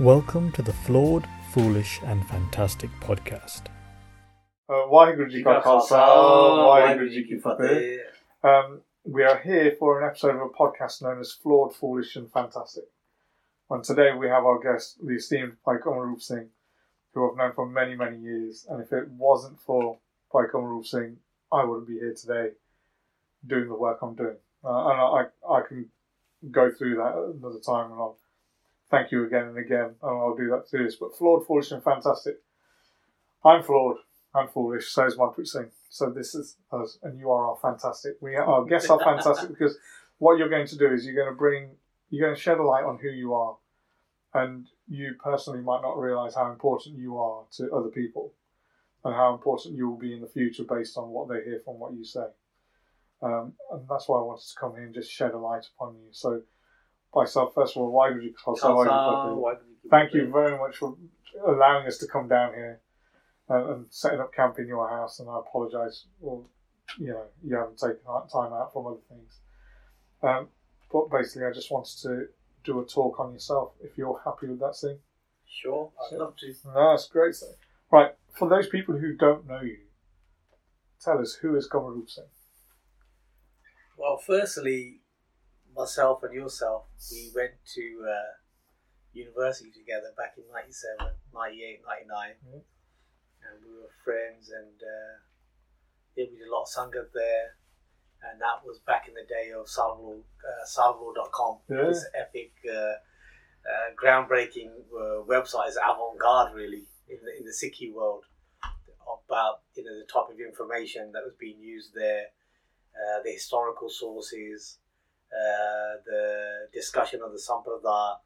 Welcome to the Flawed, Foolish, and Fantastic podcast. Uh, Waheguru Ji Ka Khalsa, Waheguru Ji Ki Fateh. Um, we are here for an episode of a podcast known as Flawed, Foolish, and Fantastic. And today we have our guest, the esteemed Bhai Kamalroop Singh, who I've known for many, many years. And if it wasn't for Bhai Kamalroop Singh, I wouldn't be here today doing the work I'm doing. Uh, and I, I can go through that another time and I'll thank you again and again, and I'll do that through this. But flawed, foolish, and fantastic. I'm flawed. I'm foolish. So is Manpreet Singh. So this is us, and you are all fantastic. We are, our guests are fantastic because what you're going to do is you're going to bring, you're going to shed a light on who you are, and you personally might not realize how important you are to other people, and how important you will be in the future based on what they hear from what you say. Um, and that's why I wanted to come here and just shed a light upon you. So myself, first of all, why would you call Thank you very much for allowing us to come down here and, and setting up camp in your house. And I apologise. Well, you know, you haven't taken time out from other things. Um, but basically, I just wanted to do a talk on yourself. If you're happy with that, thing. Sure, I'd love to. No, that's great. Right, for those people who don't know you, tell us who is Kamalroop Singh. Well, firstly, myself and yourself, we went to uh, university together back in 97, 98, 99. Mm. And we were friends and uh, yeah, we did a lot of Sangat there. And that was back in the day of Salvo, uh, Salvo.com. Yeah. This epic, uh, uh, groundbreaking uh, website is avant-garde really in the, in the Sikhi world about you know the type of information that was being used there, uh, the historical sources, the discussion of the Sampradaya,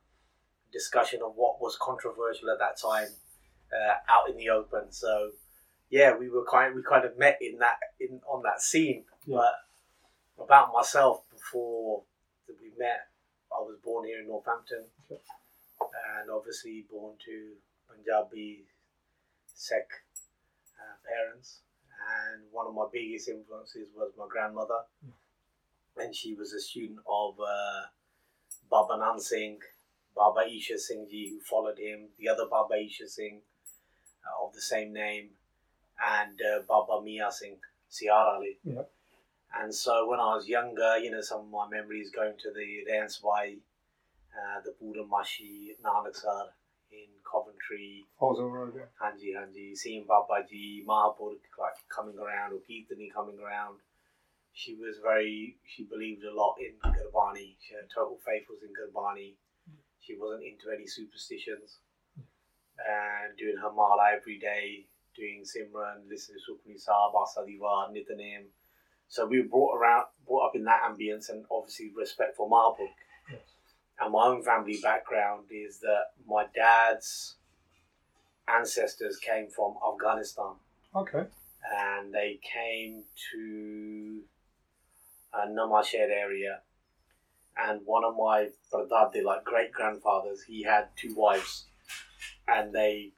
discussion of what was controversial at that time uh, out in the open. So, yeah, we were kind we kind of met in that in on that scene. Yeah. But about myself, before that we met, I was born here in Northampton, Okay. and obviously born to Punjabi Sikh uh, parents. And one of my biggest influences was my grandmother, and she was a student of uh, Baba Nan Singh, Baba Isha Singh Ji, who followed him, the other Baba Isha Singh uh, of the same name, and uh, Baba Mia Singh, Siar Ali. Yeah. And so when I was younger, you know, some of my memories going to the Ranswai, uh, the Buddha Mashi, Nanaksar in Coventry, Also, Road, yeah. Hanji Hanji, seeing Babaji, Mahapur like coming around, or Kirtani coming around. She was very, she believed a lot in Gurbani. She had total faith was in Gurbani. She wasn't into any superstitions. And doing her mala every day, doing Simran, listening to Sukhni Sahib, Asadiwa, Nitnem. So we were brought around, brought up in that ambience and obviously respect for Mahapur. Yes. And my own family background is that my dad's ancestors came from Afghanistan Okay. and they came to a Namasher area. And one of my pradade, like great grandfathers, he had two wives, and they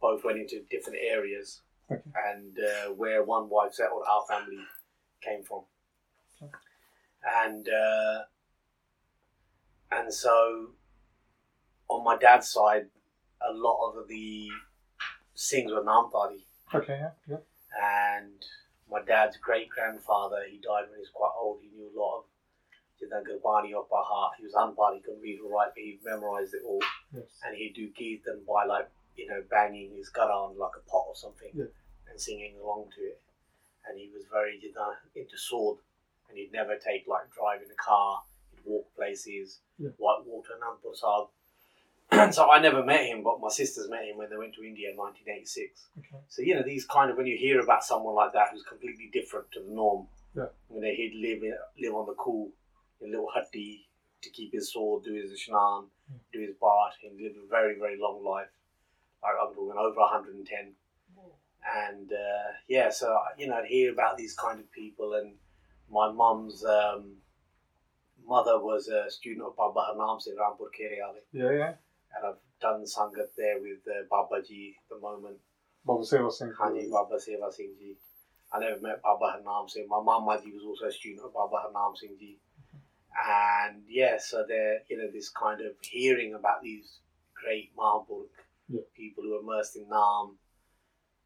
both went into different areas. Okay. And uh, where one wife settled, our family came from. Okay. And uh, and so on my dad's side, a lot of the Singhs were Namdhari Okay, yeah, yeah. and my dad's great grandfather, he died when he was quite old. He knew a lot of Jidan Gurbani off by heart. He was unpart, he couldn't read or write, but he memorized it all. Yes. And he'd do Kirtan by like, you know, banging his gut on like a pot or something Yeah. and singing along to it. And he was very Jidan into sword and he'd never take like driving a car, he'd walk places, Yeah. white water, Nandpur Sahib. so I never met him, but my sisters met him when they went to India in 1986. Okay. So you know these kind of when you hear about someone like that who's completely different to the norm. Yeah. You know he'd live in, live on the cool, in a little hutty to keep his sword, do his ishnan, Mm. do his bath. He lived a very very long life. Like I'm talking over 110. And uh, yeah, so you know I'd hear about these kind of people, and my mum's um, mother was a student of Baba Harnam Singh Rampur Kereale, Yeah, yeah. And I've done sangat there with uh, Babaji at the moment. Baba Seva Singh. Haji Baba Seva Singh Ji. I never met Baba Harnam Singh. My Mama Ji was also a student of Baba Harnam Singh Ji. And yeah, so there, you know, this kind of hearing about these great Marburg Yeah. people who are immersed in Nam,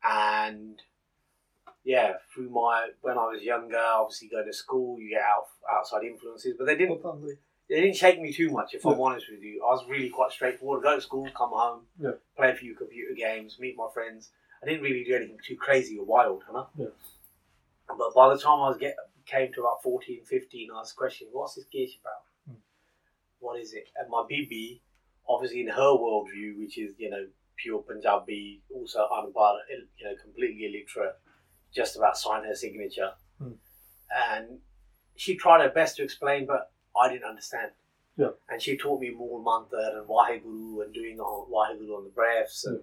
and yeah, through my when I was younger, obviously going to school, you get out outside influences, but they didn't they didn't shake me too much. If I'm honest with you, I was really quite straightforward. Go to school, come home, Yeah. play a few computer games, meet my friends. I didn't really do anything too crazy or wild, you know. Yeah. But by the time I was get came to about 14, 15, I was questioning, what's this gear about? Hmm. What is it? And my BB, obviously in her worldview, which is you know pure Punjabi, also unbar, you know completely illiterate, just about sign her signature, Hmm. and she tried her best to explain, but I didn't understand. Yeah. And she taught me more mantra and Waheguru and doing on Waheguru on the breaths and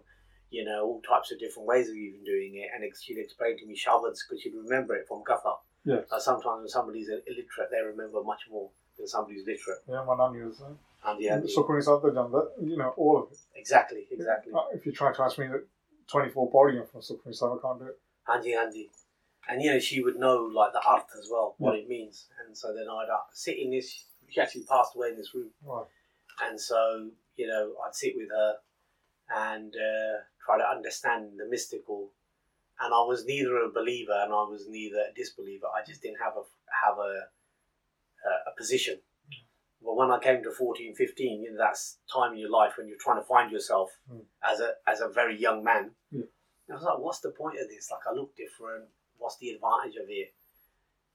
you know all types of different ways of even doing it. And she'd explain to me Shabads because she'd remember it from Katha. Yeah. Uh, sometimes when somebody's illiterate, they remember much more than somebody's literate. Yeah, my nan used that. And yeah, Sukuni Sabda Janda, you know, all of it. exactly, exactly. Uh, If you try to ask me that 24 volume from Sukuni Sabda, I can't do it. Hanji, Hanji. And you know, she would know like the art as well, what it means. And so then I'd uh, sit in this. She actually passed away in this room, Right. and so you know, I'd sit with her and uh, try to understand the mystical. And I was neither a believer and I was neither a disbeliever. I just didn't have a have a a, a position. But when I came to 14, 15, you know, that's time in your life when you're trying to find yourself Mm. as a as a very young man. Yeah. I was like, what's the point of this? Like, I look different What's the advantage of it?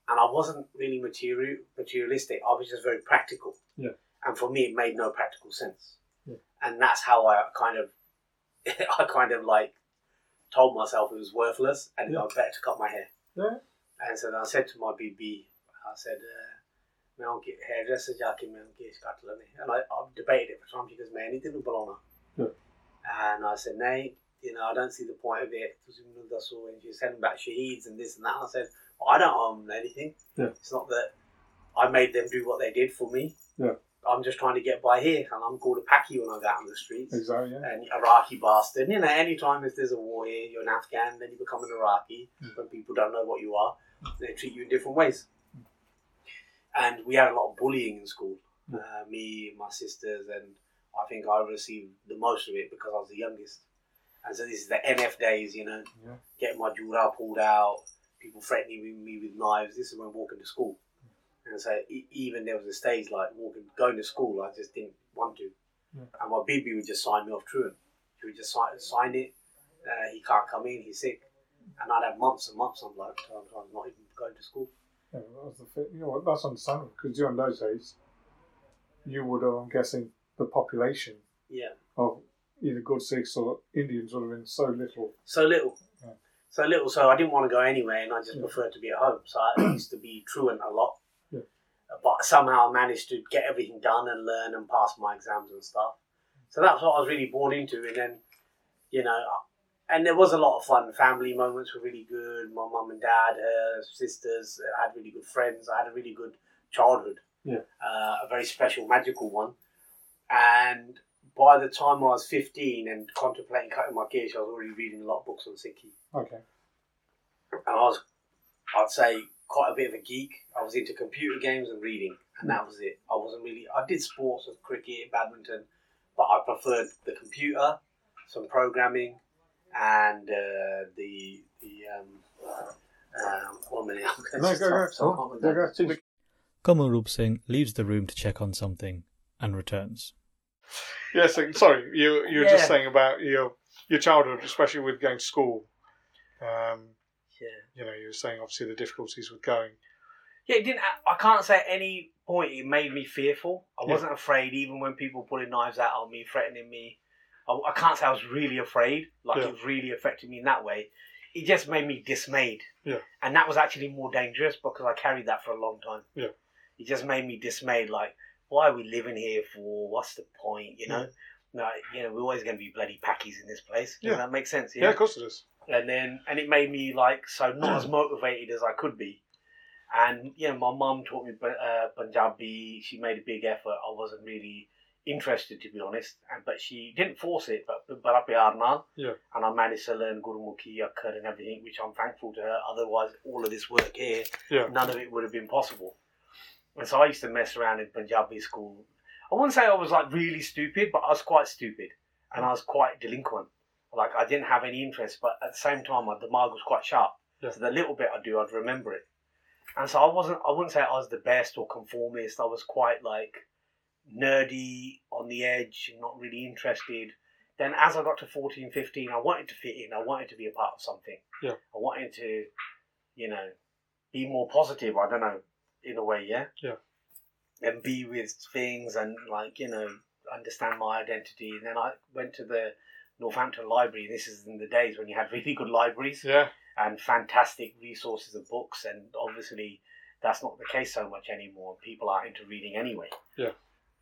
And I wasn't really material materialistic. I was just very practical. Yeah. And for me, it made no practical sense. Yeah. And that's how I kind of, I kind of like told myself it was worthless and Yeah. I was better to cut my hair. Yeah. And so then I said to my BB, I said, uh, मैं उनके hairdresser जाके मैं उनके case काट लेने and I, I've debated it for time because मैं नहीं तेनू बुलाना Yeah. and I said नहीं you know, I don't see the point of it. I saw when she was telling about and this and that. And I said, well, I don't own anything. Yeah. It's not that I made them do what they did for me. Yeah. I'm just trying to get by here, and I'm called a Paki when I go out on the streets. Exactly. Yeah. An Iraqi bastard. You know, anytime if there's a war here, you're an Afghan, then you become an Iraqi mm. when people don't know what you are. They treat you in different ways. And we had a lot of bullying in school. Uh, me, my sisters, and I think I received the most of it because I was the youngest. And so this is the NF days, you know, Yeah. getting my jura pulled out, people threatening me with knives. This is when walking to school. And so e- even there was a stage like walking, going to school, I just didn't want to. Yeah. And my BB would just sign me off truant. He would just sign, sign it. Uh, he can't come in. He's sick. And I'd have months and months on like sometimes not even going to school. Yeah, that was the fit. You know what? That's understandable because during those days, you would, uh, I'm guessing, the population Yeah. of either good Sikhs or Indians would have been so little. So little. Yeah. So little. So I didn't want to go anywhere, and I just Yeah. preferred to be at home. So I used to be truant a lot. Yeah. But somehow I managed to get everything done and learn and pass my exams and stuff. So that's what I was really born into. And then, you know, and there was a lot of fun. Family moments were really good. My mum and dad, her sisters, I had really good friends. I had a really good childhood. Yeah. Uh, a very special, magical one. And by the time I was 15 and contemplating cutting my gears, I was already reading a lot of books on Sikhi. Okay. And I was, I'd say, quite a bit of a geek. I was into computer games and reading, and that was it. I wasn't really, I did sports with cricket, badminton, but I preferred the computer, some programming, and uh, the, the, um, um, one minute. I'm going No, to go, go. Oh, So, go, go. Kamalroop Singh leaves the room to check on something and returns. Yeah, so, sorry, you you were Yeah. just saying about your your childhood, especially with going to school. Um, Yeah. you know, you were saying obviously the difficulties with going. Yeah, it didn't. I can't say at any point it made me fearful. I wasn't afraid, even when people putting knives out on me, threatening me. I, I can't say I was really afraid. Like Yeah. it really affected me in that way. It just made me dismayed. Yeah. And that was actually more dangerous because I carried that for a long time. Yeah. It just made me dismayed. Like, why are we living here for? What's the point? You know. No, you know, we're always going to be bloody packies in this place. Does Yeah. that make sense? Yeah, of course it is. and then and it made me like so not as motivated as I could be. And you know, my mum taught me uh, Punjabi. She made a big effort. I wasn't really interested to be honest, and but she didn't force it. But but I pyar naal. Yeah. And I managed to learn Gurumukhi, Akkar, and everything, which I'm thankful to her. Otherwise, all of this work here, Yeah. none of it would have been possible. And so I used to mess around in Punjabi school. I wouldn't say I was like really stupid, but I was quite stupid. and I was quite delinquent. Like I didn't have any interest, but at the same time, my damag was quite sharp. Yeah. So the little bit I do, I'd remember it. And so I wasn't. I wouldn't say I was the best or conformist. I was quite like nerdy on the edge, not really interested. Then as I got to 14, 15, I wanted to fit in. I wanted to be a part of something. Yeah. I wanted to, you know, be more positive. I don't know, in a way, yeah. Yeah. And be with things and like you know understand my identity. And then I went to the Northampton Library. This is in the days when you had really good libraries Yeah. and fantastic resources of books, and obviously that's not the case so much anymore. People aren't into reading anyway. Yeah.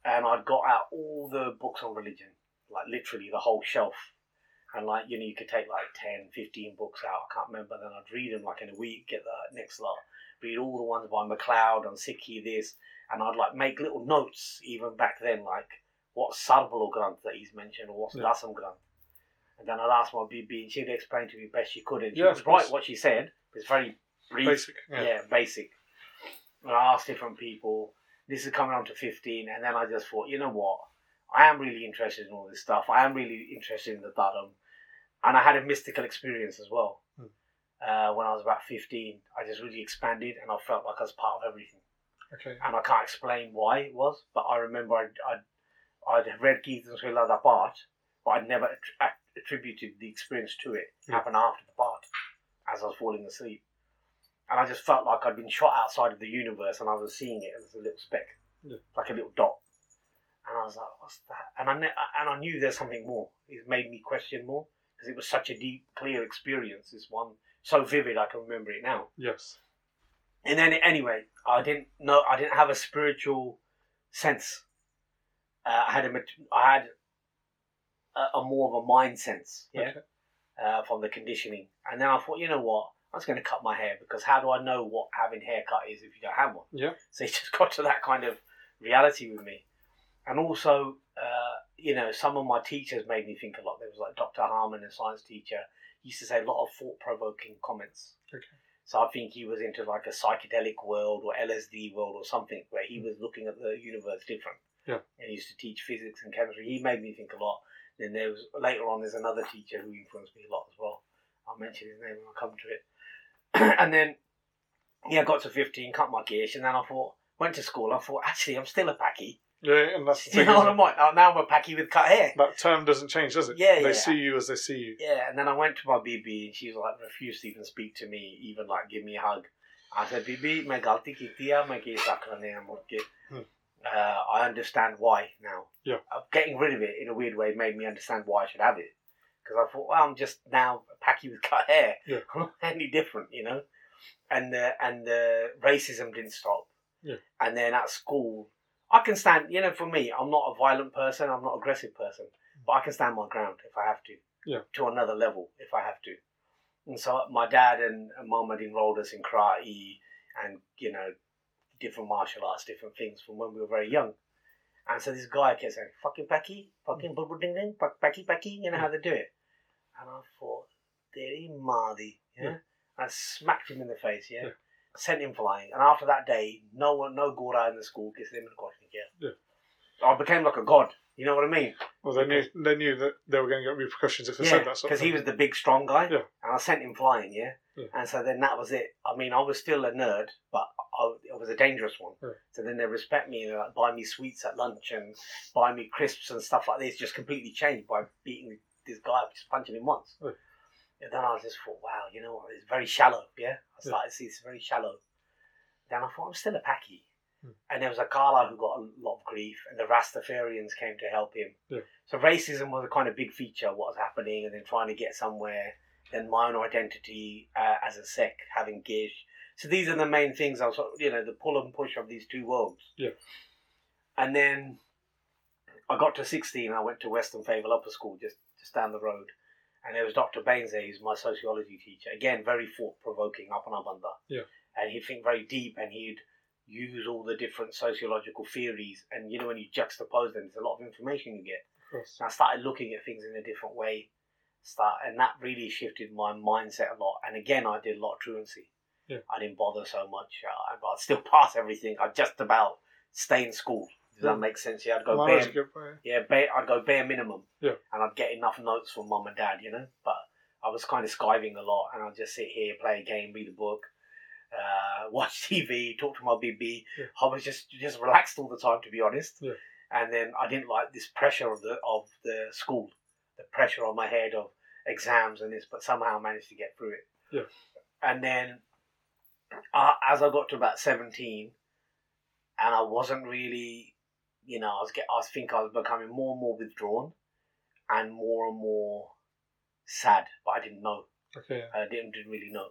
And I'd got out all the books on religion, like literally the whole shelf. And like, you know, you could take like 10, 15 books out, I can't remember, then I'd read them like in a week, get the next lot, read all the ones by MacLeod on Sikhi, this, and I'd like make little notes even back then, like what Sarbloh Granth that he's mentioned or what's Yeah. Dasam Granth. And then I'd ask my BB and she'd explain to me best she could. And she Yeah, was right what she said. It's very brief. Basic. Yeah. Yeah. basic. And I asked different people. This is coming on to 15. And then I just thought, you know what? I am really interested in all this stuff. I am really interested in the Dharam. And I had a mystical experience as well. Uh, when I was about 15, I just really expanded and I felt like I was part of everything. Okay. And I can't explain why it was, but I remember I'd, I'd, I'd read Kirtan Sohila that part, but I'd never att- attributed the experience to it. It Yeah. happened after the part, as I was falling asleep. And I just felt like I'd been shot outside of the universe and I was seeing it as a little speck, Yeah. like a little dot. And I was like, what's that? And I, ne- and I knew there's something more. It made me question more because it was such a deep, clear experience. This one, so vivid, I can remember it now. Yes. And then anyway, I didn't know. I didn't have a spiritual sense. Uh, I had a, had a, a more of a mind sense, yeah, Okay. uh, from the conditioning. And then I thought, you know what? I'm just going to cut my hair because how do I know what having haircut is if you don't have one? Yeah. So it just got to that kind of reality with me. And also, uh, you know, some of my teachers made me think a lot. There was like Dr. Harmon, a science teacher, used to say a lot of thought-provoking comments. Okay. So I think he was into like a psychedelic world or LSD world or something where he was looking at the universe different. Yeah. And he used to teach physics and chemistry. He made me think a lot. Then there was later on there's another teacher who influenced me a lot as well. I'll mention his name when I come to it. and then yeah, I got to fifteen, cut my gears, and then I thought went to school. I thought actually I'm still a packy. Yeah, and that's the Do you thing. know what isn't I'm like? Oh, Now I'm a packy with cut hair. it? That term doesn't change, does it? Yeah, They yeah. see you as they see you. Yeah, and then I went to my BB and she was like refused to even speak to me, even like give me a hug. I said, BB, मैं गलती की थी या मैं ऐसा करने हैं मुड़ के." Hmm. Uh, I understand why now. Yeah. Uh, getting rid of it in a weird way made me understand why I should have it. Because I thought, well, I'm just now a packy with cut hair. Yeah. I'm not any different, you know. And the and the racism didn't stop. Yeah. And then at school, I can stand. You know, for me, I'm not a violent person. I'm not an aggressive person, but I can stand my ground if I have to. Yeah. To another level if I have to. And so my dad and, and mum had enrolled us in karate and you know different martial arts, different things from when we were very young. And so this guy kept saying, "Fucking Becky, fucking bubble ding ding, Becky, Becky." You know how they do it. And I thought, "Deri Mardi," yeah. Yeah. I smacked him in the face, yeah. Yeah. Sent him flying. And after that day, no one, no Gora in the school gets him in the question, yeah. Yeah. I became like a god. You know what I mean? Well, they knew they knew that they were going to get repercussions if they Yeah, said that. because he was the big, strong guy. Yeah. And I sent him flying, yeah? Yeah. And so then that was it. I mean, I was still a nerd, but I, I was a dangerous one. Yeah. So then they respect me and like, buy me sweets at lunch and buy me crisps and stuff like this. Just completely changed by beating this guy up, just punching him once. Yeah. And then I just thought, wow, you know what? It's very shallow, yeah? I Yeah. started to see it's very shallow. Then I thought, I'm still a packy. Hmm. And there was a Kala who got a lot of grief, and the Rastafarians came to help him. Yeah. So racism was a kind of big feature of what was happening, and then trying to get somewhere. Then my own identity uh, as a sec, having Gish. So these are the main things. I was, you know, the pull and push of these two worlds. Yeah. And then I got to sixteen. I went to Weston Favell Upper School, just just down the road, and there was Dr. Baines there, who's my sociology teacher. Again, very thought provoking, up and up under. Yeah. And he'd think very deep, and he'd use all the different sociological theories. And you know, when you juxtapose them, there's a lot of information you get. And I started looking at things in a different way. Start, and that really shifted my mindset a lot. And again, I did a lot of truancy. Yeah. I didn't bother so much, uh, but I'd still pass everything. I just about stay in school. Does that make sense? Yeah, I'd go Well, bare, a good point. yeah, bare, I'd go bare minimum. Yeah. And I'd get enough notes from mum and dad, you know. But I was kind of skiving a lot, and I'd just sit here, play a game, read a book, uh, watch TV, talk to my BB. Yeah. I was just just relaxed all the time, to be honest. Yeah. And then I didn't like this pressure of the of the school, the pressure on my head of exams and this, but somehow I managed to get through it. Yeah. And then, uh, as I got to about seventeen, and I wasn't really, you know, I was get, I think I was becoming more and more withdrawn, and more and more sad, but I didn't know. Okay. I didn't, didn't really know.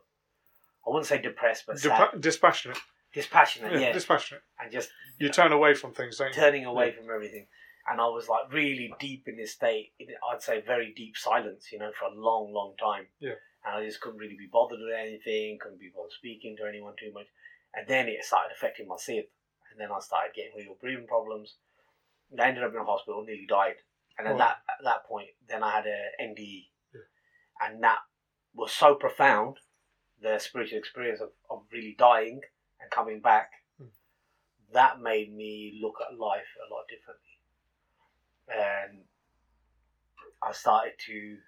I wouldn't say depressed, but sad, dispassionate. dispassionate, Yeah, yeah, dispassionate. and just You turn away from things, don't you? turning away from everything. And I was like really deep in this state. in- I'd say very deep silence, you know, for a long, long time. Yeah. And I just couldn't really be bothered with anything. Couldn't be bothered speaking to anyone too much. And then it started affecting my sleep. And then I started getting real breathing problems. I ended up in a hospital, nearly died. And at Oh. that at that point, then I had a NDE, Yeah. and that was so profound. The spiritual experience of, of really dying and coming back, Hmm. that made me look at life a lot differently. And I started to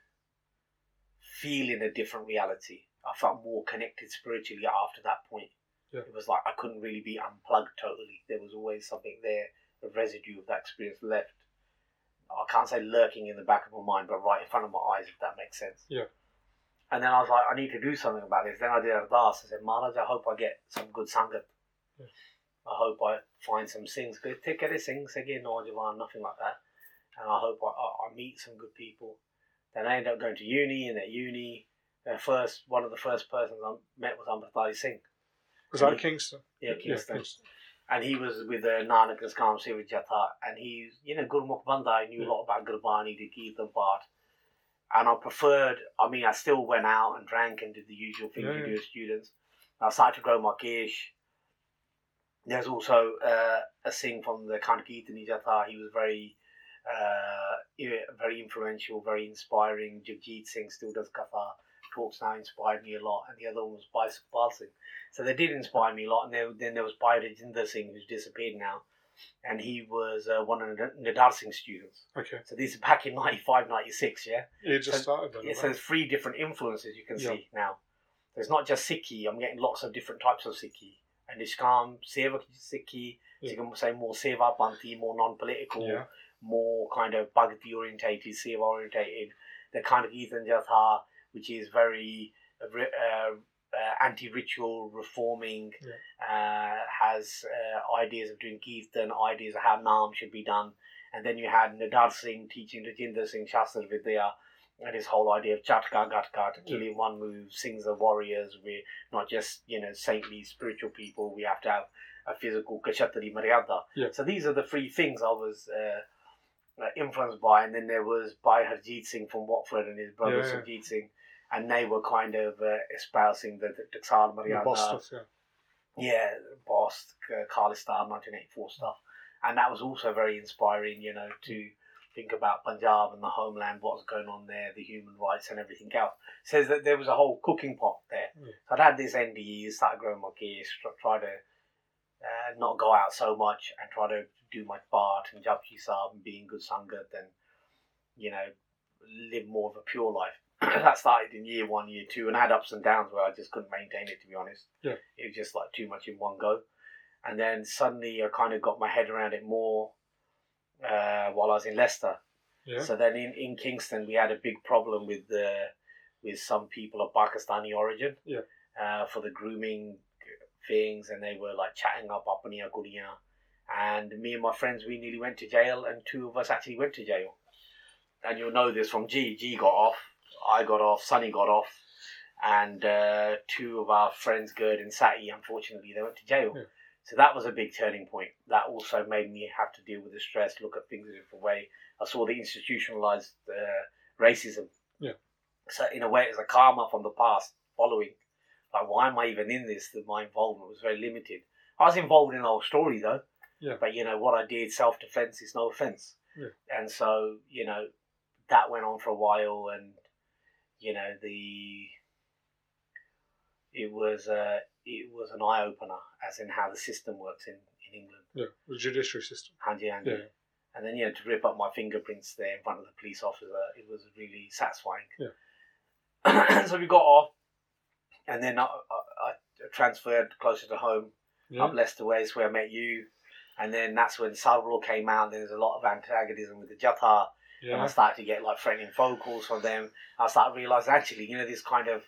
feel in a different reality. I felt more connected spiritually after that point. Yeah. It was like I couldn't really be unplugged totally. There was always something there, residue of that experience left. I can't say lurking in the back of my mind, but right in front of my eyes, if that makes sense. Yeah. And then I was like, I need to do something about this. Then I did a Ardas. I said, Maharaj, I hope I get some good sangat. Yeah. I hope I find some things. Take any things again, or nothing like that. And I hope I, I, I meet some good people. Then I ended up going to uni, and at uni, the first one of the first persons I met was Amritali Singh. Was that Yeah. Kingston? Yeah, Kingston. Kingston. And he was with uh, Nanak and Skam Siva Jatha, and he's, you know, Gurmukh Banda. I knew a lot about Gurbani, the Kirtan part. And I preferred, I mean, I still went out and drank and did the usual things Yeah, you do as students. I started to grow my gish. There's also uh, a Singh from the Kirtani Jatha. He was very, uh, very influential, very inspiring. Jagjit Singh still does Katha. Talks now inspired me a lot. And the other one was Sukhpal Singh. So they did inspire me a lot. And then, then there was Bhai Rajinder Singh, who's disappeared now. And he was uh, one of Nidar Singh's students. Okay. So this is back in 95, 96, yeah? You just So- started then. Yeah, so there's three different influences you can Yeah. see now. There's not just Sikhi, I'm getting lots of different types of Sikhi. And Ishkam, Seva Sikhi, so you can say more Seva Banti, more non political, Yeah. more kind of Bhagati orientated, Seva orientated. The kind of Ethan Jatha, which is very uh, uh, uh, anti ritual, reforming, uh, has uh, ideas of doing Kirtan, ideas of how Naam should be done. And then you had Nidar Singh teaching Rajinder Singh Shastra Vidya and his whole idea of Chatka Gatka to kill in one move, sings the warriors. We're not just, you know, saintly spiritual people, we have to have a physical Kashatri Maryada. Yeah. So these are the three things I was uh, influenced by. And then there was by Harjit Singh from Watford and his brother Yeah, yeah. Singh. And they were kind of uh, espousing the, the Taksal The boss stuff, yeah. Yeah, Boss, uh, Khalistan, 1984 stuff. And that was also very inspiring, you know, to think about Punjab and the homeland, what's going on there, the human rights and everything else. Says that there was a whole cooking pot there. Yeah. So I'd had this NDE, started growing my gears, tr- try to uh, not go out so much and try to do my part and Japji Sahib and be in good Sangat and, you know, live more of a pure life. That started in year one, year two, and I had ups and downs where I just couldn't maintain it, to be honest. Yeah. It was just like too much in one go. And then suddenly I kind of got my head around it more uh, while I was in Leicester. Yeah. So then in, in Kingston, we had a big problem with the with some people of Pakistani origin. Yeah. Uh, for the grooming things, and they were like chatting up Apaniya Kuriya. And me and my friends, we nearly went to jail, and two of us actually went to jail. And you'll know this from G. G got off, I got off, Sonny got off, and uh, two of our friends, Gerd and Sati, unfortunately, they went to jail. Yeah. So that was a big turning point. That also made me have to deal with the stress, look at things a different way. I saw the institutionalized uh, racism. Yeah. So in a way, it was a karma from the past following. Like, why am I even in this? That my involvement was very limited. I was involved in the whole story though. Yeah. But you know what I did, self defense is no offense. Yeah. And so you know that went on for a while, and you know the it was uh, it was an eye opener as in how the system works in, in England. Yeah, the judiciary system. Handy, handy. Yeah. And then, you know, to rip up my fingerprints there in front of the police officer, it was really satisfying. Yeah. so we got off, and then I, I, I transferred closer to home, Yeah. up Leicester Way, is where I met you. And then that's when Sarvalo came out. There was a lot of antagonism with the Jatha. And I started to get like threatening phone calls from them. I started realizing actually, you know, this kind of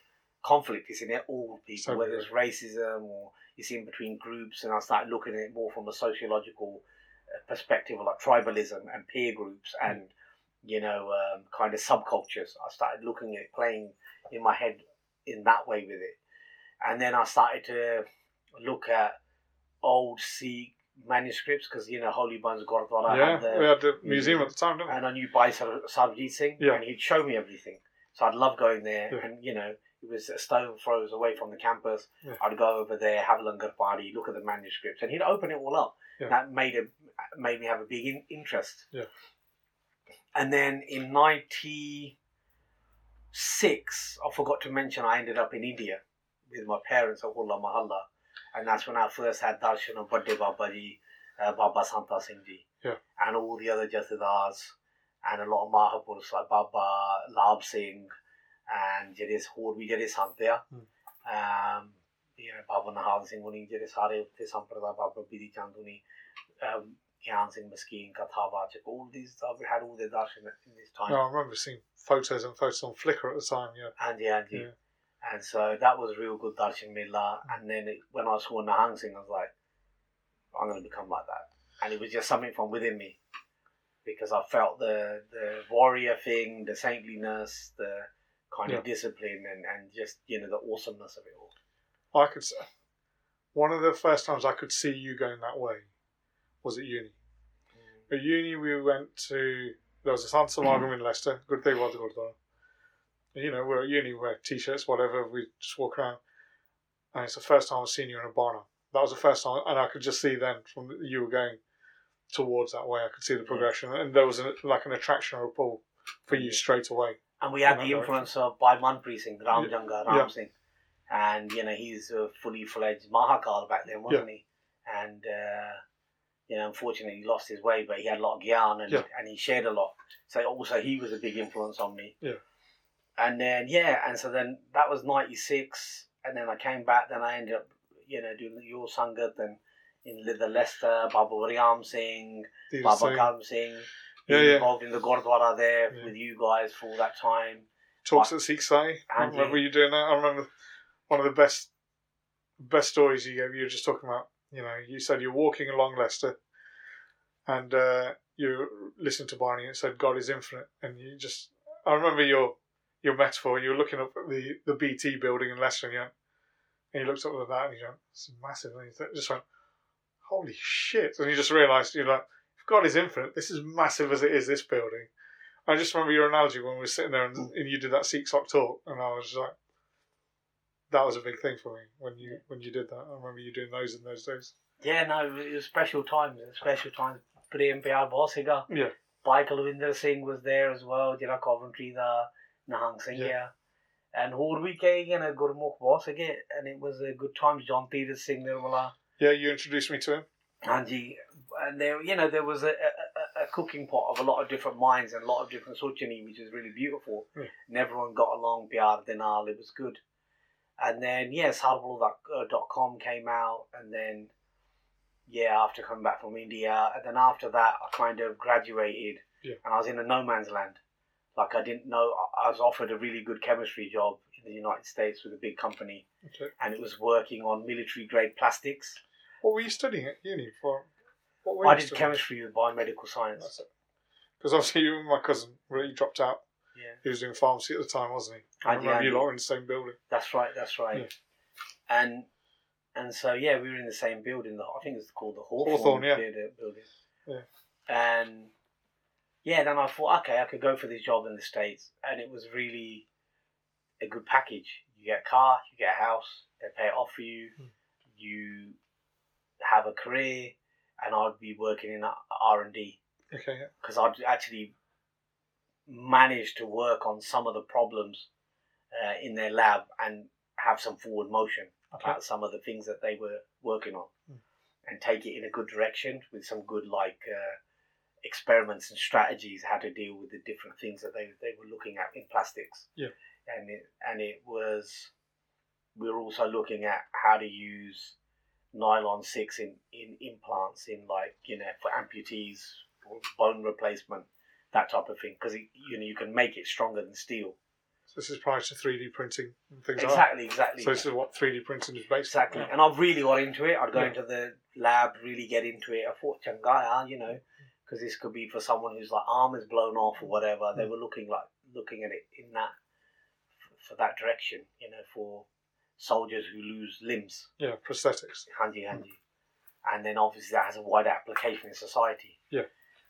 conflict is in it all people, So whether it's racism or it's in between groups. And I started looking at it more from a sociological uh, perspective, of like tribalism and peer groups Mm. and you know, um, kind of subcultures. I started looking at it, playing in my head in that way with it, and then I started to look at old Sikh manuscripts because you know Holy Bones Gurdwara yeah, had the we had the museum at the time, didn't we? and I knew Bhai Sar- Sarvjit Singh, Yeah. and he'd show me everything. So I'd love going there, Yeah. and you know, it was a stone throws away from the campus. Yeah. I'd go over there, have a langar party, look at the manuscripts, and he'd open it all up. Yeah. That made it made me have a big in- interest. Yeah. And then in '96, I forgot to mention I ended up in India with my parents at Hola Mohalla, and that's when I first had darshan of Badde Babaji, uh, Baba Santa Singh Ji, Yeah. and all the other Jathedars, and a lot of Mahapurus like Baba Lab Singh, and ਜਿਹੜੇ ਹੋਰ ਵੀ ਜਿਹੜੇ ਸੰਤ ਆ Hmm. um, you know, Baba Nahal Singh ਹੁਣੀ ਜਿਹੜੇ ਸਾਰੇ ਉੱਥੇ ਸੰਪਰਦਾ ਬਾਬਾ ਬੀਦੀ ਚੰਦ ਹੁਣੀ um, Gyan Singh Maskeen, Kathavachak, all these, I've had all their darshan in this time. No, I remember seeing photos and photos on Flickr at the time. Yeah, Andy, Andy. Yeah. And so that was a real good darshan mila. And then it, when I saw Nahang Singh, I was like, I'm going to become like that. And it was just something from within me because I felt the the warrior thing, the saintliness, the kind Yeah. of discipline, and, and just you know the awesomeness of it all. I could. s- One of the first times I could see you going that way was at uni. Mm. At uni, we went to there was a San Samagram in Leicester. Good thing was You know, we're at uni, we wear t-shirts, whatever. We just walk around, and it's the first time I've seen you in a barn. That was the first time, and I could just see then from you were going towards that way. I could see the progression, and there was a, like an attraction or a pull for you Yeah. straight away. And we had In the influence of Bhai Manpreet Singh, Ram Yeah. Janga, Ram Yeah. Singh. And, you know, he's a fully fledged Mahakal back then, wasn't he? And, uh, you know, unfortunately he lost his way, but he had a lot of gyan and, Yeah. and he shared a lot. So also he was a big influence on me. Yeah. And then, yeah, and so then that was 96. And then I came back, then I ended up, you know, doing your Sangat and in the Leicester, Baba Ram Singh, Did the Baba same. Singh. Yeah, yeah. involved in the Gurdwara there Yeah. with you guys for all that time. talks at Sikh Sai. I remember you- you doing that. I remember one of the best best stories you gave. You were just talking about. You know, you said you're walking along Leicester, and uh, you listened to Barney and said God is infinite, and you just. I remember your your metaphor, you were looking up at the, the BT building in Leicester and you, went, and you looked up at that and you went, it's massive. And you just went, holy shit. And you just realised, you're like, if God is infinite, this is massive as it is, this building. I just remember your analogy when we were sitting there and, mm. and you did that Sikh Soc talk, and I was like, that was a big thing for me when you when you did that. I remember you doing those in those days. Yeah, no, it was special times. Special times. Pre MPR बहुत Yeah. Michael Alvinder Singh was there as well. जिला Coventry there. Nahang Singh Yeah. yeah. and ਹੋਰ ਵੀ ਕਈ you know ਗੁਰਮੁਖ ਬਹੁਤ ਸੀਗੇ and it was a good time John Theodore Singh there ਵਾਲਾ Yeah, you introduced me to him. ਹਾਂਜੀ and there you know there was a, a, a, a cooking pot of a lot of different minds and a lot of different sochani which is really beautiful Yeah. and everyone got along pyar de naal it was good and then yes hardball.com came out and then yeah after coming back from india and then after that i kind of graduated Yeah. and i was in a no man's land like i didn't know i was offered a really good chemistry job in the united states with a big company Okay. and it was working on military grade plastics What were you studying at uni for? What were i did studying? chemistry with biomedical science Because obviously you and my cousin, really dropped out. yeah He was doing pharmacy at the time, wasn't he? I I remember I you did. lot were in the same building. That's right. That's right. And and so yeah, we were in the same building. the- I think it's called the Hawthorne, Hawthorne, yeah. Building. Yeah. And yeah, then I thought, okay, I could go for this job in the states, and it was really a good package. You get a car, you get a house, they pay it off for you, Hmm. you have a career, and I'd be working in R and D Okay, yeah. because I'd actually managed to work on some of the problems uh, in their lab and have some forward motion Okay. about some of the things that they were working on. Hmm. and take it in a good direction with some good like uh, experiments and strategies how to deal with the different things that they, they were looking at in plastics. Yeah. And it and it was we were also looking at how to use nylon six in, in implants in like you know for amputees bone replacement that type of thing because you know you can make it stronger than steel So this is prior to 3D printing and things exactly like exactly that. So this is what 3D printing is based exactly on. and I've really got into it I'd go Yeah. into the lab really get into it I thought Changaya you know because this could be for someone whose like arm is blown off or whatever they Mm. were looking like looking at it in that for that direction you know for soldiers who lose limbs Yeah, prosthetics. handy handy. And then obviously that has a wider application in society. Yeah.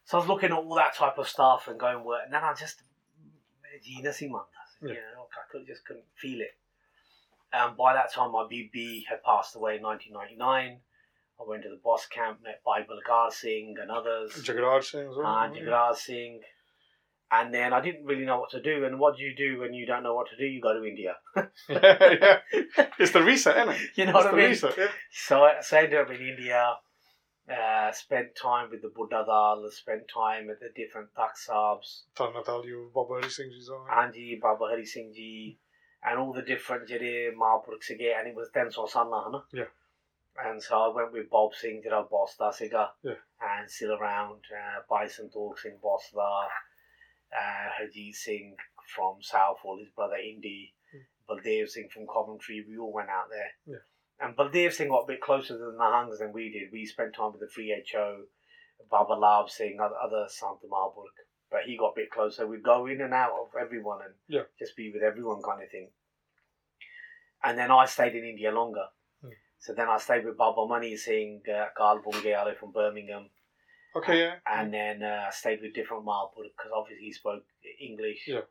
So I was looking at all that type of stuff and going, well, and then I just, Gina you Yeah. know, I could, just couldn't feel it. And by that time, my BB had passed away in 1999. I went to the boss camp, met Bhai Balgar Singh and others, Jagraj Singh as well. and yeah. Jagraj Singh. And then I didn't really know what to do. And what do you do when you don't know what to do? You go to India. yeah, yeah. It's the reset, isn't it? You know it's what I mean? reset, yeah. So I, so I ended up in India, uh, spent time with the Budha Dal, spent time at the different Taksabs, Tanna Dalio, Bob Early Singh as well. Anji, Baba Hari Singh Ji, and all the different Jade Mahapurukhs again, and it was then so Sanna, Hana. Yeah. And so I went with Bob Singh, Jira Bosta Siga, Yeah. and still around, uh, Bison Talk Singh Bosta, uh, Harjeet Singh from Southall, his brother Indy, Baldev Singh from Coventry, we all went out there. Yeah. And Baldev Singh got a bit closer to the Nahangs than we did. We spent time with the Free HO, Baba Lab Singh, other, other Santa Marburg. But he got a bit closer. We'd go in and out of everyone and Yeah. just be with everyone kind of thing. And then I stayed in India longer. So then I stayed with Baba Money seeing uh, Carl from Birmingham. Okay, yeah. And then I stayed with different Marlboro because obviously he spoke English. Yeah.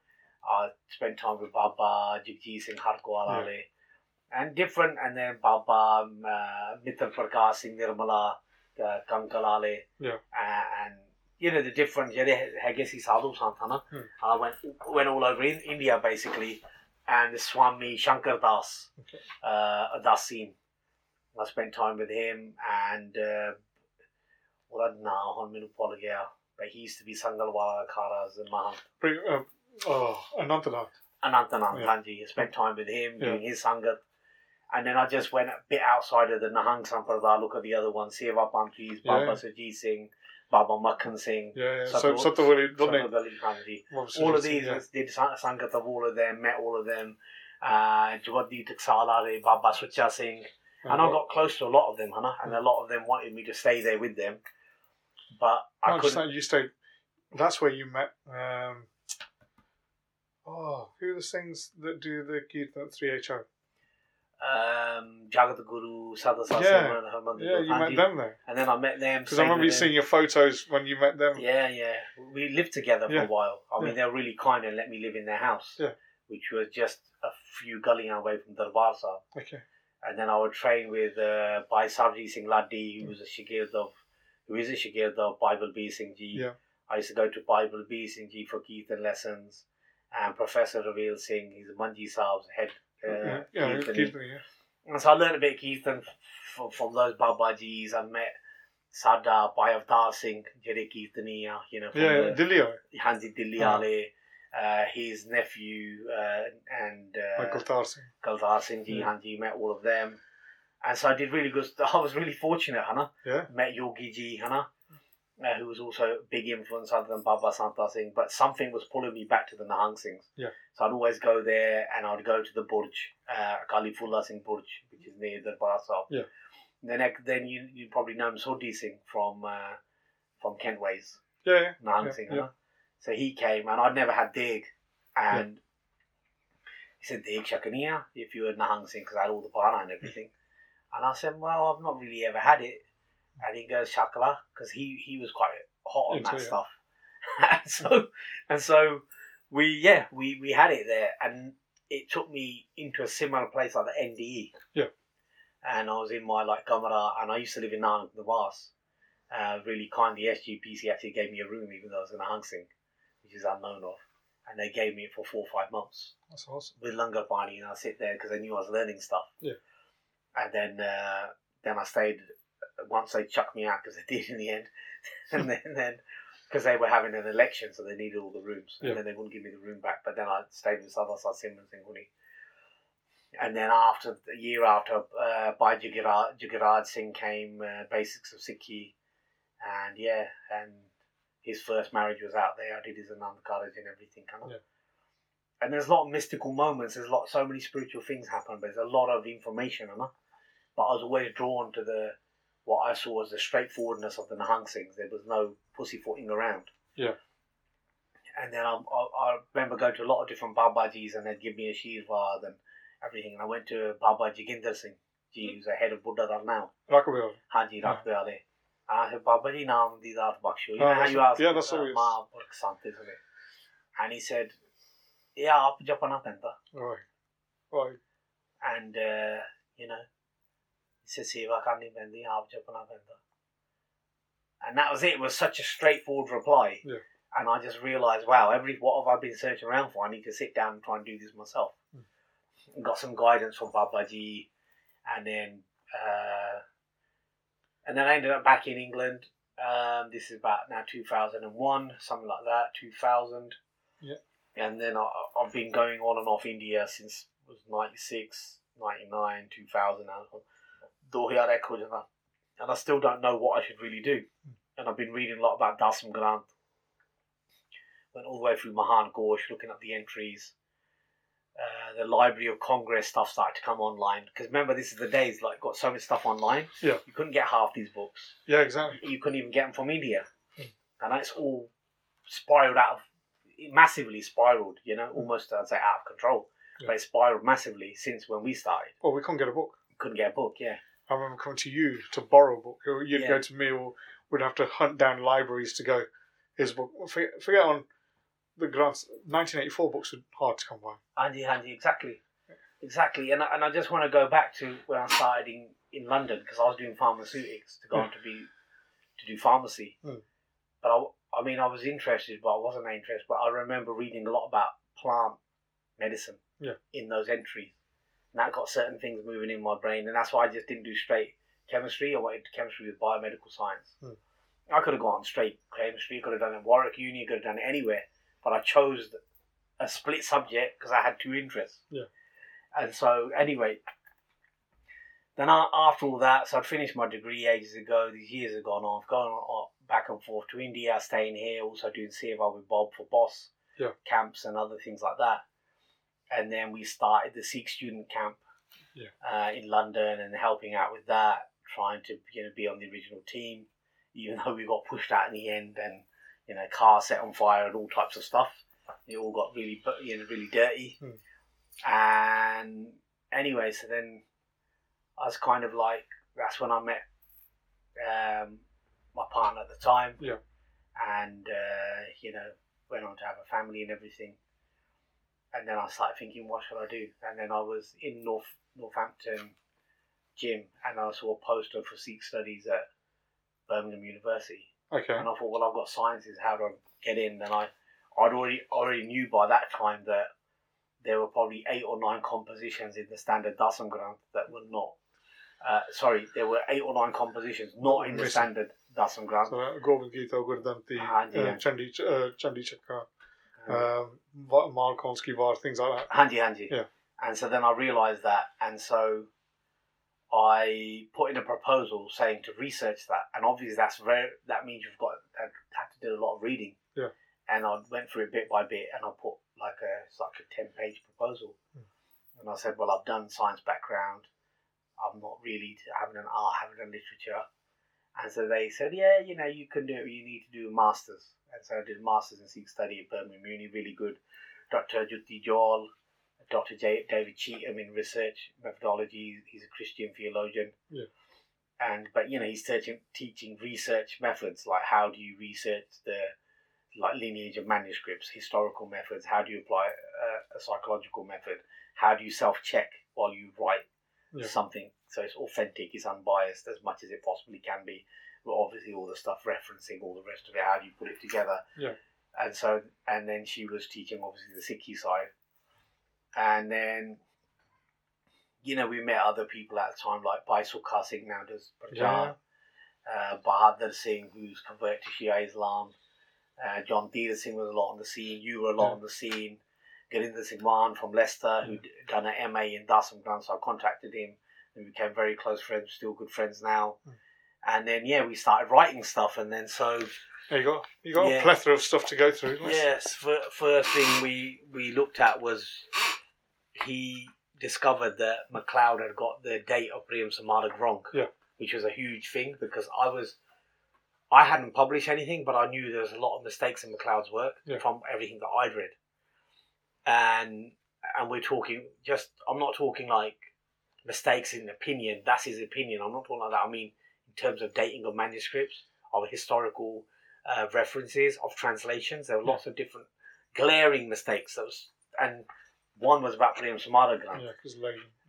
I spent time with Baba, Jigji Singh Harkwal yeah. and different, and then Baba, um, uh, Prakash Singh Nirmala, uh, Kankalale. Yeah. and you know, the different, yeah, I guess he's Sadhu Santana. Hmm. I went, went all over in India basically, and Swami Shankar Das, okay. uh, I spent time with him and uh, ਉਹਦਾ ਨਾਂ ਹੁਣ ਮੈਨੂੰ ਭੁੱਲ ਗਿਆ but he used to be Sangalwala Kharas and Mahant Bring, um, oh, Anantanath. Anantanand Yeah. Kanji I spent time with him Yeah. doing his Sangat and then I just went a bit outside of the Nahang Sampradaya look at the other ones Seva Pantris Baba Yeah. Sajit Singh Baba Makhan Singh Yeah, yeah. Sato- So, Satawali, doesn't it? Sato Ali Kanji What was all it? of these Yeah. did sang- sangat of all of them, met all of them. Uh, Jawaddi Taksala, Baba Sucha Singh, and I got close to a lot of them, Hannah, and a lot of them wanted me to stay there with them, but I I couldn't. you stayed. That's where you met. Um, oh, who are the things that do the Kirtan 3HO? Um, Jagat Guru, Sada Yeah. Satsang, Yeah, you met them there. and then I met them. Because I remember you seeing your photos when you met them. Yeah, yeah. We lived together for Yeah. a while. I mean, they were really kind and let me live in their house, Yeah. which was just a few gullies away from Darbar Sahib. Okay. And then I would train with uh, Bhai Sarji Singh Laddi, who was a shagird of, who is a shagird of Bible B Singh Ji. Yeah. I used to go to Bible B Singh Ji for Kirtan lessons, and Professor Ravil Singh, he's a Manji Saab's head. Uh, yeah, yeah. Kirtan, yeah. And so I learned a bit of Kirtan from, from those Babajis. I met Sada Bhai Avtar Singh, Jere Kirtaniya, you know, from Yeah, the Dilio, Hansi Diliale, uh, his nephew, uh, and uh. Galdar Singh Ji, Yeah. Hanji, met all of them. And so I did really good. I was really fortunate, Hannah. Yeah. Met Yogi Ji, Hannah, uh, who was also a big influence other than Baba Santa Singh. But something was pulling me back to the Nahang Singhs. Yeah. So I'd always go there and I'd go to the Burj, uh, Kalifullah Singh Burj, which is near the Barsab. Yeah. Then, then you you probably know Sodhi Singh from uh, from Kentways. Yeah, yeah. Nahang Yeah, Singh. yeah. huh? So he came, and I'd never had Dig, and he said Dig Shakaniya if you were Nahang Singh because I had all the bana and everything. And I said, well, I've not really ever had it. And he goes Shakala because he he was quite hot on Into that it. stuff. and so and so we yeah we we had it there, and it took me into a similar place like the NDE. Yeah. And I was in my like Gamara, and I used to live in Nanak Niwas. Uh, really kind. The SGPC actually gave me a room, even though I was in a Hang Singh, which is unknown of. And they gave me it for four or five months That's awesome. with Langar Pani, and I sit there because they knew I was learning stuff. Yeah. And then uh, then I stayed once they chucked me out because they did in the end, and then then because they were having an election, so they needed all the rooms, and Yeah. then they wouldn't give me the room back. But then I stayed with Sadasat Simon Singhuni. And then after the year after, uh, by Jagraj Singh came, uh, Basics of Sikhi, and yeah, and his first marriage was out there. I did his Anand Karaj and everything, kind of. Yeah. And there's a lot of mystical moments. There's a lot, so many spiritual things happen, but there's a lot of information, you know? But I was always drawn to the what I saw as the straightforwardness of the Nahang Singhs. There was no pussyfooting around. Yeah. And then I, I, I remember going to a lot of different Babajis and they'd give me a Shirvad and everything. And I went to Baba Jaginder Singh, ji, mm. who's the head of Buddha now. Rakabir. Haji ah. Yeah. Rakbe Ale. And I said, Baba Ji, naam Didat Baksho. You Oh, know how you ask yeah, that's uh. Ma isn't it? And he said, Yeah, aap japana penta. Right. Right. And, uh, you know, he said, Seva karni pendi, aap japana penta. And that was it. It was such a straightforward reply. Yeah. And I just realised, wow, every what have I been searching around for? I need to sit down and try and do this myself. Hmm. Got some guidance from Babaji, and then uh, and then I ended up back in England. Um, this is about now 2001, something like that, 2000. Yeah. And then I, I've been going on and off India since was 96, 99, 2000. And I- and I still don't know what I should really do. And I've been reading a lot about Dasam Granth. Went all the way through Mahan Kosh, looking at the entries. Uh, the Library of Congress stuff started to come online. Because remember, this is the days, like, got so much stuff online. Yeah. You couldn't get half these books. Yeah, exactly. You couldn't even get them from India. Mm. And that's all spiraled out of, massively spiraled, you know, almost, I'd say, out of control. Yeah. But it spiraled massively since when we started. Well, we couldn't get a book. Couldn't get a book, yeah. I remember coming to you to borrow a book. You'd Yeah. go to me, or we'd have to hunt down libraries to go. Here's a book. Forget, forget on the grants. 1984 books were hard to come by. Handy, handy, exactly, exactly. And I, and I just want to go back to when I started in, in London because I was doing pharmaceutics to go on to be to do pharmacy. Mm. But I, I mean, I was interested, but I wasn't interested. But I remember reading a lot about plant medicine Yeah. in those entries, and that got certain things moving in my brain, and that's why I just didn't do straight chemistry. I wanted chemistry with biomedical science. Mm. I could have gone straight chemistry. Could have done it at Warwick Uni. Could have done it anywhere. But I chose a split subject because I had two interests. Yeah. And so, anyway, then I, after all that, so I'd finished my degree ages ago. These years have gone on. I've gone on, back and forth to India, staying here, also doing CFR with Bob for Boss Yeah. camps and other things like that. And then we started the Sikh student camp Yeah. uh, in London and helping out with that, trying to you know be on the original team, even though we got pushed out in the end and you know car set on fire and all types of stuff. It all got really you know really dirty. Hmm. And anyway, so then I was kind of like that's when I met um, my partner at the time. Yeah. And uh, you know went on to have a family and everything. And then I started thinking, what should I do? And then I was in North Northampton gym, and I saw a poster for Sikh studies at Birmingham University. Okay. And I thought, well, I've got sciences. How do I get in? And I, I'd already already knew by that time that there were probably eight or nine compositions in the standard Dasam Granth that were not. Uh, sorry, there were eight or nine compositions not in the standard Dasam Granth. So, uh, Govind Gita, Gurdanti, uh, uh yeah. Chandi, uh, Chandi Chakka, um, uh, Var, things like that. Handy, handy. Yeah. And so then I realised that, and so I put in a proposal saying to research that, and obviously that's very that means you've got had, had to do a lot of reading. Yeah. And I went through it bit by bit, and I put like a it's like a ten page proposal, Hmm. and I said, well, I've done science background, I'm not really having an art, having done literature. And so they said, yeah, you know, you can do it. You need to do a master's. And so I did a master's in Sikh study at Birmingham Uni, really good. Dr. Jhutti-Johal, Dr. J- David Cheetham in research methodology. He's a Christian theologian. Yeah. And but you know he's teaching teaching research methods like how do you research the like lineage of manuscripts, historical methods. How do you apply a, a psychological method? How do you self check while you write Yeah. something so it's authentic, it's unbiased as much as it possibly can be. But obviously all the stuff referencing all the rest of it. How do you put it together? Yeah. And so and then she was teaching obviously the Sikhi side, and then you know we met other people at the time like Baisal Singh now does Prajar, Yeah. uh, Bahadur Singh, who's converted to Shia Islam. Uh, John Deere Singh was a lot on the scene. You were a lot Yeah. on the scene. Gurinder Singh Mann from Leicester, who'd done an MA in Dasam so I contacted him. We became very close friends, still good friends now. Mm. And then, yeah, we started writing stuff. And then, so, There you go. You got a plethora of stuff to go through. Yes, fir- first thing we, we looked at was he discovered that McLeod had got the date of Prem Sumarag wrong, Yeah. which was a huge thing because I was, I hadn't published anything, but I knew there was a lot of mistakes in McLeod's work Yeah. from everything that I'd read, and and we're talking just I'm not talking like mistakes in opinion. That's his opinion. I'm not talking like that. I mean in terms of dating of manuscripts, of historical uh, references, of translations. There were lots of different glaring mistakes. That was and one was about Prem Sumarag Granth Yeah,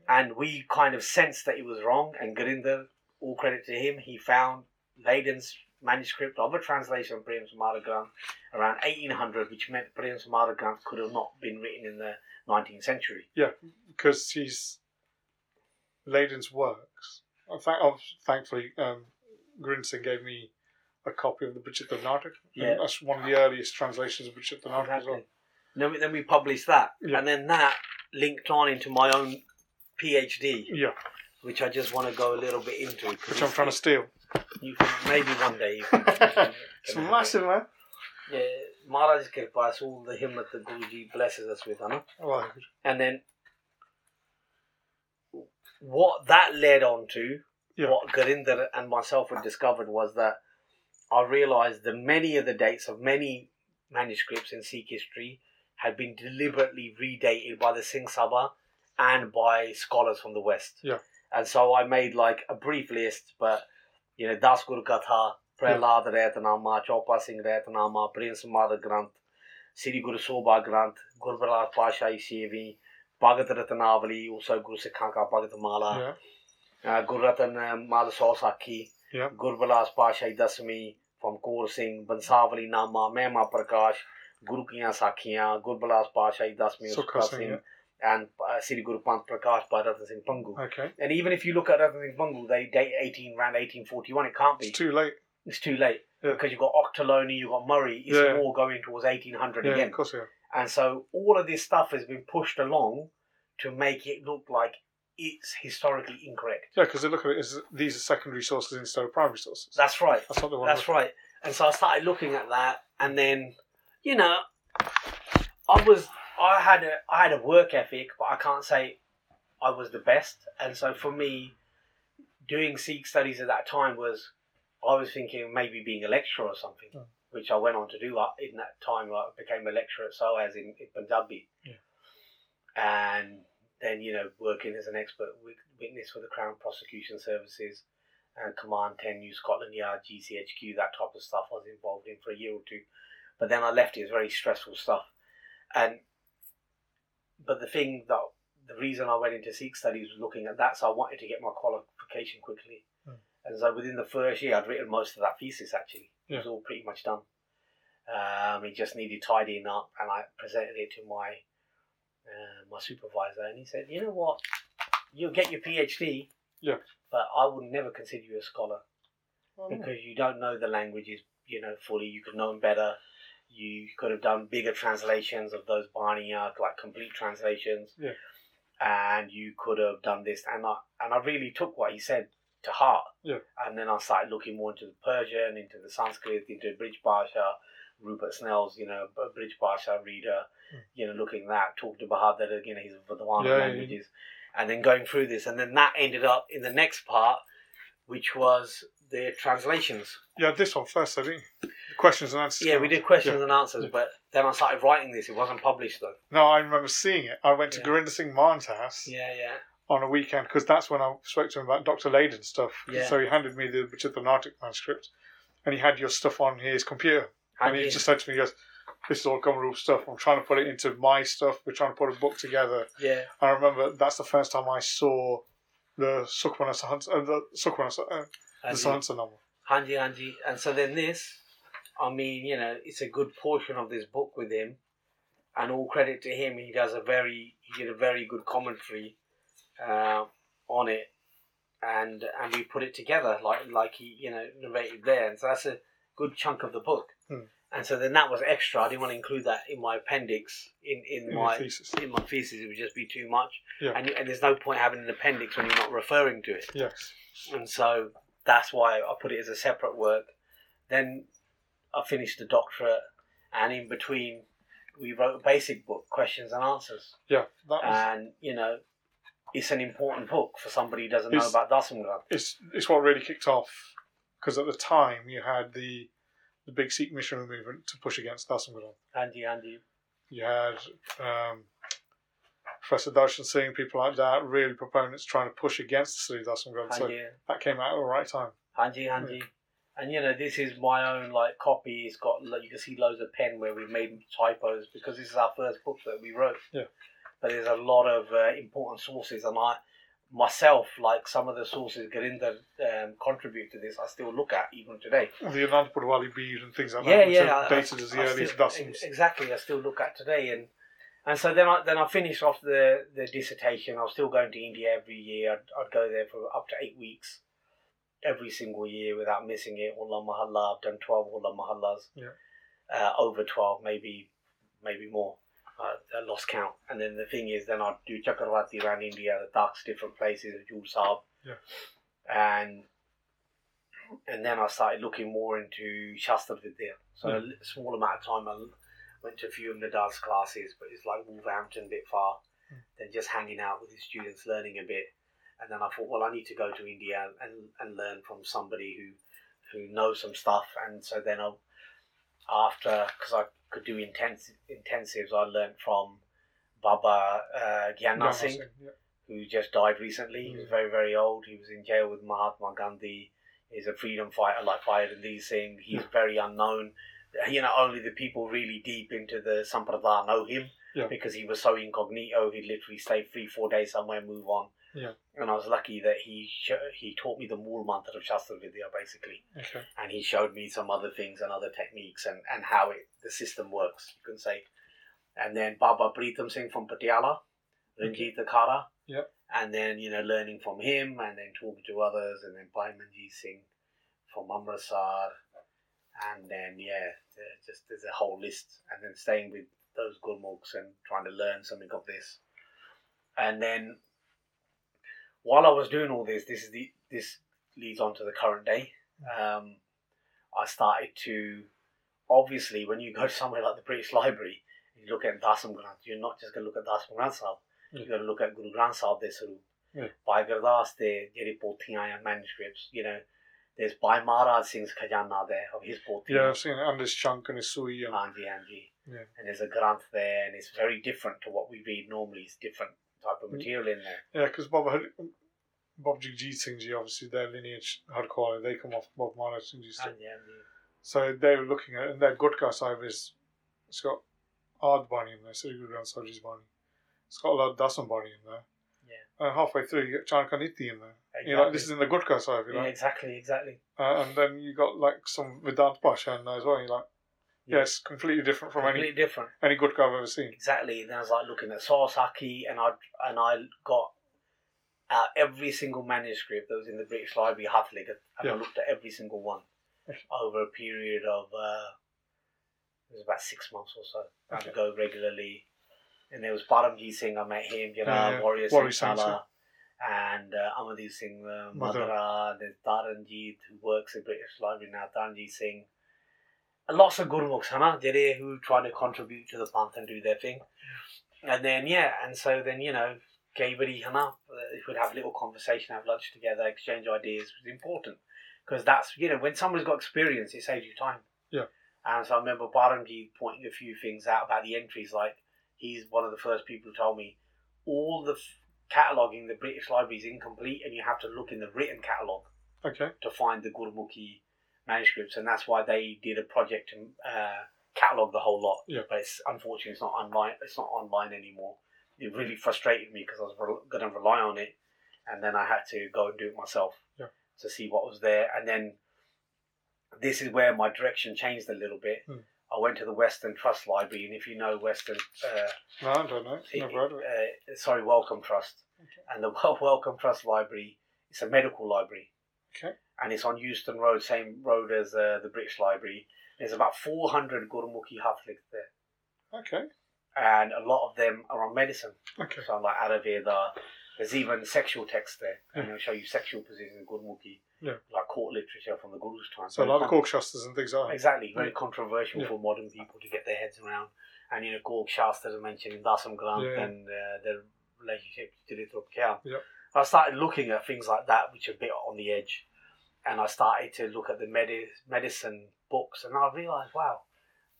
and we kind of sensed that it was wrong. And Gurinder, all credit to him, he found Leyden's manuscript of a translation of Prem Sumarag Granth around 1800, which meant Prem Sumarag Granth could have not been written in the 19th century. Yeah, because he's Leyden's works. I thank, oh, thankfully, um, Grinson gave me a copy of the Bachittar Natak. and Yeah. That's one of the earliest translations of Bachittar Natak as well. Then we, then we published that, Yeah. and then that linked on into my own PhD, Yeah, which I just want to go a little bit into. which I'm trying to steal. You can, maybe one day. You can, you can It's have it. massive, man. Yeah, Maharaj Kirpa, it's all the himmat that the Guruji blesses us with, oh, Anna. Well, And then what that led on to, Yeah. what Gurinder and myself had discovered was that I realized that many of the dates of many manuscripts in Sikh history had been deliberately redated by the Singh Sabha and by scholars from the West. Yeah. And so I made like a brief list, but you know, Das Guru Katha, Prahlad Rahitnama, Chopa Singh Rahitnama, Prem Sumarag Granth, Sri Guru Sobha Granth, Guru Prahlad Pasha Sevi, Bhagat Ratanavali, also Guru Bhagat Mala, yeah, uh, Guru Ratan uh, Mal Sakhi, yeah, Guru Vilas Dasmi from Kaur Singh, Bansavali Nama, Mehma Prakash, Guru Kiyan Sakhiyan, Guru Vilas Pasha Dasmi, Sukha Sukha Singh, Singh, yeah. and uh, Sri Guru Panth Prakash by Ratan Singh Bhangu. Okay, And even if you look at Ratan Singh Bhangu, they date 18 around 1841. It can't be. it's too late. It's too late Yeah. because you've got Ochterlony, you've got Murray. It's Yeah. more going towards 1800 Yeah, again. of course, yeah. And so all of this stuff has been pushed along to make it look like it's historically incorrect. Yeah, because they look at it as these are secondary sources instead of primary sources. That's right. That's what they want. That's right. And so I started looking at that, and then, you know, I was I had a I had a work ethic, but I can't say I was the best. And so for me, doing Sikh studies at that time was I was thinking maybe being a lecturer or something, Hmm. which I went on to do in that time. I became a lecturer at SOAS in, in Punjabi, Yeah. and then you know working as an expert witness for the Crown Prosecution Services and Command 10 New Scotland Yard, GCHQ, that type of stuff I was involved in for a year or two. But then I left it, it was very stressful stuff. And but the thing that the reason I went into Sikh studies was looking at that, so I wanted to get my qualification quickly. Hmm. And so within the first year, I'd written most of that thesis actually. It was all pretty much done. Um, it just needed tidying up, and I presented it to my uh, my supervisor, and he said, "You know what? You'll get your PhD, Yeah. but I would never consider you a scholar Oh, no. because you don't know the languages, you know, fully. You could know them better. You could have done bigger translations of those Barneyard, like complete translations. Yeah. And you could have done this, and I and I really took what he said to heart. Yeah. And then I started looking more into the Persian, into the Sanskrit, into Braj Bhasha, Rupert Snell's, you know, Braj Bhasha reader, Hmm. you know, looking at that, talking to Bahadur, you know, his Vadwana Yeah, yeah, yeah. languages, and then going through this, and then that ended up in the next part, which was the translations. Yeah, this one first, I think. Questions and answers. Yeah, we did questions Yeah. and answers, but then I started writing this. It wasn't published though. No, I remember seeing it. I went to Yeah. Gurinder Singh Mann's house Yeah, yeah, on a weekend because that's when I spoke to him about Dr. Leyden stuff. Yeah. So he handed me the Bachittar Natak manuscript and he had your stuff on his computer. and he just said to me, he goes, This is all Gumrool stuff. I'm trying to put it into my stuff. We're trying to put a book together. yeah, I remember that's the first time I saw the Sukhmana Sahansa, uh, the Sukhmana, uh, the Sahansa novel. Hanji, Hanji. And so then this, I mean, you know, it's a good portion of this book with him, and all credit to him. He does a very, he did a very good commentary uh, on it, and and we put it together like like he you know narrated there, and so that's a good chunk of the book. Hmm. And so then that was extra. I didn't want to include that in my appendix in in, In my thesis. in my thesis. It would just be too much. Yeah. And and there's no point having an appendix when you're not referring to it. Yes. And so that's why I put it as a separate work. Then I finished the doctorate, and in between, we wrote a basic book, questions and answers. Yeah. That was, And you know, it's an important book for somebody who doesn't know It's- about Dasam Granth. it's it's what really kicked off because at the time you had the the big Sikh missionary movement to push against Dasam Granth. Andy, Andy, You had um, Professor Darshan Singh, people like that, really proponents trying to push against the Sri Dasam Granth. So Andy, that came out at the right time. Andy, Andy. And you know, this is my own like copy. It's got you can see loads of pen where we've made typos because this is our first book that we wrote. Yeah. But there's a lot of uh, important sources, and I myself like some of the sources Gurinder um, contribute to this. I still look at even today. The Anandpur Wali bead and things like yeah, that, which yeah. are I- as the I earliest still- Dasams. Exactly, I still look at today, and and so then I then I finished off the the dissertation. I was still going to India every year. I'd, I'd go there for up to eight weeks, every single year without missing it. Hola Mohalla, I've done twelve Hola Mohallas. Yeah. Uh, over twelve, maybe maybe more. Uh, I lost count. And then the thing is, then I'd do Chakravarti around India, the Daks, different places, Jul Sahib. Yeah. And and then I started looking more into Shastra Vidya. So Yeah. a small amount of time went to a few of dance classes, but it's like Wolverhampton, a bit far. Mm. Then just hanging out with his students, learning a bit. And then I thought, well, I need to go to India and, and learn from somebody who who knows some stuff. And so then I, after, because I could do intensive intensives, I learned from Baba uh, Gyanna Yeah, Singh yeah. who just died recently. He was Mm. very, very old. He was in jail with Mahatma Gandhi. He's a freedom fighter like Fayadindeed Singh. He's very unknown. You know, only the people really deep into the Sampradaya know him Yeah. because he was so incognito. He'd literally stay three, four days somewhere, move on. Yeah. And I was lucky that he sh- he taught me the Mool Mantra of Shastra Vidya, basically Okay. and he showed me some other things and other techniques and, and how it the system works, you can say. And then Baba Preetham Singh from Patiala, Ranjit Akhara. Yep. And then, you know, learning from him and then talking to others and then Bhai Manjeet Singh from Amritsar and then yeah, just there's a whole list, and then staying with those gurmukhs and trying to learn something of this, and then while I was doing all this, this is the this leads on to the current day. Um, I started to obviously when you go somewhere like the British Library, you look at Dasam Granth, you're not just going to look at Dasam Granth Sahib, mm. you're going to look at Guru Granth Sahib de Saru, mm. Bhai Gurdas de Jiri Pothiyan manuscripts, you know, there's Bhai Maharaj Singh's Khajana there of his poetry. Yeah, I've seen it, and there's Chunk and his Sui. And... Anji, Anji. Yeah. And there's a Granth there, and it's very different to what we read normally. It's different type of mm. material in there. Yeah, because Bob had, Bob Jigjeet Singh obviously their lineage had quality. They come off Bob Maharaj Singh Ji's. Anji, Anji. So they're looking at, and their Gutka Sahib is, it's got Ard Bani in there, Sri Guru Granth Sahib Bani. It's got a lot of Dasam Bani in there. Yeah. And halfway through, you get Chanakanithi in there. You're like, this is in the Gutka Sahib, you yeah, exactly exactly Uh, and then you got like some Vedant Pasha in there as well. You're like, yeah, it's completely different from completely any different any Gutka I've ever seen. Exactly. And I was like looking at Sawasaki, and I and I got out every single manuscript that was in the British Library Hathlig, and Yeah. I looked at every single one over a period of uh, it was about six months or so. I Okay. would go regularly, and there was Paramjit Singh. I met him, you know, Yeah, yeah. Warrior Warrior Singh and uh, Amardeep Singh uh. Madhura. There's Taranjit who works in British Library now. Taranjit Singh. And lots of Gurmukhs, hana, jere who try to contribute to the and do their thing. And then yeah, and so then you know, Gabriel, hana, uh, would have a little conversation, have lunch together, exchange ideas was important because that's you know when somebody's got experience, it saves you time. Yeah. And so I remember Baramji pointing a few things out about the entries, like he's one of the first people who told me all the cataloguing the British Library is incomplete, and you have to look in the written catalogue Okay. to find the Gurmukhi manuscripts, and that's why they did a project to uh, catalog the whole lot. Yeah. But it's unfortunately it's not online. It's not online anymore. It really frustrated me because I was re- going to rely on it, and then I had to go and do it myself Yeah. to see what was there. And then this is where my direction changed a little bit. Hmm. I went to the Western Trust Library, and if you know Western, uh, No, I don't know. Never heard of it. uh, sorry, Wellcome Trust, Okay. and the Wel- Wellcome Trust Library It's a medical library. Okay. And it's on Euston Road, same road as uh, the British Library. There's about 400 Gurmukhi Hathliks there. Okay. And a lot of them are on medicine. Okay. So like Ayurveda. There's even sexual texts there. And they'll show you sexual positions in Gurmukhi. Yeah. Like court literature from the Guru's time. So a lot of Very Kork and things are. Exactly, very controversial Yeah. for modern people to get their heads around. And you know, Gorg Shastras are mentioned in Dasam Granth and uh, their relationship to Tirithurpkyan. Yep. I started looking at things like that, which are a bit on the edge. And I started to look at the medi- medicine books, and I realised, wow,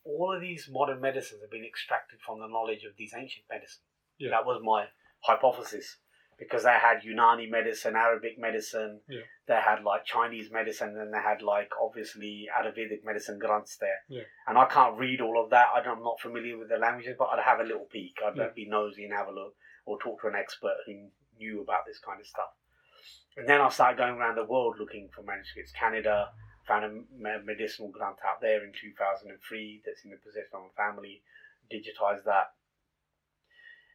all of these modern medicines have been extracted from the knowledge of these ancient medicines. Yeah. That was my hypothesis. Because they had Unani medicine, Arabic medicine, Yeah. they had like Chinese medicine, and they had like obviously Ayurvedic medicine grunts there. Yeah. And I can't read all of that. I don't- I'm not familiar with the languages, but I'd have a little peek. I'd Yeah. be nosy and have a look, or talk to an expert who knew about this kind of stuff. And then I started going around the world looking for manuscripts. Canada found a medicinal Granth out there in 2003 that's in the possession of a family. Digitized that.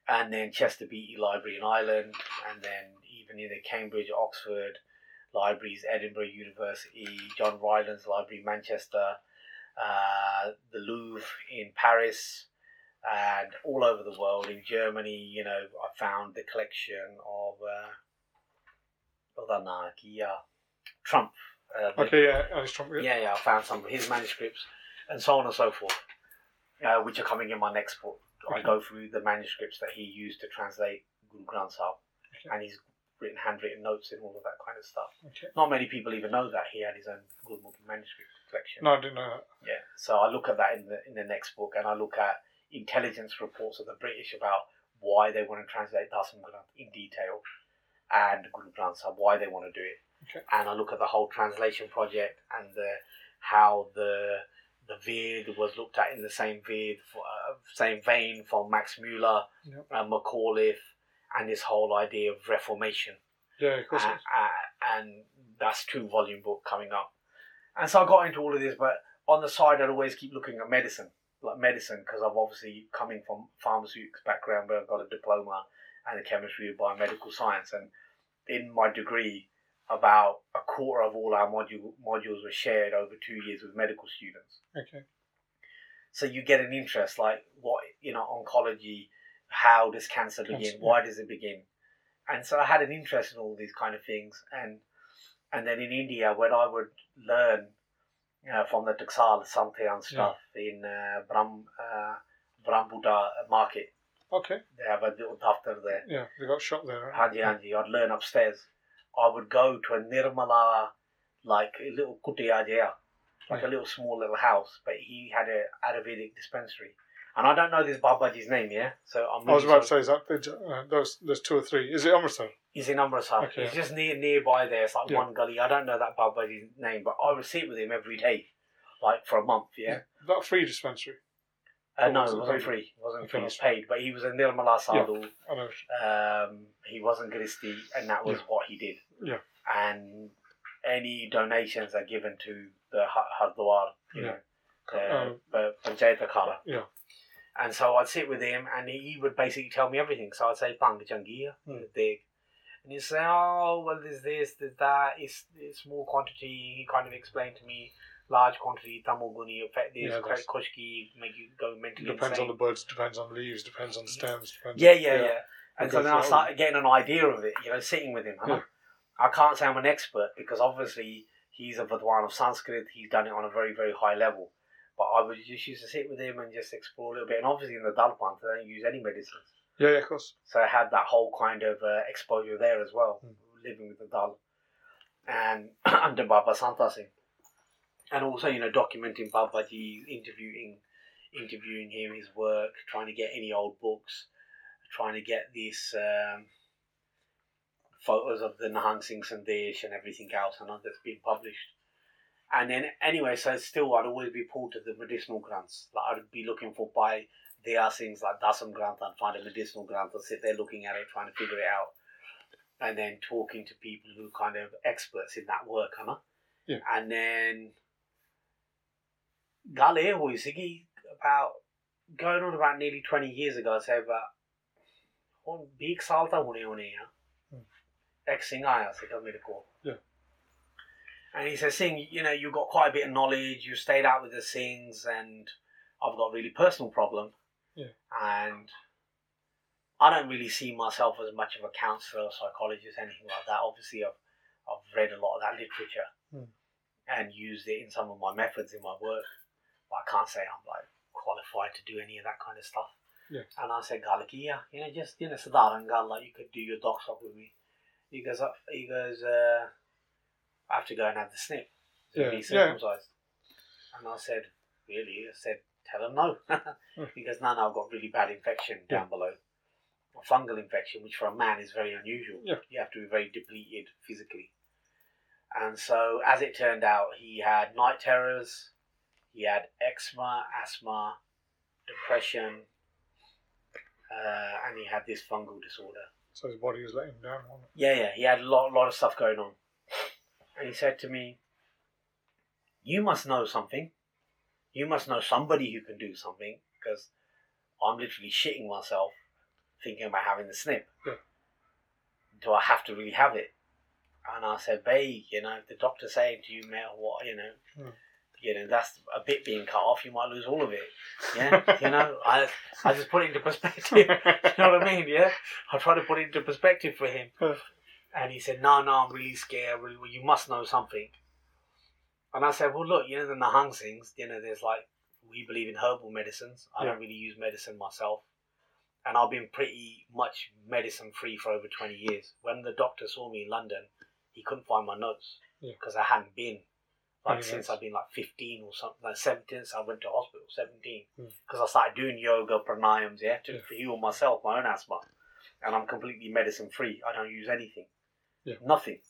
And then Chester Beatty Library in Ireland, and then even in the Cambridge, Oxford libraries, Edinburgh University, John Rylands Library, Manchester, uh, the Louvre in Paris, and all over the world. In Germany, you know, I found the collection of uh, yeah, Trumpp. Uh, the- Okay, yeah, Alice Trumpp. Yeah. yeah, yeah, I found some of his manuscripts and so on and so forth, uh, which are coming in my next book. I go through the manuscripts that he used to translate Guru Granth Sahib, Okay. and he's written handwritten notes and all of that kind of stuff. Okay. Not many people even know that he had his own Gurmukhi manuscript collection. No, I didn't know that. Yeah, so I look at that in the in the next book, and I look at intelligence reports of the British about why they want to translate Dasam Granth in detail, and Guru Granth Sahib, why they want to do it. Okay. And I look at the whole translation project and the how the the Ved was looked at in the same Ved, uh, same vein from Max Muller Yep. and Macauliffe, and this whole idea of reformation Yeah, of course. uh, uh, and that's two volume book coming up. And so I got into all of this, but on the side, I'd always keep looking at medicine, like medicine, because I'm obviously coming from pharmaceutics background, where I've got a diploma and a chemistry of biomedical science, and in my degree, about a quarter of all our module, modules were shared over two years with medical students. Okay. So you get an interest, like what you know, oncology. How does cancer begin? Why does it begin? And so I had an interest in all these kind of things, and and then in India, when I would learn uh, from the Taksal Santhyan stuff in uh, Brahm uh, Brahmbuddha market, Okay. they have a little daftar there. Yeah, they got shot there. Right? Hanji Hanji, I'd learn upstairs. I would go to a Nirmala, like a little there, like a little small little house, but he had a Ayurvedic dispensary. And I don't know this Babaji's name, yeah? So I'm I was about to say, is that uh, those, there's two or three. Is it Amritsar? He's in Amritsar. Okay. He's just near nearby there. It's like Yeah. one gully. I don't know that Babaji's name, but I would sit with him every day, like for a month, yeah? That free dispensary. Uh, no, it wasn't free. It wasn't free. It was paid. But he was a Nirmala Sadhu. Know. Um, he wasn't Gristi, and that was Yeah. what he did. Yeah. And any donations are given to the Ha- Hardwar, you Yeah. know, Uh, uh, Panchayat Akhala. Yeah. And so I'd sit with him, and he would basically tell me everything. So I'd say, "Pang Jangia, Mm. dig," and he'd say, "Oh, well, there's this, there's that. It's, it's small quantity." He kind of explained to me. Large quantity, tamoguni affect this, Yeah, kushki make you go mentally depends insane. on the buds, depends on the leaves, depends on the stems. Depends Yeah, yeah, yeah. And so then I started getting an idea of it, you know, sitting with him. Yeah. I can't say I'm an expert because obviously he's a Vidwan of Sanskrit, he's done it on a very, very high level. But I would just used to sit with him and just explore a little bit. And obviously in the Dalpan, they don't use any medicines. Yeah, yeah, of course. So I had that whole kind of uh, exposure there as well, Mm. living with the Dal. And under Baba Santa Singh. And also, you know, documenting Baba Babaji, interviewing interviewing him, his work, trying to get any old books, trying to get these um, photos of the Nahang Singh Sandesh and everything else and all that's been published. And then anyway, so still I'd always be pulled to the medicinal Granths. Like I'd be looking for by there are things like Dasam Granth, I'd find a medicinal Granth I'd sit there looking at it, trying to figure it out, and then talking to people who are kind of experts in that work, Huh? Yeah. And then Gale he about going on about nearly 20 years ago, I say about one big salta hone hone yeah. Hmm. Ex Singh I think I me a call. Yeah. And he says, "Sing, you know, you've got quite a bit of knowledge, you stayed out with the things, and I've got a really personal problem. Yeah. and I don't really see myself as much of a counselor or psychologist anything like that obviously I've I've read a lot of that literature Hmm. and used it in some of my methods in my work but I can't say I'm like qualified to do any of that kind of stuff Yeah. and I said Galaki yeah you know just you know Sadaran like you could do your docs up with me he goes up. He goes. Uh, I have to go and have the snip to Yeah, be yeah. circumcised. And I said, really? I said, tell him no. because goes, no, no, I've got really bad infection down below, a fungal infection, which for a man is very unusual. Yeah. You have to be very depleted physically. And so, as it turned out, he had night terrors, he had eczema, asthma, depression, uh, and he had this fungal disorder. So his body was letting him down. Wasn't it? Yeah, yeah, he had a lot, lot of stuff going on. And he said to me, You must know something. You must know somebody who can do something because I'm literally shitting myself thinking about having the snip. Yeah. Do I have to really have it? And I said, Babe, you know, if the doctor's saying to you, mate, what, you know, Hmm. you know, that's a bit being cut off, you might lose all of it. Yeah, you know, I, I just put it into perspective. you know what I mean? Yeah, I try to put it into perspective for him. And he said, No, no, I'm really scared. Really, well, you must know something. And I said, Well, look, you know, the Nahang Singhs, you know, there's like, we believe in herbal medicines. I don't really use medicine myself. And I've been pretty much medicine free for over 20 years. When the doctor saw me in London, he couldn't find my notes Yeah. because I hadn't been. Like since? I've been like 15 or something, like 17, so I went to hospital, 17. Hmm. Because I started doing yoga, pranayams, yeah, to Yeah. heal myself, my own asthma. And I'm completely medicine free. I don't use anything. Yeah. Nothing.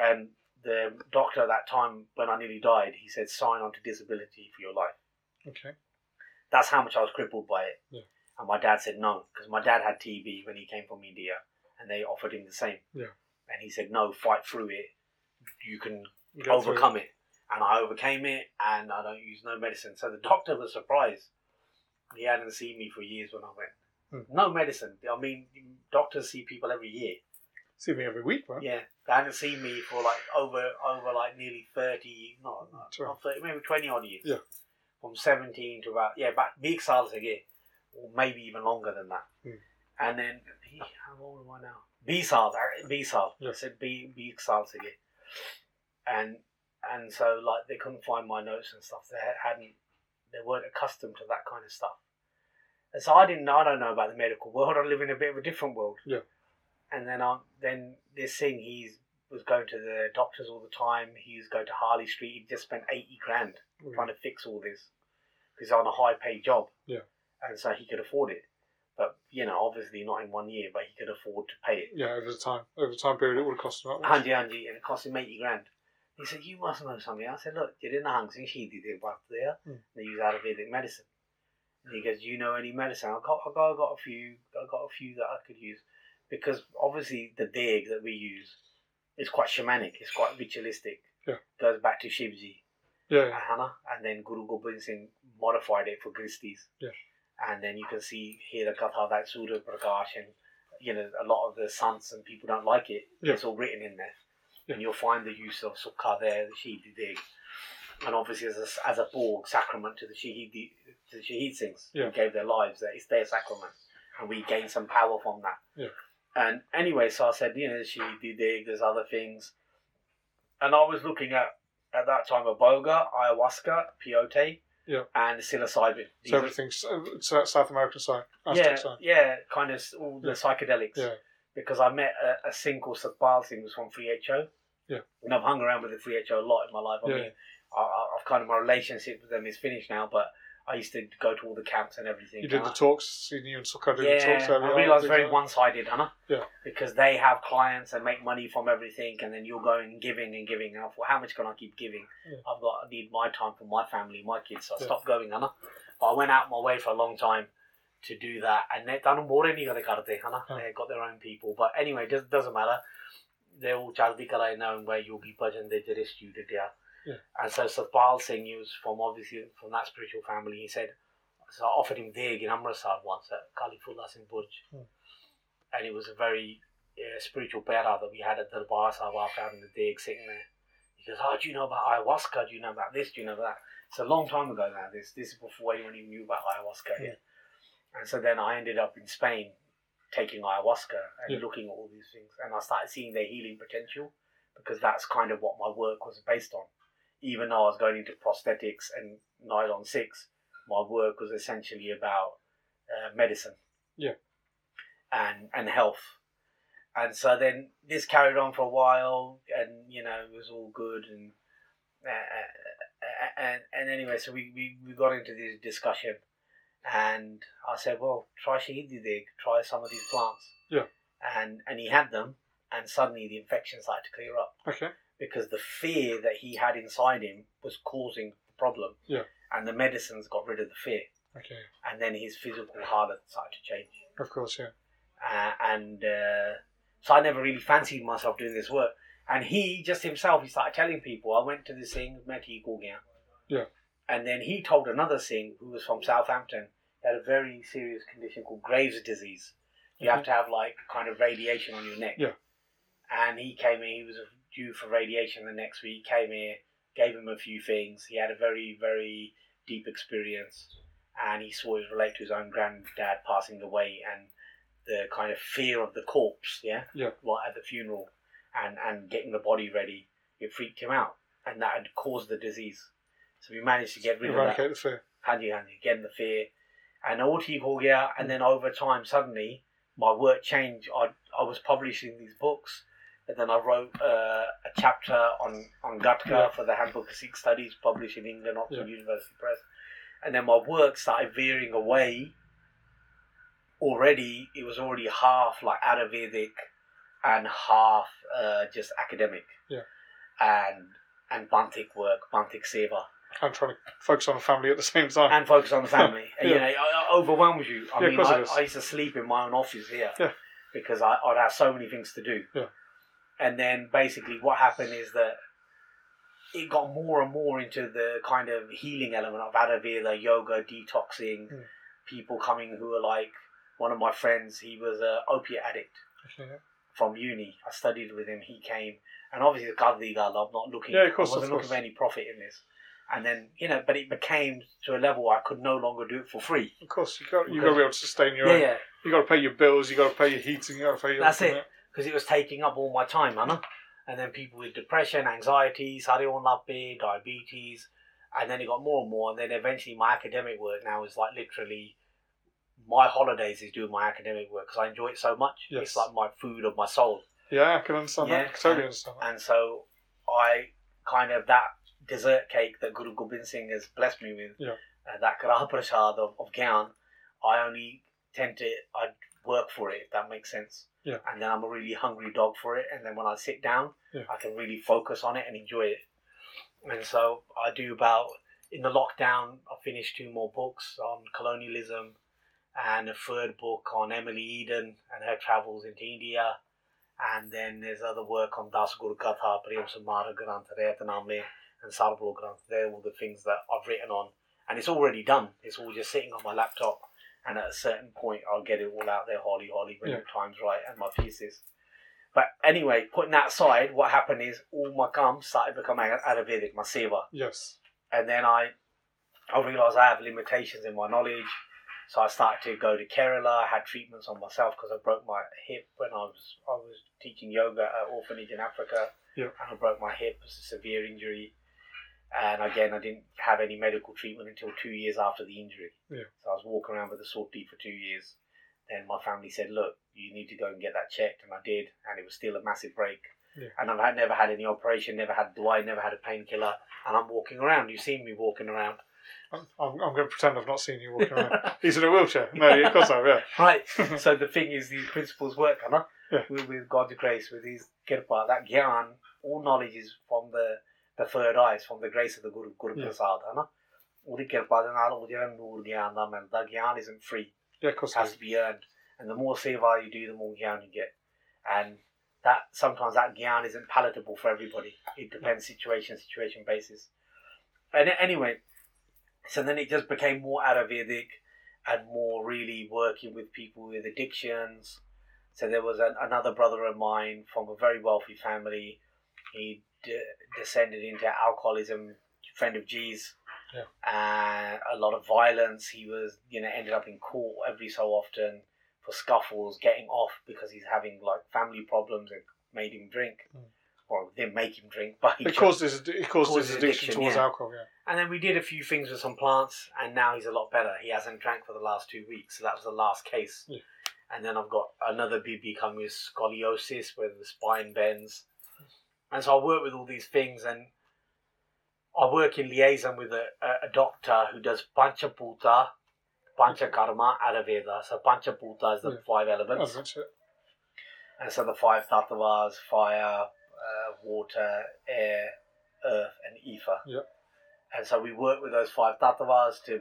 And the doctor at that time, when I nearly died, he said, sign on to disability for your life. Okay. That's how much I was crippled by it. Yeah. And my dad said no, because my dad had TB when he came from India, and they offered him the same. Yeah. And he said, no, fight through it. You can You get through overcome it. And I overcame it, and I don't use no medicine. So the doctor was surprised. He hadn't seen me for years when I went. Hmm. No medicine. I mean, doctors see people every year. See me every week, right? Yeah, they hadn't seen me for like over over like nearly thirty, no, not, Sure. not thirty, maybe twenty odd years. Yeah. From seventeen to about yeah, about big saals again, or maybe even longer than that. Hmm. And then how old am I now? B saals, B saals. Yeah. I said B B saals again, and and so like they couldn't find my notes and stuff. They hadn't, they weren't accustomed to that kind of stuff. And so I didn't. I don't know about the medical world. I live in a bit of a different world. Yeah. And then I then this thing he's was going to the doctors all the time. He was going to Harley Street. He just spent eighty grand Mm. trying to fix all this. He's on a high paid job. Yeah. And so he could afford it. But you know, obviously not in one year, but he could afford to pay it. Yeah, over the time, over the time period, it would have cost him. Hanji Hanji, and it cost him eighty grand. He said, "You must know something." I said, "Look, you're in the Hang Sing Shi did it back there. Mm. They use Ayurvedic medicine." And he goes, "Do you know any medicine?" I got, I got, I got a few. I got a few that I could use because obviously the dig that we use is quite shamanic. It's quite ritualistic. Yeah. Goes back to Shivji. Yeah, yeah. Hana, and then Guru Gobind Singh modified it for Christies. Yeah. And then you can see here the Katha that Suraj Prakash and you know a lot of the sons and people don't like it. Yeah. It's all written in there, Yeah. and you'll find the use of Sukha there, the Shahidi Dig, and obviously as a, as a Borg sacrament to the Shahidi to the Shahid Singhs Yeah. who gave their lives. That it's their sacrament, and we gain some power from that. Yeah. And anyway, so I said, you know, she did Dig. There's other things, and I was looking at at that time a boga, ayahuasca, peyote, Yeah. and psilocybin. These So everything's uh, South American side, yeah, side. yeah, kind of all the Yeah. psychedelics. Yeah. Because I met a, a Singh called Satpal Singh who's from 3HO. Yeah. And I've hung around with the 3HO a lot in my life. I Yeah. mean, I, I- I've kind of my relationship with them is finished now, but I used to go to all the camps and everything. You did the talks, you and Sukha did yeah, the talks earlier I realised very like one-sided, Hannah. Yeah. Because they have clients and make money from everything, and then you're going giving and giving. And I thought, how much can I keep giving? Yeah. I've got I need my time for my family, my kids. So I Yeah. stopped going, Hannah. But I went out my way for a long time to do that, and they done more than you karte, Hannah. Yeah. They got their own people, but anyway, it doesn't, matter. They're all chardi karai knowing where yogi bhajan they did student yeah. Yeah. And so Satpal Singh, he was from obviously from that spiritual family. He said, so I offered him Deg in Amritsar once at Kali Fullah Singh Burj. Hmm. And it was a very uh, spiritual bearer that we had at the Darbar Sahib after having the dig sitting there. He goes, "Oh, do you know about ayahuasca? Do you know about this? Do you know about that?" It's a long time ago now. This this is before anyone even knew about ayahuasca here. And so then I ended up in Spain taking ayahuasca and Yeah. looking at all these things, and I started seeing their healing potential because that's kind of what my work was based on. Even though I was going into prosthetics and nylon six, my work was essentially about uh, medicine. Yeah. And and health. And so then this carried on for a while, and you know it was all good, and uh, and and anyway, so we, we, we got into this discussion, and I said, well, try shahidi dig, try some of these plants. Yeah. And and he had them, and suddenly the infection started to clear up Okay. Because the fear that he had inside him was causing the problem. Yeah. And the medicines got rid of the fear, Okay. and then his physical halat started to change. Of course, yeah. Uh, and uh, so I never really fancied myself doing this work. And he just himself, he started telling people, I went to this thing, Meti Gauguin. Yeah. And then he told another Singh who was from Southampton, he had a very serious condition called Graves' disease. You have to have like kind of radiation on your neck. Yeah. And he came in, he was due for radiation the next week, came here, gave him a few things. He had a very, very deep experience and he saw it relate to his own granddad passing away and the kind of fear of the corpse, yeah? Yeah. Right at the funeral and, and getting the body ready. It freaked him out and that had caused the disease. So we managed to get rid of that. Eradicate the fear. Handy, handy. Again, the fear. And all he called out, and then over time, suddenly, my work changed. I, I was publishing these books and then I wrote uh, a chapter on, on Gatka Yeah. for the Handbook of Sikh Studies published in England, Oxford Yeah. University Press. And then my work started veering away. Already, it was already half like Ayurvedic and half uh, just academic. Yeah. And and Bantik work, Bantik Seva I'm trying to focus on the family at the same time. and focus on the family. Yeah. You know, it overwhelms you. I Yeah, mean, I. I used to sleep in my own office here Yeah. because I, I'd have so many things to do. And then basically, what happened is that it got more and more into the kind of healing element of Ayurveda, yoga, detoxing. Mm. People coming who are like one of my friends. He was a opiate addict Okay, from uni. I studied with him. He came, and obviously, the Kadriga, I'm not looking. Yeah, of course, I wasn't looking for any profit in this. And then you know, but it became to a level where I could no longer do it for free. Of course, you got you got to be able to sustain your Yeah, own. yeah, You got to pay your bills. You got to pay your heating. You got to pay your. That's it. Because it was taking up all my time, Anna. And then people with depression, anxiety, sarion lappe, diabetes, and then it got more and more. And then eventually, my academic work now is like literally my holidays is doing my academic work because I enjoy it so much. Yes. It's like my food of my soul. Yeah, I can understand Yeah, that. I totally and- understand that. And so I kind of that dessert cake that Guru Gobind Singh has blessed me with, Yeah. uh, that Grah Prasad of, of Gyan, I only tend to I work for it if that makes sense. Yeah. And then I'm a really hungry dog for it, and then when I sit down, Yeah. I can really focus on it and enjoy it. And so I do about in the lockdown. I finished two more books on colonialism, and a third book on Emily Eden and her travels into India. And then there's other work on Das Guru Katha, Prem Sumarag Granth, Rayatname, and Sarbloh Granth. They're all the things that I've written on. And it's already done. It's all just sitting on my laptop. And at a certain point, I'll get it all out there, holly, holly, when Yeah. the time's right, and my pieces. But anyway, putting that aside, what happened is all my gums started becoming Ayurvedic, my seva Yes. and then I I realised I have limitations in my knowledge, so I started to go to Kerala. I had treatments on myself because I broke my hip when I was I was teaching yoga at an orphanage in Africa, Yeah. and I broke my hip. It was a severe injury, and again I didn't have any medical treatment until two years after the injury. Yeah. So I was walking around with a sore teeth for two years. Then my family said, "Look, you need to go and get that checked," and I did, and it was still a massive break. Yeah. And I've had, never had any operation, never had dua, never had a painkiller, and I'm walking around. You've seen me walking around. I'm, I'm, I'm going to pretend I've not seen you walking around. He's in a wheelchair. No, of course I have, yeah. Right. so the thing is, these principles work, Anna. Yeah. With, with God's grace, with His kirpa, that gyan, all knowledge is from the the third eye, it's from the grace of the Guru Guru Yeah. Prasad, Anna. ਉਹਦੀ ਕਿਰਪਾ ਦੇ ਨਾਲ ਉਹ ਜਿਹੜਾ ਨੂਰ ਗਿਆਨ ਦਾ ਮਿਲਦਾ ਗਿਆਨ isn't free Yeah, of course it I has have. to be earned and the more seva you do the more gyan you get and that sometimes that gyan isn't palatable for everybody it depends situation situation basis and anyway so then it just became more Ayurvedic and more really working with people with addictions So there was an, another brother of mine from a very wealthy family. He d- descended into alcoholism, friend of G's, Yeah. and a lot of violence. He was, you know, ended up in court every so often for scuffles, getting off because he's having like family problems and made him drink. Mm. Or didn't make him drink, but he It caused his, it caused Caused his addiction, addiction, towards yeah. alcohol. Yeah. and then we did a few things with some plants, and now he's a lot better. He hasn't drank for the last two weeks, so that was the last case. Yeah. And then I've got another BB coming with scoliosis, where the spine bends. And so I work with all these things, and I work in liaison with a, a, doctor who does Panchabhuta, Panchakarma, Ayurveda. So Panchabhuta is the Yeah. five Oh, elements. that's it. And so the five tattvas, fire, uh, water, air, earth, and ether. Yep. And so we work with those five tattvas to uh,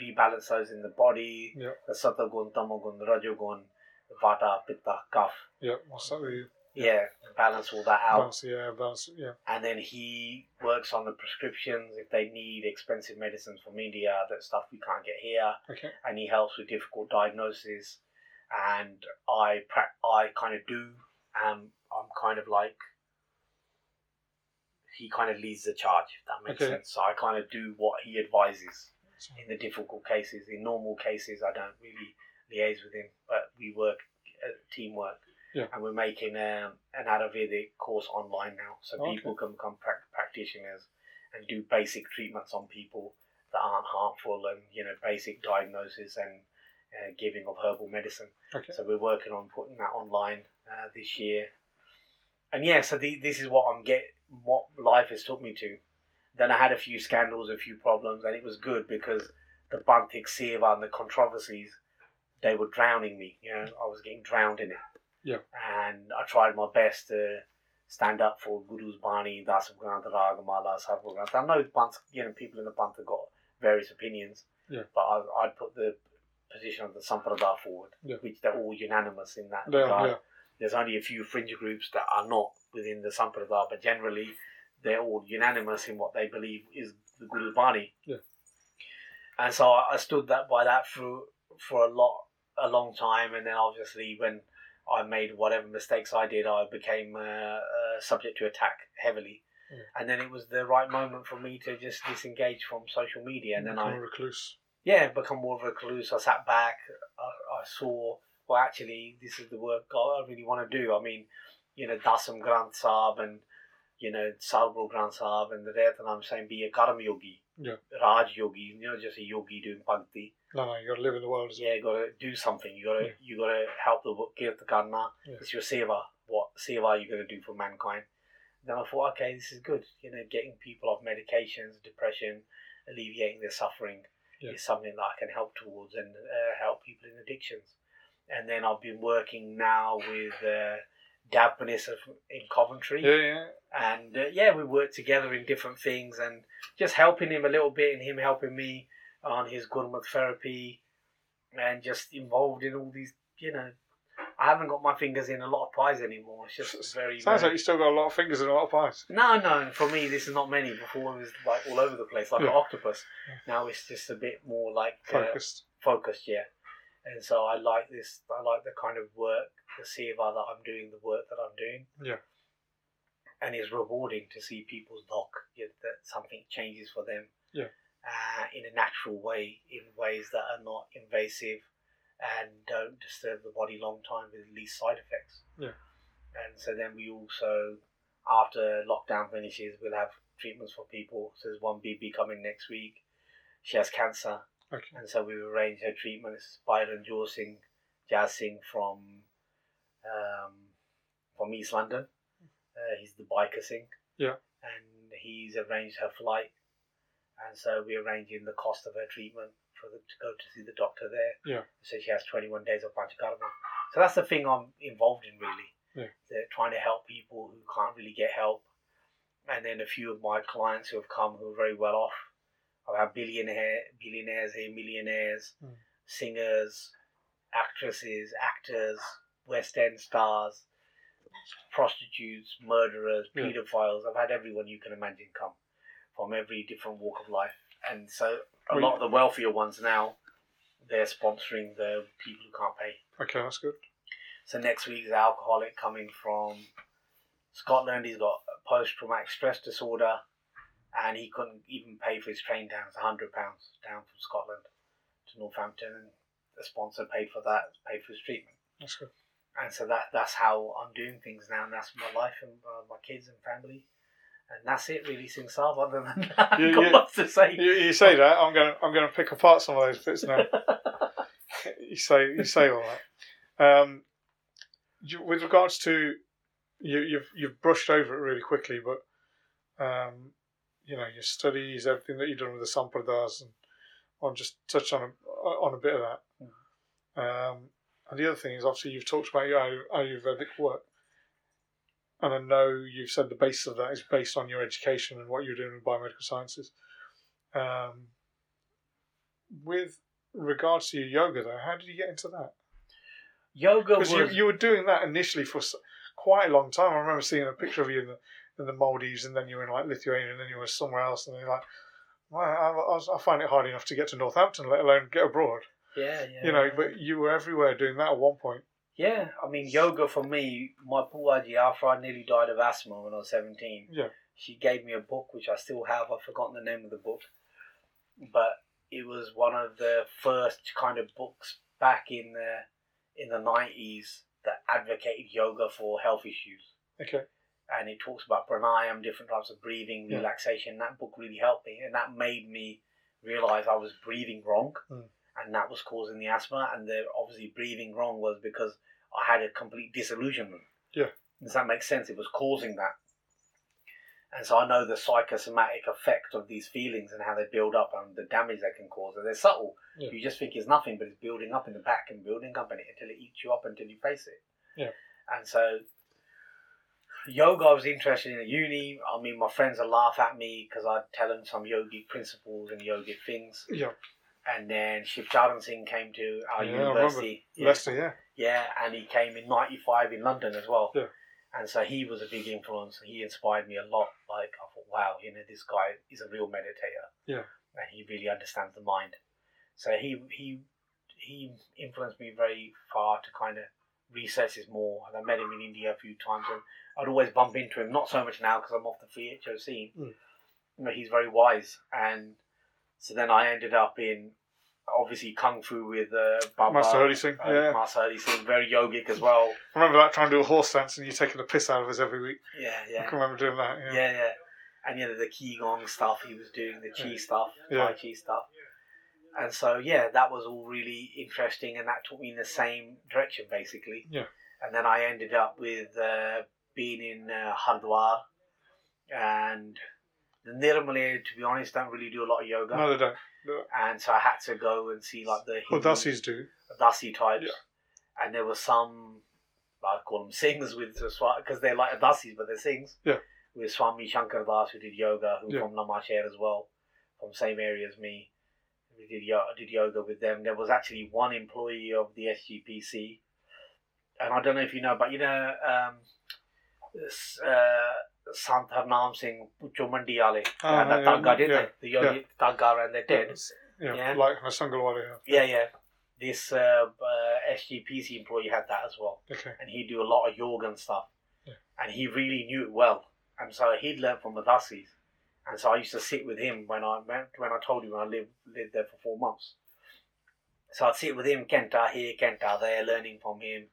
rebalance those in the body. Yep. The sattagun, tamagun, rajogun, vata, pitta, kaph. Yeah. What's that? The Yeah, balance all that out. balance air, balance. Yeah. And then he works on the prescriptions if they need expensive medicines from India, that stuff we can't get here Okay. and he helps with difficult diagnoses. And I pra- I kind of do. Um, I'm kind of like he kind of leads the charge. If that makes Okay. sense. So I kind of do what he advises in the difficult cases. In normal cases, I don't really liaise with him, but we work uh, teamwork. Yeah. And we're making um, an Ayurvedic course online now, so Okay. people can become prac practitioners and do basic treatments on people that aren't harmful and you know basic diagnosis and uh, giving of herbal medicine. Okay. So we're working on putting that online uh, this year. And yeah, so the, this is what I'm get what life has took me to. Then I had a few scandals, a few problems, and it was good because the Bantik Seva and the controversies, they were drowning me. You know, I was getting drowned in it. Yeah. And I tried my best to stand up for Guru's Bani, Dasam Granth, Ragamala, Sarbloh Granth. I know Panth, you know, people in the Panth have got various opinions. Yeah. But I, I'd put the position of the Sampradaya forward, Yeah. which they're all unanimous in that Yeah. regard. Yeah. There's only a few fringe groups that are not within the Sampradaya, but generally they're all unanimous in what they believe is the Guru Bani. Yeah. And so I I stood that by that for for a lot a long time, and then obviously when I made whatever mistakes I did, I became uh, uh, subject to attack heavily. Yeah. And then it was the right moment for me to just disengage from social media, and then Become I a recluse. yeah, become more of a recluse. I sat back. I, I saw, well, actually, this is the work I really want to do. I mean, you know, Dasam Granth Sahib and, you know, Sarbloh Granth Sahib and the I'm saying be a Karma Yogi. Yeah. Raj Yogi, you know, just a yogi doing bhakti. No, no, you got to live in the world. Yeah, you gotta do something. You gotta, Yeah. you gotta help the Kirta Karna. Yeah. It's your seva. What seva are you gonna do for mankind? Then I thought, okay, this is good. You know, getting people off medications, depression, alleviating their suffering Yeah. is something that I can help towards and uh, help people in addictions. And then I've been working now with uh, Dab Panissa in Coventry Yeah, yeah. and uh, yeah, we worked together in different things and just helping him a little bit and him helping me on his Gurmat therapy and just involved in all these, you know. I haven't got my fingers in a lot of pies anymore. It's just very. Sounds very- like you still got a lot of fingers and a lot of pies. no, no. For me, this is not many. Before it was like all over the place, like Yeah. an octopus. Now it's just a bit more like uh, Focused. focused, yeah. And so I like this. I like the kind of work, the seva that I'm doing, the work that I'm doing. Yeah. And it's rewarding to see people's know, that something changes for them. Yeah. Uh, in a natural way, in ways that are not invasive and don't disturb the body long time with least side effects. Yeah. And so then we also, after lockdown finishes, we'll have treatments for people. So there's one BB coming next week. She has cancer. Okay. And so we've arranged her treatment. It's Byron Jor Singh, Jazz Singh from um, from East London. Uh, he's the biker Singh. Yeah. And he's arranged her flight. And so we're arranging the cost of her treatment for the, to go to see the doctor there. Yeah. So she has 21 days of Panchakarma. So that's the thing I'm involved in really. Yeah. They're trying to help people who can't really get help. And then a few of my clients who have come who are very well off. I've had billionaire, billionaires here, millionaires, Mm. singers, actresses, actors, West End stars, prostitutes, murderers, Yeah. paedophiles. I've had everyone you can imagine come from every different walk of life. And so a Well, lot of the wealthier ones now, they're sponsoring the people who can't pay. Okay, that's good. So next week's alcoholic coming from Scotland. He's got post-traumatic stress disorder, and he couldn't even pay for his train down. It's hundred pounds down from Scotland to Northampton, and the sponsor paid for that, paid for his treatment. That's good. And so that that's how I'm doing things now, and that's my life and uh, my kids and family. And that's it, really, since I've other than that, You- to say. You, you say that I'm going. to I'm going to pick apart some of those bits now. you say you say all that. Um, you, with regards to you, you've you've brushed over it really quickly, but um, you know your studies, everything that you've done with the Sampradas, and I'll just touch on a, on a bit of that. Um, and the other thing is obviously you've talked about your Ayu- Ayurvedic work, and I know you've said the basis of that is based on your education and what you're doing in biomedical sciences. Um, with regards to your yoga, though, how did you get into that? Yoga was Because you, you were doing that initially for quite a long time. I remember seeing a picture of you in the in the Maldives, and then you were in like Lithuania, and then you were somewhere else, and then you're like, well, I, I, I find it hard enough to get to Northampton, let alone get abroad. Yeah, yeah. You know, but you were everywhere doing that at one point. Yeah, I mean, yoga for me, my Puaji, after I nearly died of asthma when I was 17, Yeah. she gave me a book, which I still have. I've forgotten the name of the book. But it was one of the first kind of books back in the, in the 90s that advocated yoga for health issues. Okay. And it talks about pranayam, different types of breathing, Yeah. relaxation. That book really helped me. And that made me realize I was breathing wrong. Mm. And that was causing the asthma. And the obviously breathing wrong was because I had a complete disillusionment. Yeah. Does that make sense? It was causing that. And so I know the psychosomatic effect of these feelings and how they build up and the damage they can cause. And they're subtle. Yeah. You just think it's nothing, but it's building up in the back and building up in it until it eats you up until you face it. Yeah. And so yoga I was interested in at uni. I mean, my friends would laugh at me because I'd tell them some yogic principles and yogic things. Yeah. And then Shiv Charan Singh came to our Yeah, university. Yeah. Leicester, yeah. Yeah, and he came in '95 in London as well. Yeah. And so he was a big influence. He inspired me a lot. Like I thought, wow, you know, this guy is a real meditator. Yeah. And he really understands the mind. So he he he influenced me very far to kind of research this more. And I met him in India a few times, and I'd always bump into him. Not so much now because I'm off the 3HO scene. Mm. You know, he's very wise, and so then I ended up in obviously kung fu with uh, Baba, Master Hari Singh, uh, yeah. Master Hari Singh, very yogic as well. I remember that trying to do a horse dance and you taking the piss out of us every week. Yeah, I yeah, can remember doing that. yeah, Yeah. yeah. And you know the qigong stuff he was doing, the chi Yeah. stuff, Yeah. tai chi stuff. And so yeah, that was all really interesting, and that took me in the same direction basically. Yeah. And then I ended up with uh, being in uh, Hardwar, and the Nirmale, to be honest, don't really do a lot of yoga, No, they don't. and so I had to go and see like the Well, Hindu- Dasis do. Dasi types, Yeah. and there were some, I call them sings with because they're like Dasis, but they're sings. Yeah. With Swami Shankar Das, who did yoga, who Yeah. from Lamashare as well, from same area as me. We did yo- did yoga with them. There was actually one employee of the SGPC, and I don't know if you know, but you know, um, this, uh, Sant Harnam Singh Pucho Mandiale, Ah, uh, that yeah, Tagga, didn't yeah, they? The yogi Tagga, and they're dead. Yeah, Yeah. like Nasangalwadi. Yeah, yeah. This uh, uh, SGPC employee had that as well, Okay. and he'd do a lot of yoga and stuff, Yeah. and he really knew it well, and so he'd learned from the Dasis, and so I used to sit with him when I went when I told him when I lived lived there for four months. So I'd sit with him, Kenta here, Kenta there, learning from him,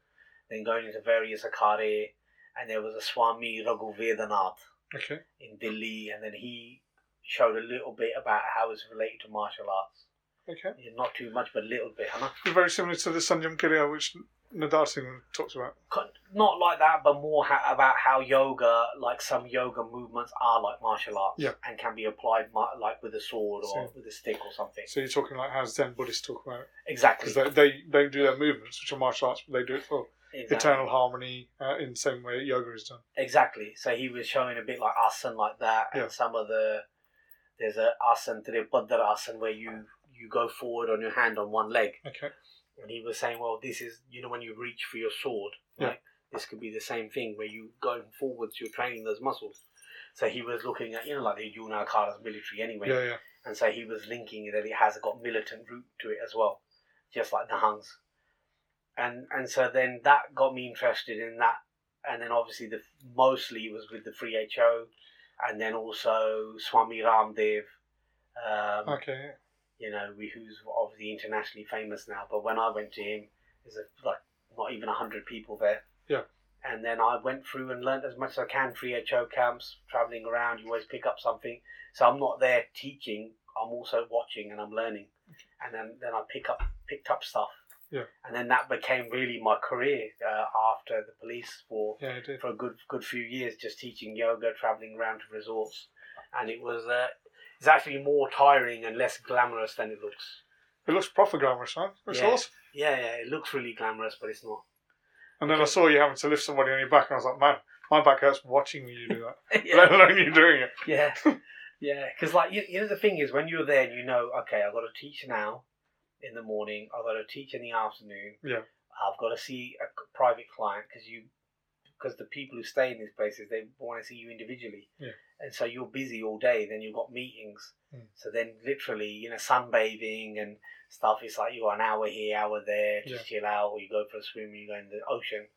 then going into various akhare, and there was a Swami Raghu Vedanath Okay. in Delhi, and then he showed a little bit about how it's related to martial arts. Okay. Yeah, Not too much, but a little bit, huh? Very similar to the Sanjam Kriya, which Nidar Singh talks about. Not like that, but more ha- about how yoga, like some yoga movements, are like martial arts Yeah. and can be applied ma- like with a sword or So- with a stick or something. So you're talking like how Zen Buddhists talk about it. Exactly. Because they, they, they do their movements, which are martial arts, but they do it for exactly. eternal harmony uh, in the same way yoga is done. Exactly. So he was showing a bit like asan like that, and Yeah. some of the there's a asan tripadar asan where you you go forward on your hand on one leg, Okay. and he was saying, well, this is you know when you reach for your sword, Yeah. This could be the same thing where you going forwards, you're training those muscles. So he was looking at you know like the Yuna Kara's military anyway, Yeah, yeah. and so he was linking that it has got militant root to it as well, just like the Hungs. And and so then that got me interested in that, and then obviously the mostly was with the Free HO, and then also Swami Ramdev. Um, Okay. you know, we, who's obviously internationally famous now. But when I went to him, there's a, like not even a hundred people there. Yeah. And then I went through and learned as much as I can. Free HO camps, traveling around. You always pick up something. So I'm not there teaching. I'm also watching and I'm learning. And then then I pick up picked up stuff. Yeah. And then that became really my career uh, after the police for Yeah, for a good good few years just teaching yoga, traveling around to resorts, and it was uh, it's actually more tiring and less glamorous than it looks. It looks proper glamorous, huh? It's Yeah. awesome. Yeah, yeah, it looks really glamorous, but it's not. And then I saw you having to lift somebody on your back, and I was like, man, my back hurts watching you do that, let alone you doing it. yeah, yeah. Because like you, you know, the thing is, when you're there, and you know, okay, I've got to teach now in the morning. I've got to teach in the afternoon. Yeah. I've got to see a private client because you because the people who stay in these places they want to see you individually. Yeah. And so you're busy all day. Then you've got meetings. Mm. So then literally, you know, sunbathing and stuff. It's like you got an hour here, hour there, just chill out, or you go for a swim, you go in the ocean.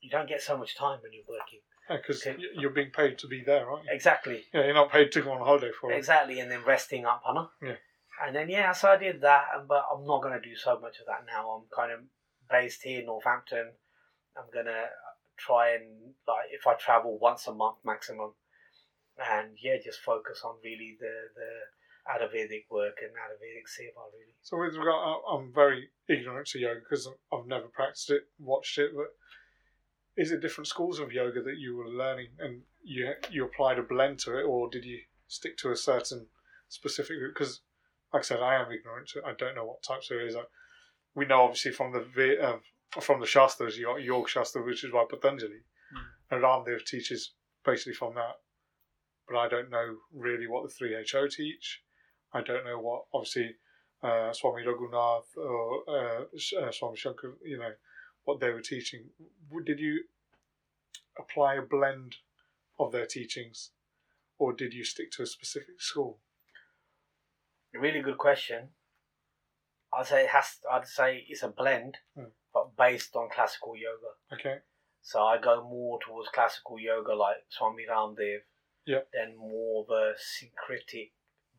You don't get so much time when you're working. Because Okay. you're being paid to be there, you? Exactly. Yeah, you're not paid to go on holiday for it. Exactly, and then resting up, Hannah. Yeah. And then yeah, so I did that, but I'm not gonna do so much of that now. I'm kind of based here in Northampton. I'm gonna try and like if I travel once a month maximum, and yeah, just focus on really the the Ayurvedic work and Ayurvedic seva really. So with regard, I'm very ignorant to yoga because I've never practiced it, watched it. But is it different schools of yoga that you were learning, and you you applied a blend to it, or did you stick to a certain specific? Because, like I said, I am ignorant. To, I don't know what types there is. We know obviously from the uh, from the Shastras, got Yoga Shastra, which is by Patanjali, and Ramdev teaches basically from that. But I don't know really what the three HO teach. I don't know what obviously uh, Swami Raghunath or uh, uh, Swami Shankar, you know, what they were teaching. Did you apply a blend of their teachings, or did you stick to a specific school? Really good question. I'd say it has. I'd say it's a blend, Hmm. but based on classical yoga. Okay, So I go more towards classical yoga like Swami Ramdev. Yeah. Then more of a syncretic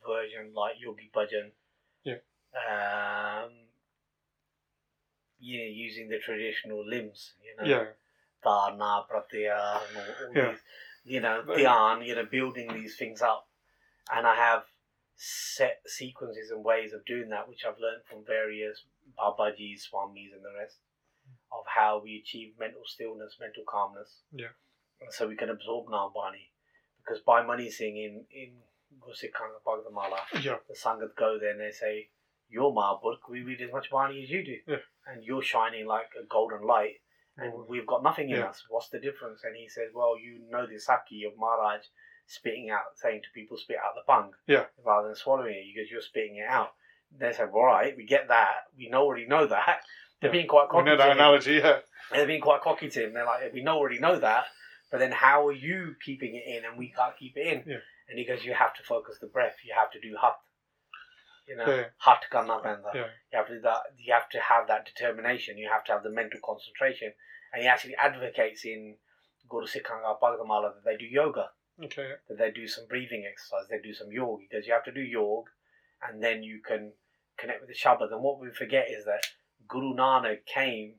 version like Yogi Bhajan. Yeah. Um, yeah, using the traditional limbs, you know. yeah, Dharna, Pratyahara, all, all Yeah. these, you know, But- dhyan, you know, building these things up. And I have set sequences and ways of doing that, which I've learned from various Babajis, Swamis, and the rest, of how we achieve mental stillness, mental calmness. Yeah. So we can absorb Nambani. Because Bhai Mani Singh in, in Gusikanga Bhagavamala, yeah, the Sangat go there and they say, Your Mahabhut, we read as much Bani as you do. Yeah. And you're shining like a golden light and Well, we've got nothing in Yeah. us. What's the difference? And he says, Well, you know the Saki of Maharaj spitting out, saying to people, spit out the bung. Yeah. Rather than swallowing it, because you're spitting it out. They said, "Well, right, we get that. We know, already know that. They're Yeah. being quite cocky. we know to that him. analogy. Yeah, They're being quite cocky to him. They're like, We know, already know that. But then how are you keeping it in and we can't keep it in? Yeah. And he goes, You have to focus the breath. You have to do hat. You know, Yeah. hat karna penda. yeah, You have to do that. You have to have that determination. You have to have the mental concentration. And he actually advocates in Guru Sikhanga Bhagagamala that they do yoga, okay, that they do some breathing exercise, they do some yoga. Because you have to do yoga, and then you can connect with the Shabad. And what we forget is that Guru Nanak came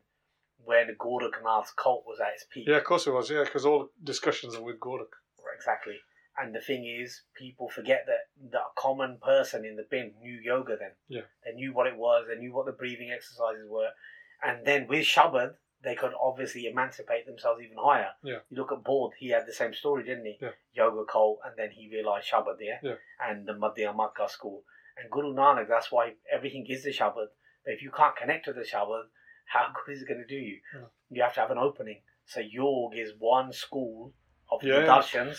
when the Gorakhnath's cult was at its peak. yeah. Of course it was. Yeah, because all discussions are with Gorak. Exactly. And the thing is, people forget that the common person in the bin knew yoga then. Yeah. They knew what it was, they knew what the breathing exercises were. And then with Shabad, they could obviously emancipate themselves even higher. Yeah. You look at Bodh, he had the same story, didn't he? Yeah. Yoga cult, and then he realised Shabad, yeah? Yeah. And the Madhyamaka school. And Guru Nanak, that's why everything is the Shabad. But if you can't connect to the Shabad, how good is it going to do you? Yeah. You have to have an opening. So Yoga is one school of Yeah, the darshans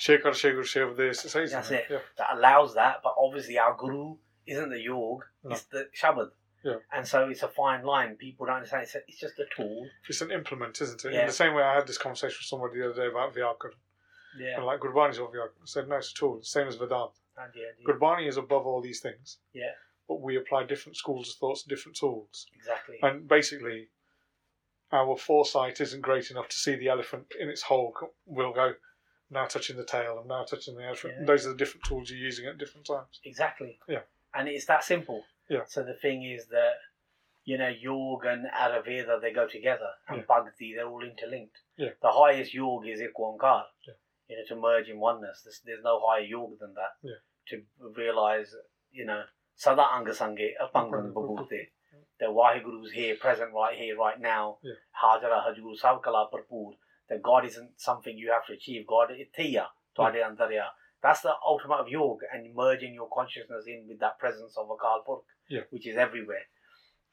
Shekhar Shekhar this That's it. that allows that, but obviously our guru isn't the yog, No. it's the Shabad. Yeah. And so it's a fine line. People don't understand. It's, a, it's just a tool. it's an implement, isn't it? Yeah. In the same way, I had this conversation with somebody the other day about Vyakar. Yeah. And like Gurbani is all Vyakar. I said, no, it's a tool. Same as Vedanta. And yeah, yeah, Gurbani is above all these things. Yeah. But we apply different schools of thoughts, different tools. exactly. And basically, our foresight isn't great enough to see the elephant in its hole, we'll go now touching the tail and now touching the elephant. Yeah. Those are the different tools you're using at different times. Exactly. Yeah. And it's that simple. Yeah. So the thing is that, you know, yoga and Ayurveda, they go together. And Yeah. Bhakti, they're all interlinked. Yeah. The highest yoga is Ikwankar. Yeah. You know, to merge in oneness. There's, there's no higher yoga than that. Yeah. To realise, you know, Sada Angasange, Apangan Babute. That Waheguru's here, present right here, right now. Yeah. Hajara Hajur Savkala. That God isn't something you have to achieve. God is Tiya, Tuade Antarya. That's the ultimate of yoga and merging your consciousness in with that presence of Akal Purakh, Yeah. which is everywhere.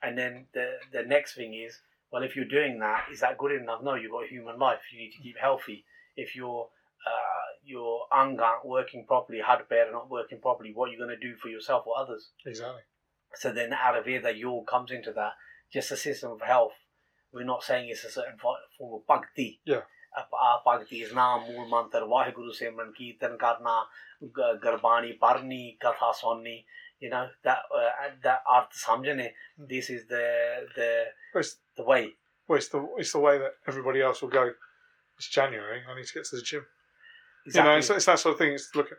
And then the the next thing is, well, if you're doing that, is that good enough? No, you've got a human life. You need to keep healthy. If your uh, your anga aren't working properly, bear not working properly, what are you going to do for yourself or others? Exactly. So then out of here, Ayurveda yoga comes into that. Just a system of health. We're not saying it's a certain form of bhakti. Yeah. ਭਗਤੀ ਇਸ ਨਾਮ ਮੂਲ ਮੰਤਰ ਵਾਹਿਗੁਰੂ ਸਿਮਰਨ ਕੀਰਤਨ ਕਰਨਾ ਗਰਬਾਣੀ ਪੜਨੀ ਕਥਾ ਸੁਣਨੀ you know that uh, art samjane hmm. this is the the it's, the way well it's the it's the way that everybody else will go it's january i need to get to the gym you know it's, that sort of thing it's look.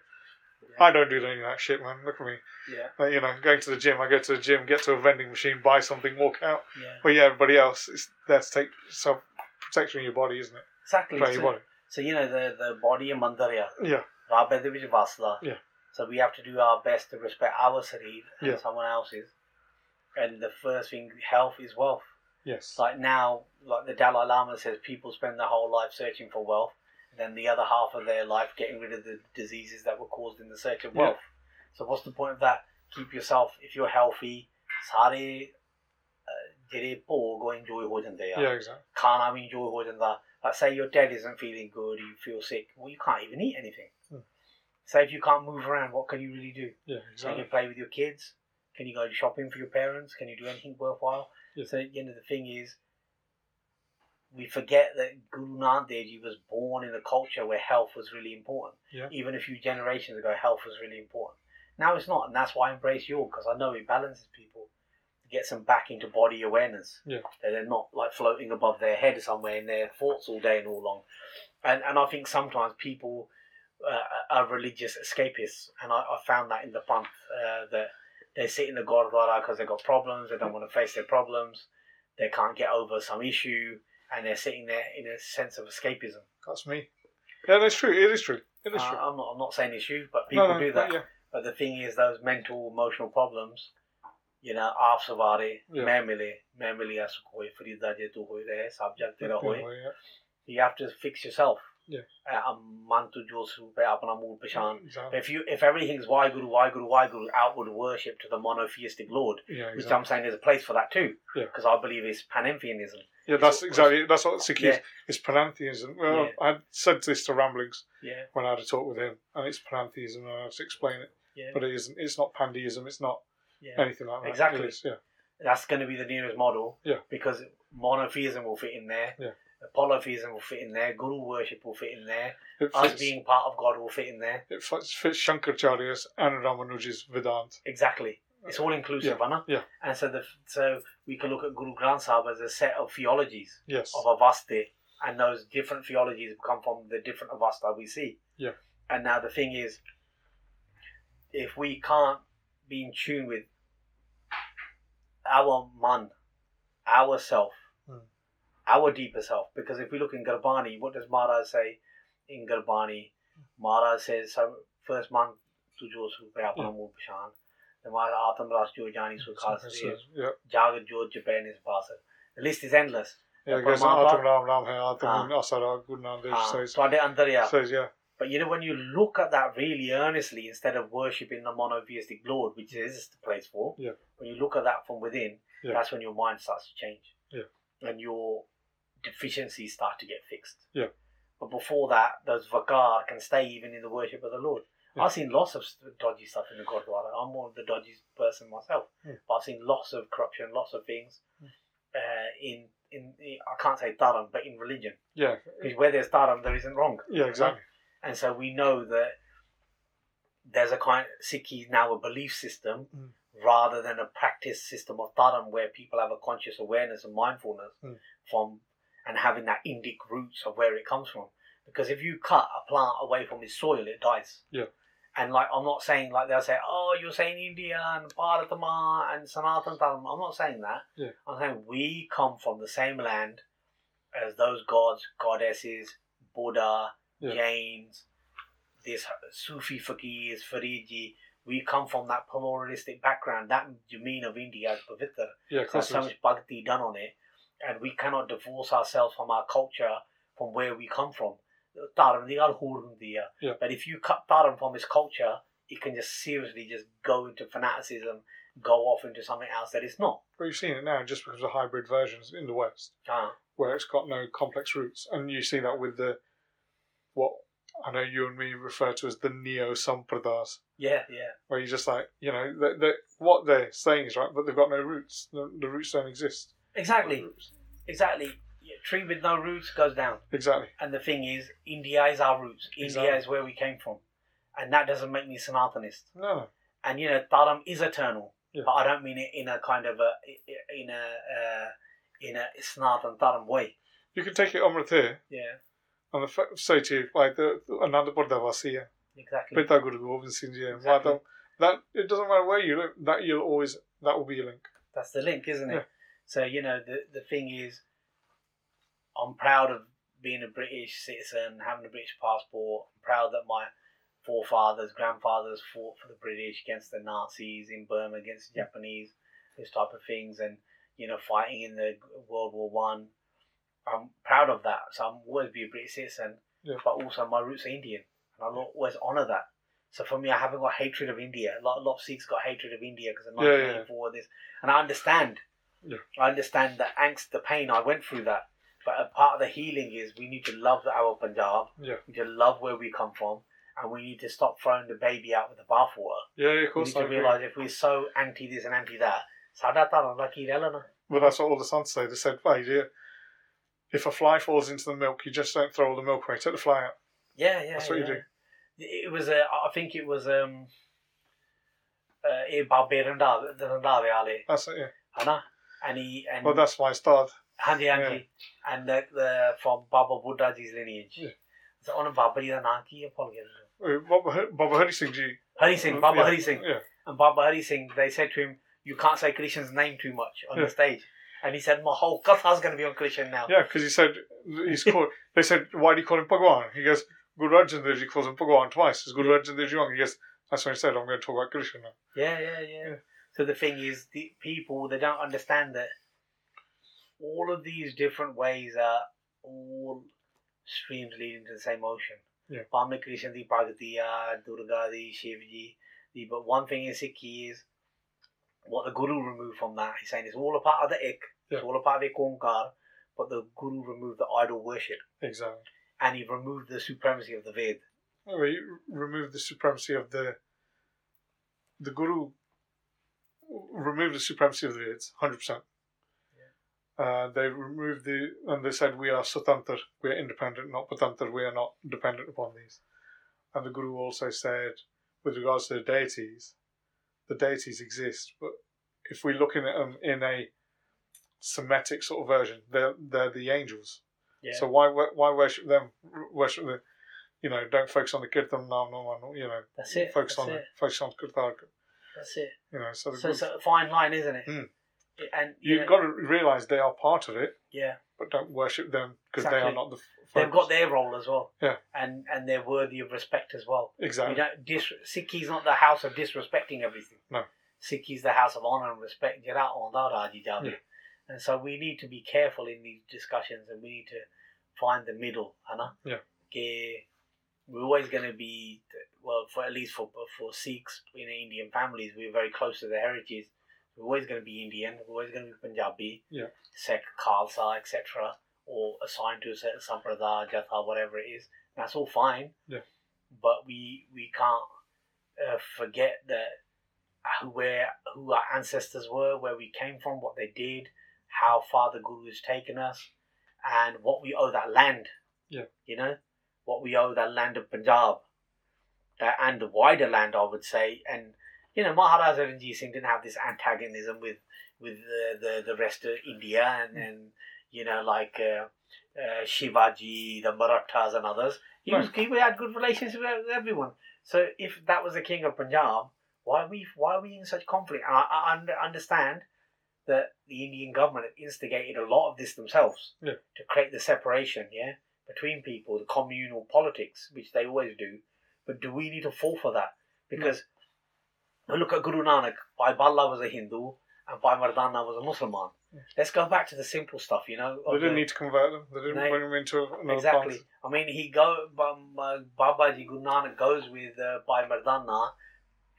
I don't do any of that shit, man. Look at me. Yeah. You know, going to the gym. I go to the gym, get to a vending machine, buy something, walk out. Yeah. But yeah, everybody else is there to take self protection of your body, isn't it? exactly your so, body. so you know the the body and mandarya Yeah. Rabbe de vich vasla Yeah. so we have to do our best to respect our sareer and Yeah. someone else's and the first thing health is wealth Yes. like now, like the Dalai Lama says, people spend their whole life searching for wealth, and then the other half of their life getting rid of the diseases that were caused in the search of Yeah. wealth. So what's the point of that? Keep yourself, if you're healthy, सारे did it all going joy holding there. Yeah, exactly. Can't have enjoy holding that. Like say your dad isn't feeling good, you feel sick. Well, you can't even eat anything. Mm. Say so if you can't move around, what can you really do? Yeah, exactly. Can you play with your kids? Can you go shopping for your parents? Can you do anything worthwhile? The thing is, we forget that Guru Nanak Dev Ji was born in a culture where health was really important. Yeah. Even a few generations ago, health was really important. Now it's not, and that's why I embrace yoga because I know it balances people gets them back into body awareness. Yeah. That they're not like floating above their head somewhere in their thoughts all day and all long. And and I think sometimes people uh, are religious escapists, and I, I found that in the Panth uh, that they sit in the Gurdwara because they've got problems, they don't want to face their problems, they can't get over some issue, and they're sitting there in a sense of escapism. That's me. Yeah, that's true. It is true. It is Uh, true. I'm not I'm not saying issue, but people no, no, do that. Yeah, But the thing is, those mental, emotional problems, ये ना आप सवारे मैं मिले मैं मिले या सुख होए फरीदा जे तू होए रहे you have to fix yourself yeah. Uh, man to Joseph, apna mood peshan. Exactly. If you, if everything's Waheguru, Waheguru, Waheguru, outward worship to the monotheistic Lord, yeah, exactly. which I'm saying there's a place for that too, because. I believe it's panentheism. Yeah, that's it's, exactly that's what's the key. It's panentheism. Well. I said this to Ramblings when I had a talk with him, and it's pantheism. I have to explain it. But it isn't. It's not pandeism. It's not yeah anything like that. Exactly. Is, yeah. that's going to be the nearest model Yeah. because monotheism will fit in there Yeah. polytheism will fit in there guru worship will fit in there It us fits, being part of God will fit in there it fits, fits Shankaracharya's and Ramanuja's Vedant. exactly it's all inclusive Anna. yeah. and so the so we can look at Guru Granth Sahib as a set of theologies Yes. of Avasti, and those different theologies come from the different Avasta we see. Yeah. And now the thing is, if we can't be in tune with our man, ourself, mm. our deeper self. Because if we look in Gurbani, what does Maharaj say in Gurbani? Maharaj says, first man to jo supe apna hmm. muh pishan. The Maharaj Atam Ras jo jani su khas Jagat jo Japan is basar. The list is endless. Yeah, it goes Atam Ram Ram hai, Atam ah. Asara, Guru Nanak ah. Says, yeah. But you know, when you look at that really earnestly, instead of worshipping the monotheistic Lord, which is the place for, Yeah. when you look at that from within, Yeah. that's when your mind starts to change. Yeah. And your deficiencies start to get fixed. Yeah. But before that, those vagar can stay even in the worship of the Lord. Yeah. I've seen lots of dodgy stuff in the Gurdwara. I'm more of the dodgy person myself. Yeah. But I've seen lots of corruption, lots of things Yeah. uh, in, in, I can't say dharam, but in religion. Yeah. Because where there's dharam, there isn't wrong. Yeah, exactly. And so we know that there's a kind Sikhi is now a belief system Mm. rather than a practice system of dharam where people have a conscious awareness and mindfulness Mm. from and having that Indic roots of where it comes from. Because if you cut a plant away from its soil, it dies. Yeah. And like I'm not saying like they'll say, oh, you're saying India and Bharatama and Sanatan Dharam. I'm not saying that. Yeah. I'm saying we come from the same land as those gods, goddesses, Buddha, Yeah. Jains, this Sufi fakirs, Fariji. We come from that pluralistic background. That Jameen of India is Pavitra. Yeah, There's so much bhakti done on it, and we cannot divorce ourselves from our culture, from where we come from. Dharam, the other Hurundiya. Yeah. But if you cut Dharam from his culture, it can just seriously just go into fanaticism, go off into something else that it's not. But you've seen it now just because of hybrid versions in the West, Ah, where it's got no complex roots, and you see that with the what I know you and me refer to as the neo sampradas, yeah, yeah. where you're just like you know they, they, what they're saying is right, but they've got no roots. The, the roots don't exist. Exactly, Roots. exactly. Yeah, tree with no roots goes down. Exactly. And the thing is, India is our roots. India Exactly. is where we came from. And that doesn't make me Sanatanist. No, no. and you know Dharam is eternal, Yeah. but I don't mean it in a kind of a in a uh, in a Sanatan Dharam way. You can take it Amrit here Yeah, and the, fa- say to you like the Ananda Burdavasiya, exactly. Pita Guru Gobind Singh Ji, and Exactly. That it doesn't matter where you live. That you'll always that will be your link. That's the link, isn't it? Yeah. So you know the the thing is, I'm proud of being a British citizen, having a British passport. I'm proud that my forefathers, grandfathers fought for the British against the Nazis in Burma, against the Japanese, this type of things, and you know fighting in the World War One. I'm proud of that. So I'm always be a British citizen, yeah. but also my roots are Indian, and I'll always honour that. So for me, I haven't got hatred of India. A lot, a lot of Sikhs got hatred of India because of not yeah, yeah. this, and I understand. Yeah. I understand the angst, the pain. I went through that, but a part of the healing is we need to love our Punjab. Yeah. We need to love where we come from, and we need to stop throwing the baby out with the bathwater. Yeah, of course. We need I to realise if we're so anti this and anti that, well, that's what all the sons say. They said, "Hey, yeah, if a fly falls into the milk, you just don't throw all the milk away. Take the fly out. Yeah, yeah. That's what yeah. you do. It was a. I think it was um. Uh, That's it. Yeah. And he and. Well, that's why I started. Handy Anki, yeah. and the, the from Baba Buddhaji's lineage. Yeah. So on a Baba Hari uh, Singh Ji. Hari Singh, uh, Baba yeah. Hari Singh. Yeah. And Baba Hari Singh, they said to him, "You can't say Krishna's name too much on yeah. the stage." And he said my whole katha's going to be on Krishna now Yeah, because he said he's called. they said, "Why do you call him Bhagwan?" He goes, "Guru Arjan Dev Ji calls him Bhagwan twice." It's Guru Arjan Dev Ji wrong. He goes, "That's what he said I'm going to talk about Krishna now." Yeah, yeah, yeah. So the thing is, the people they don't understand that all of these different ways are all streams leading to the same ocean. Yeah. Krishna, the Bhagatiya, uh, Durga, the Shivji. The, but one thing in Sikhi is what the Guru removed from that. He's saying it's all a part of the Ik, Yeah. it's all a part of the Omkar, but the Guru removed the idol worship Exactly. and he removed the supremacy of the Ved. Anyway, you remove the supremacy of the the Guru. Removed the supremacy of the Veds, hundred percent. Uh, they removed the and they said we are Satantar, we are independent, not Patantar, we are not dependent upon these. And the Guru also said, with regards to the deities, the deities exist, but if we're looking at them in a Semitic sort of version, they're they're the angels. Yeah. So why why worship them? Worship the, you know, don't focus on the kirtan no no no, you know, That's it. focus that's on it. the focus on kirtan, That's it. you know. So, the So it's a fine line, isn't it? Mm. And you you've know, got to realise they are part of it, yeah, but don't worship them because they are not the. f- they've got their role as well. Yeah. and and they're worthy of respect as well. exactly. You don't dis- Sikhi's not the house of disrespecting everything. No. Sikhi's the house of honor and respect. Get out on that, Raji Jabi. And so we need to be careful in these discussions, and we need to find the middle, Hannah. Yeah. We're always going to be well, for at least for for Sikhs in Indian families, we're very close to the heritage. We're always going to be Indian. We're always going to be Punjabi. Yeah. Sikh, Khalsa, etc. Or assigned to a certain sampradaya, jatha, whatever it is. That's all fine. Yeah. But we we can't uh, forget that who where who our ancestors were, where we came from, what they did, how far the Guru has taken us, and what we owe that land. Yeah. You know, what we owe that land of Punjab, uh, and the wider land, I would say, and you know, Maharaja Ranjit Singh didn't have this antagonism with with the the, the rest of India and and you know like uh, uh, Shivaji, the Marathas and others. He was he had good relations with everyone. So if that was the king of Punjab, why are we why are we in such conflict? And I, I understand that the Indian government have instigated a lot of this themselves yeah. to create the separation, yeah, between people, the communal politics, which they always do. But do we need to fall for that? Because no. look at Guru Nanak. Bhai Balla was a Hindu and Bhai Mardana was a Muslim. Yeah. Let's go back to the simple stuff, you know. They didn't the, need to convert them. They didn't bring them into another Exactly. Path. I mean, he go um, uh, Babaji Guru Nanak goes with uh, Bhai Mardana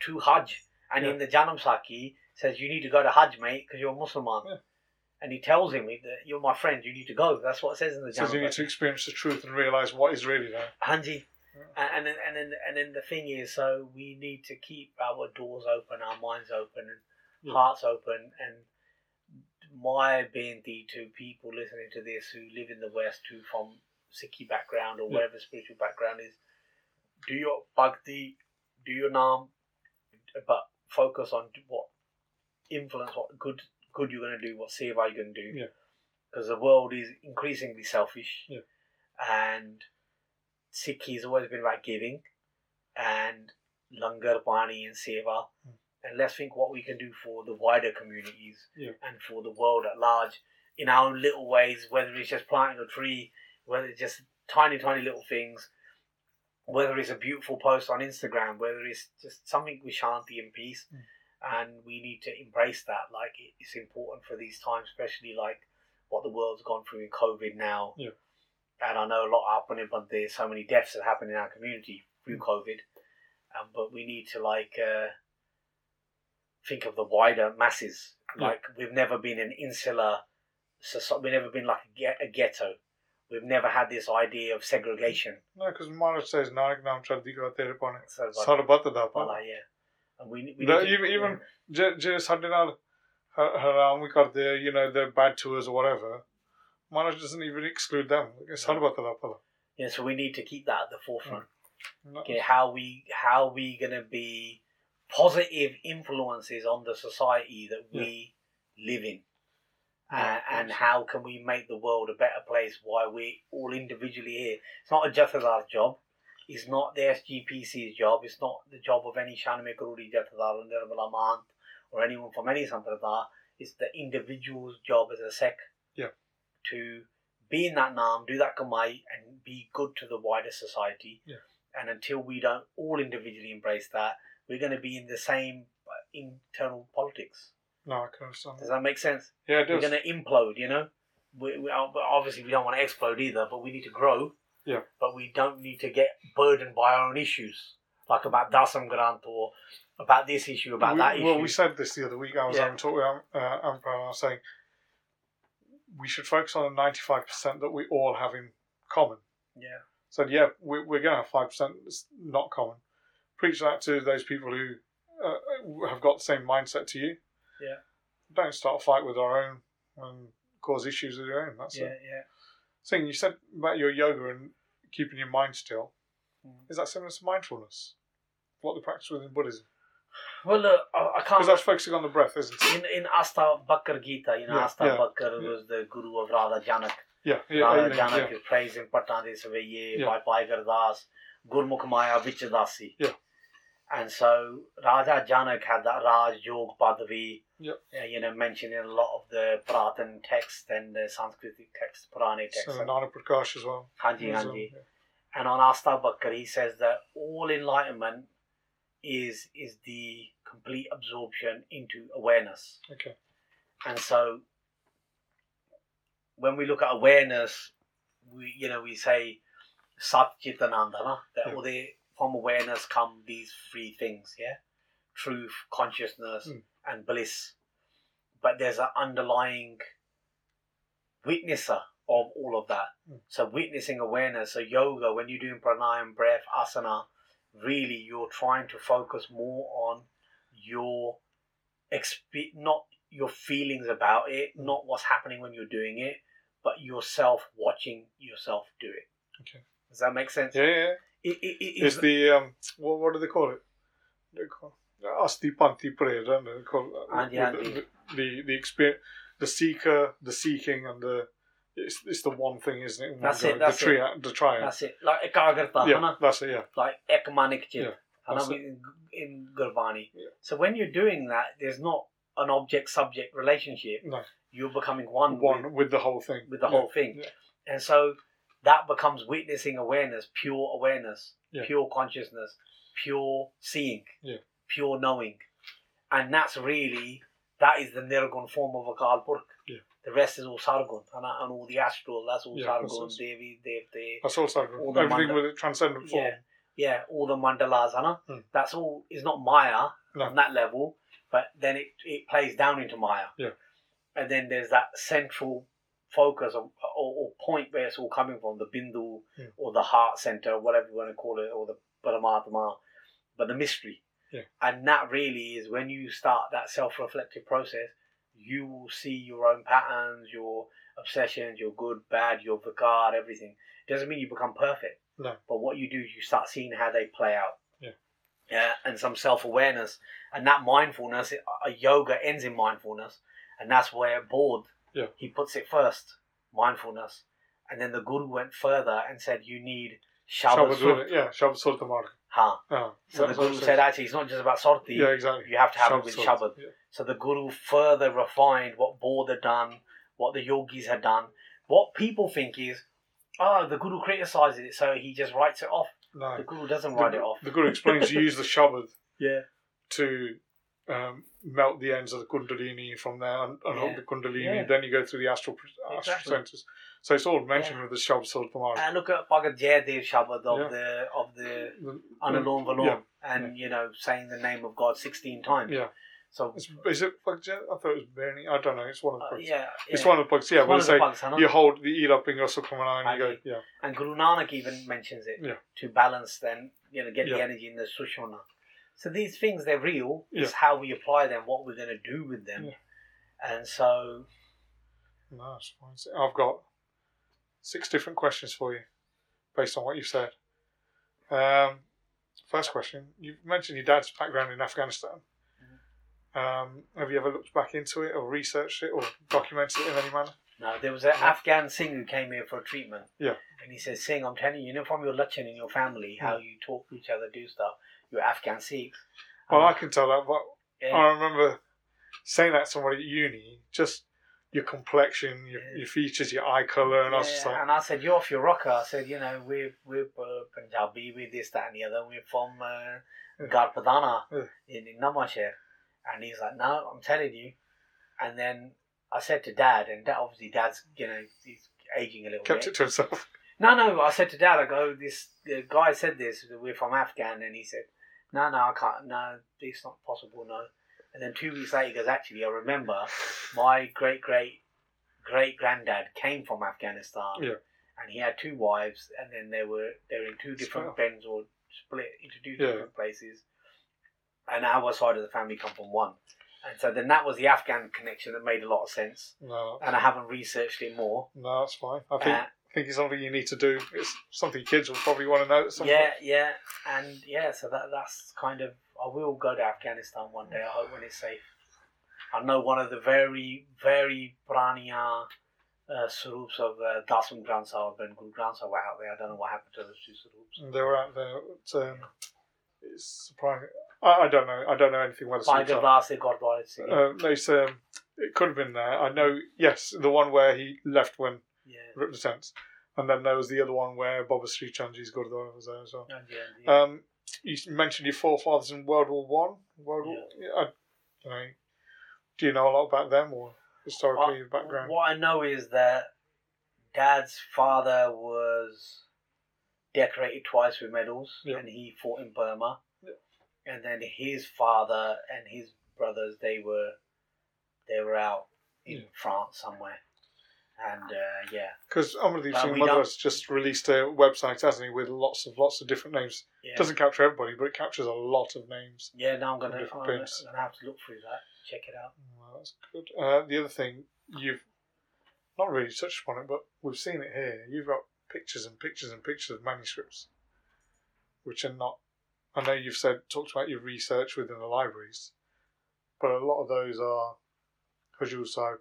to Hajj, and yeah. in the Janam Sakhi says you need to go to Hajj, mate, because you're a Muslim. Yeah. And he tells him that you're my friend, you need to go. That's what it says in the Janam. Says you need to experience the truth and realize what is really there. Hanji. Yeah. And then, and then, and then the thing is, so we need to keep our doors open, our minds open, and hearts open. And my binti to people listening to this who live in the West, who from Sikhi background or whatever spiritual background is, do your bhakti, do your naam, but focus on what influence, what good good you're going to do, what seva you're going to do. Yeah. Because the world is increasingly selfish. Yeah. And Sikhi has always been about giving and langar, pani, and seva. Mm. And let's think what we can do for the wider communities yeah. and for the world at large in our own little ways, whether it's just planting a tree, whether it's just tiny, tiny little things, whether it's a beautiful post on Instagram, whether it's just something with shanti and peace. Mm. And we need to embrace that. Like, it's important for these times, especially like what the world's gone through in COVID now. Yeah. And I know a lot happening, but there's so many deaths that happen in our community through mm. COVID. Um, but we need to like uh, think of the wider masses. Yeah. Like we've never been an insular, so we've never been like a, a ghetto We've never had this idea of segregation. No, because Maharaj says Nanak Nam Chardi Ka Tere Pane. Sarbat Da Pane. Yeah. And we, we the, even, even yeah. je ਸਾਡੇ ਨਾਲ haram we ਕਰਦੇ you know the bad tours or whatever Maharaj doesn't even exclude them sarbat da pane. yeah so we need to keep that at the forefront mm. okay how we how we going to be positive influences on the society that we yeah. live in uh, and how can we make the world a better place while we're all individually here. It's not a Jathedar job. It's not the SGPC's job. It's not the job of any Shaname Karuri Jathedar Mahant or anyone from any Sampradaya. It's the individual's job as a Sikh yeah. to be in that Nam, do that Kamai, and be good to the wider society. Yeah. And until we don't all individually embrace that, we're going to be in the same uh, internal politics. No, I can understand. Does that make sense? Yeah, it does. We're going to implode, you know? We, we, obviously, we don't want to explode either, but we need to grow. Yeah. But we don't need to get burdened by our own issues, like about Dasam Granth or about this issue, about we, that issue. Well, we said this the other week. I was yeah. having a talk with uh, Ampra, and I was saying we should focus on the 95% that we all have in common. Yeah. So, yeah, we, we're going to have 5% that's not common. Preach that to those people who uh, have got the same mindset to you yeah. Don't start a fight with our own and cause issues of your own. That's yeah, it. yeah. Thing you said about your yoga and keeping your mind still. Mm. Is that similar to mindfulness? What they practice within Buddhism? Well, uh, I can't. Because that's focusing on the breath, isn't it? In in Asta Bakar Gita, you know, yeah, Asta yeah, Bakar yeah. was the guru of Raja Janak. Yeah, yeah, Raja yeah, Janak yeah. is praising Patande Savaye, Yeah. Bhai Bhai Gurdas, Gurmukh Maya Vichadasi. Yeah. And so Raja Janak had that Raj Yog Padavi, Yep. uh, you know, mentioning a lot of the Puratan texts and the Sanskritic texts, Purani texts. So Nana Prakash as well. Hanji, As well, yeah. And on Asta Bakar, he says that all enlightenment is is the complete absorption into awareness. Okay. And so when we look at awareness, we you know we say Sat Chitananda, that Yeah. all the from awareness come these three things, yeah? Truth, consciousness, Mm. And bliss. But there's an underlying witnesser of all of that. Mm. So witnessing awareness, so yoga, when you're doing pranayam, breath, asana, really you're trying to focus more on your exp- not your feelings about it, Mm. not what's happening when you're doing it, but yourself watching yourself do it. Okay. Does that make sense? Yeah, yeah. yeah. It, it, it It's is, the um, what, what do they call it? What do they call Asti Panti Prayer, don't they? Called, Andi. Ah, the, the the experience, the seeker, the seeking, and the it's, it's the one thing, isn't it? That's go, it, that's the triad, the triad. That's it. Like Ekagrta, yeah, hana? that's it. Yeah, like chip. Yeah, it. in, in Gurbani. Yeah. So when you're doing that, there's not an object-subject relationship. no, You're becoming one, one with, with the whole thing. with the Yeah, whole thing. yeah. And so that becomes witnessing awareness, pure awareness, pure consciousness, pure seeing, Yeah. Pure knowing. And that's really, that is the Nirgun form of Akal Purakh. Yeah. The rest is all Sargun. And, and all the astral, that's all Yeah, that's Sargun, also- Devi, Devte. That's All the everything manda- with a transcendent form. Yeah, yeah, all the mandalas, Hana. Hmm. That's all is not Maya No. on that level, but then it, it plays down into Maya. Yeah. And then there's that central focus of, or, or point where it's all coming from, the Bindu Yeah. or the heart center, whatever you want to call it, or the Paramatma, but the mystery. Yeah. And that really is when you start that self reflective process, you will see your own patterns, your obsessions, your good, bad, your vikar, everything. Doesn't mean you become perfect. No. But what you do is you start seeing how they play out. Yeah. Yeah, and some self awareness. And that mindfulness, a yoga ends in mindfulness. And that's where Bod, Yeah. he puts it first, mindfulness. And then the Guru went further and said, you need Shabad Shabad Sur- with it, yeah, Shabad Sulta. Ha. Oh, So the Guru said, actually, it's not just about Sorti. yeah, exactly. You have to have it with Shabad. Yeah. So the Guru further refined what Bodh had done, what the yogis had done. What people think is, oh, the Guru criticizes it, so he just writes it off. No. The Guru doesn't The, write it off. the Guru explains you use the Shabad Yeah. to um, melt the ends of the Kundalini from there and unhook Yeah. the Kundalini. Yeah. Then you go through the astral, astral Exactly. centers. So it's all mentioned Yeah. with the Shabad Sulta Mark. And look at Bhagat Jayadev Shabad of Yeah. the of the The- Anulom Valom, Yeah. and you know saying the name of God sixteen times. Yeah. So It's, is it Bhagavad I thought it was Bernie. I don't know. It's one of the uh, books. yeah, It's one of the books. Yeah, It's but one it's of the like bugs, you hold the eat up in coming on and you go, yeah, And Guru Nanak even mentions it Yeah. to balance then, you know, get the energy in the Sushumna. So these things, they're real. It's how we apply them, what we're going to do with them. And so, Nice. that's fine. So I've got six different questions for you based on what you've said. Um, first question: You mentioned your dad's background in Afghanistan. Mm-hmm. Um, have you ever looked back into it, or researched it, or documented it in any manner? no, there was an Afghan Singh who came here for treatment. Yeah. And he says, Singh, I'm telling you, you know, from your lachan in your family, how you talk to each other, do stuff, you're Afghan Sikhs. Well, And- I can tell that, but yeah. I remember saying that to somebody at uni, just your complexion, your, Yeah. your features, your eye colour, and I was like, and I said, "You're off your rocker." I said, "You know, we're we're uh, Punjabi, we're this, that, and the other. We're from uh, Yeah. Garpadana Yeah. in, in Namashir." And he's like, "No, I'm telling you." And then I said to Dad, and Dad, obviously Dad's you know he's aging a little kept bit. it to himself. No, no, I said to Dad, I go, "This the guy said this. We're from Afghan," and he said, "No, no, I can't. No, it's not possible. No." And then two weeks later, he goes, "Actually, I remember my great great great granddad came from Afghanistan, Yeah. and he had two wives, and then they were they were in two different bends or split into two Yeah. different places, and our side of the family come from one." And so then that was the Afghan connection that made a lot of sense, No, and I haven't researched it more. no, that's fine. I think Uh, think it's something you need to do. It's something kids will probably want to know. At some yeah, point. yeah, and yeah. So that that's kind of. I will go to Afghanistan one day. I hope when it's safe. I know one of the very very prania uh, Sarups of uh, Dasam Granth Sahib and Guru Sahib were out there. I don't know what happened to those two Sarups. They were out there. But, um, it's surprising. I, I don't know. I don't know anything about the Tiger Sultan. Glass, they got right. So, Uh, no, it's, um, it could have been there. I know. Yes, the one where he left when yeah. ripped the tents, and then there was the other one where Baba Sri Chandji's Gurdwara was there as well. And, yeah, yeah. Um, you mentioned your forefathers in World War One. World War. Yeah. I, you know, do you know a lot about them or historically What- background? What I know is that Dad's father was decorated twice with medals, Yeah. and he fought in Burma. Yeah. And then his father and his brothers, they were they were out in. France somewhere, and uh, yeah, Because Amandeep Uh, Singh Madra's just released a website, hasn't he, with lots of lots of different names. yeah, Doesn't capture everybody, but it captures a lot of names. yeah. Now I'm gonna, I'm gonna, have to look through that, check it out. Well, that's good. Uh, the other thing you've not really touched upon it, but we've seen it here. You've got pictures and pictures and pictures of manuscripts, which are not I know you've said talked about your research within the libraries, but a lot of those are Hujusai, you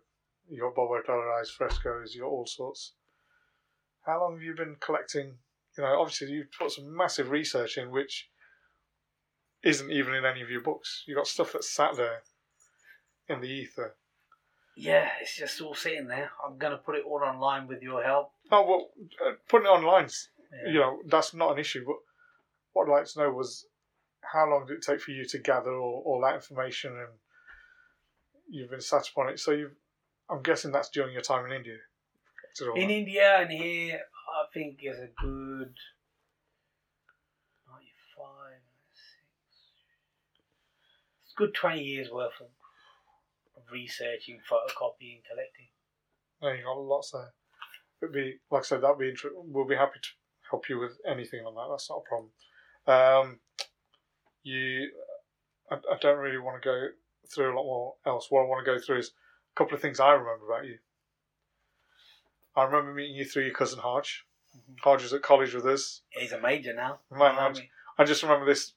got Baba Atal Rai's frescoes, you got all sorts. How long have you been collecting? You know, obviously you've put some massive research in, which isn't even in any of your books. You got stuff that's sat there in the ether. Yeah, it's just all sitting there. I'm gonna put it all online with your help. Oh well, uh, putting it online, Yeah. you know, that's not an issue. But what I'd like to know was how long did it take for you to gather all, all that information, and you've been sat upon it. So you, I'm guessing that's during your time in India. In. India and here, I think is a good 95, 96. It's good 20 years worth of, researching, photocopying, collecting. No, you got lots there. It'd be like I said, that'd be inter- We'll be happy to help you with anything on that. That's not a problem. Um, you, I, I don't really want to go through a lot more else. What I want to go through is a couple of things I remember about you. I remember meeting you through your cousin Hodge. Hodge was at college with us. He's a major now. I just remember this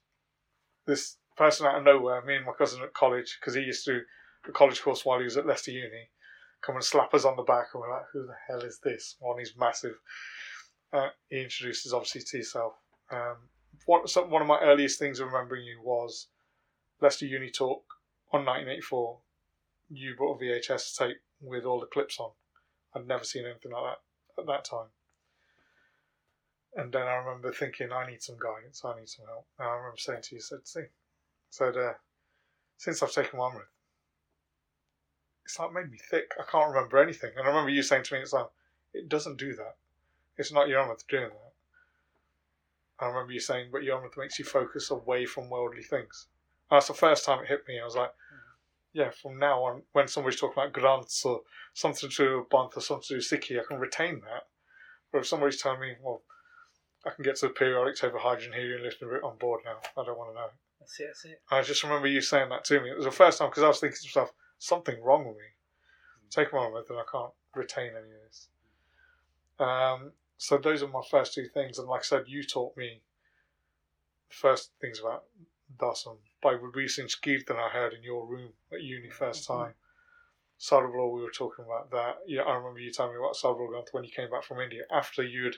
this person out of nowhere, me and my cousin at college, because he used to do a college course while he was at Leicester Uni, come and slap us on the back, and we're like, who the hell is this? One, he's massive. Uh, he introduces obviously to yourself. Um, one, some, one of my earliest things of remembering you was Leicester Uni talk on 1984. You brought a VHS tape with all the clips on. I'd never seen anything like that at that time. And then I remember thinking, I need some guidance, I need some help. And I remember saying to you, said, see, said, uh, since I've taken one with, it's like made me thick. I can't remember anything. And I remember you saying to me, it's like, it doesn't do that. It's not your Yarmouth doing that. I remember you saying, but your Yarmouth makes you focus away from worldly things. And that's the first time it hit me. I was like, yeah, from now on, when somebody's talking about grants or something to do with Panth or something to do with Sikhi, I can retain that. But if somebody's telling me, well, I can get to the periodic table of hydrogen, helium, lithium root on board now, I don't want to know. That's it, that's it. I just remember you saying that to me. It was the first time because I was thinking to myself, something wrong with me. Take one with and I can't retain any of this. Um, so those are my first two things. And like I said, you taught me the first things about Darshan by releasing Skirtan I heard in your room at uni first mm-hmm. time. Sarbloh, we were talking about that. Yeah, I remember you telling me about Sarbloh when you came back from India after you'd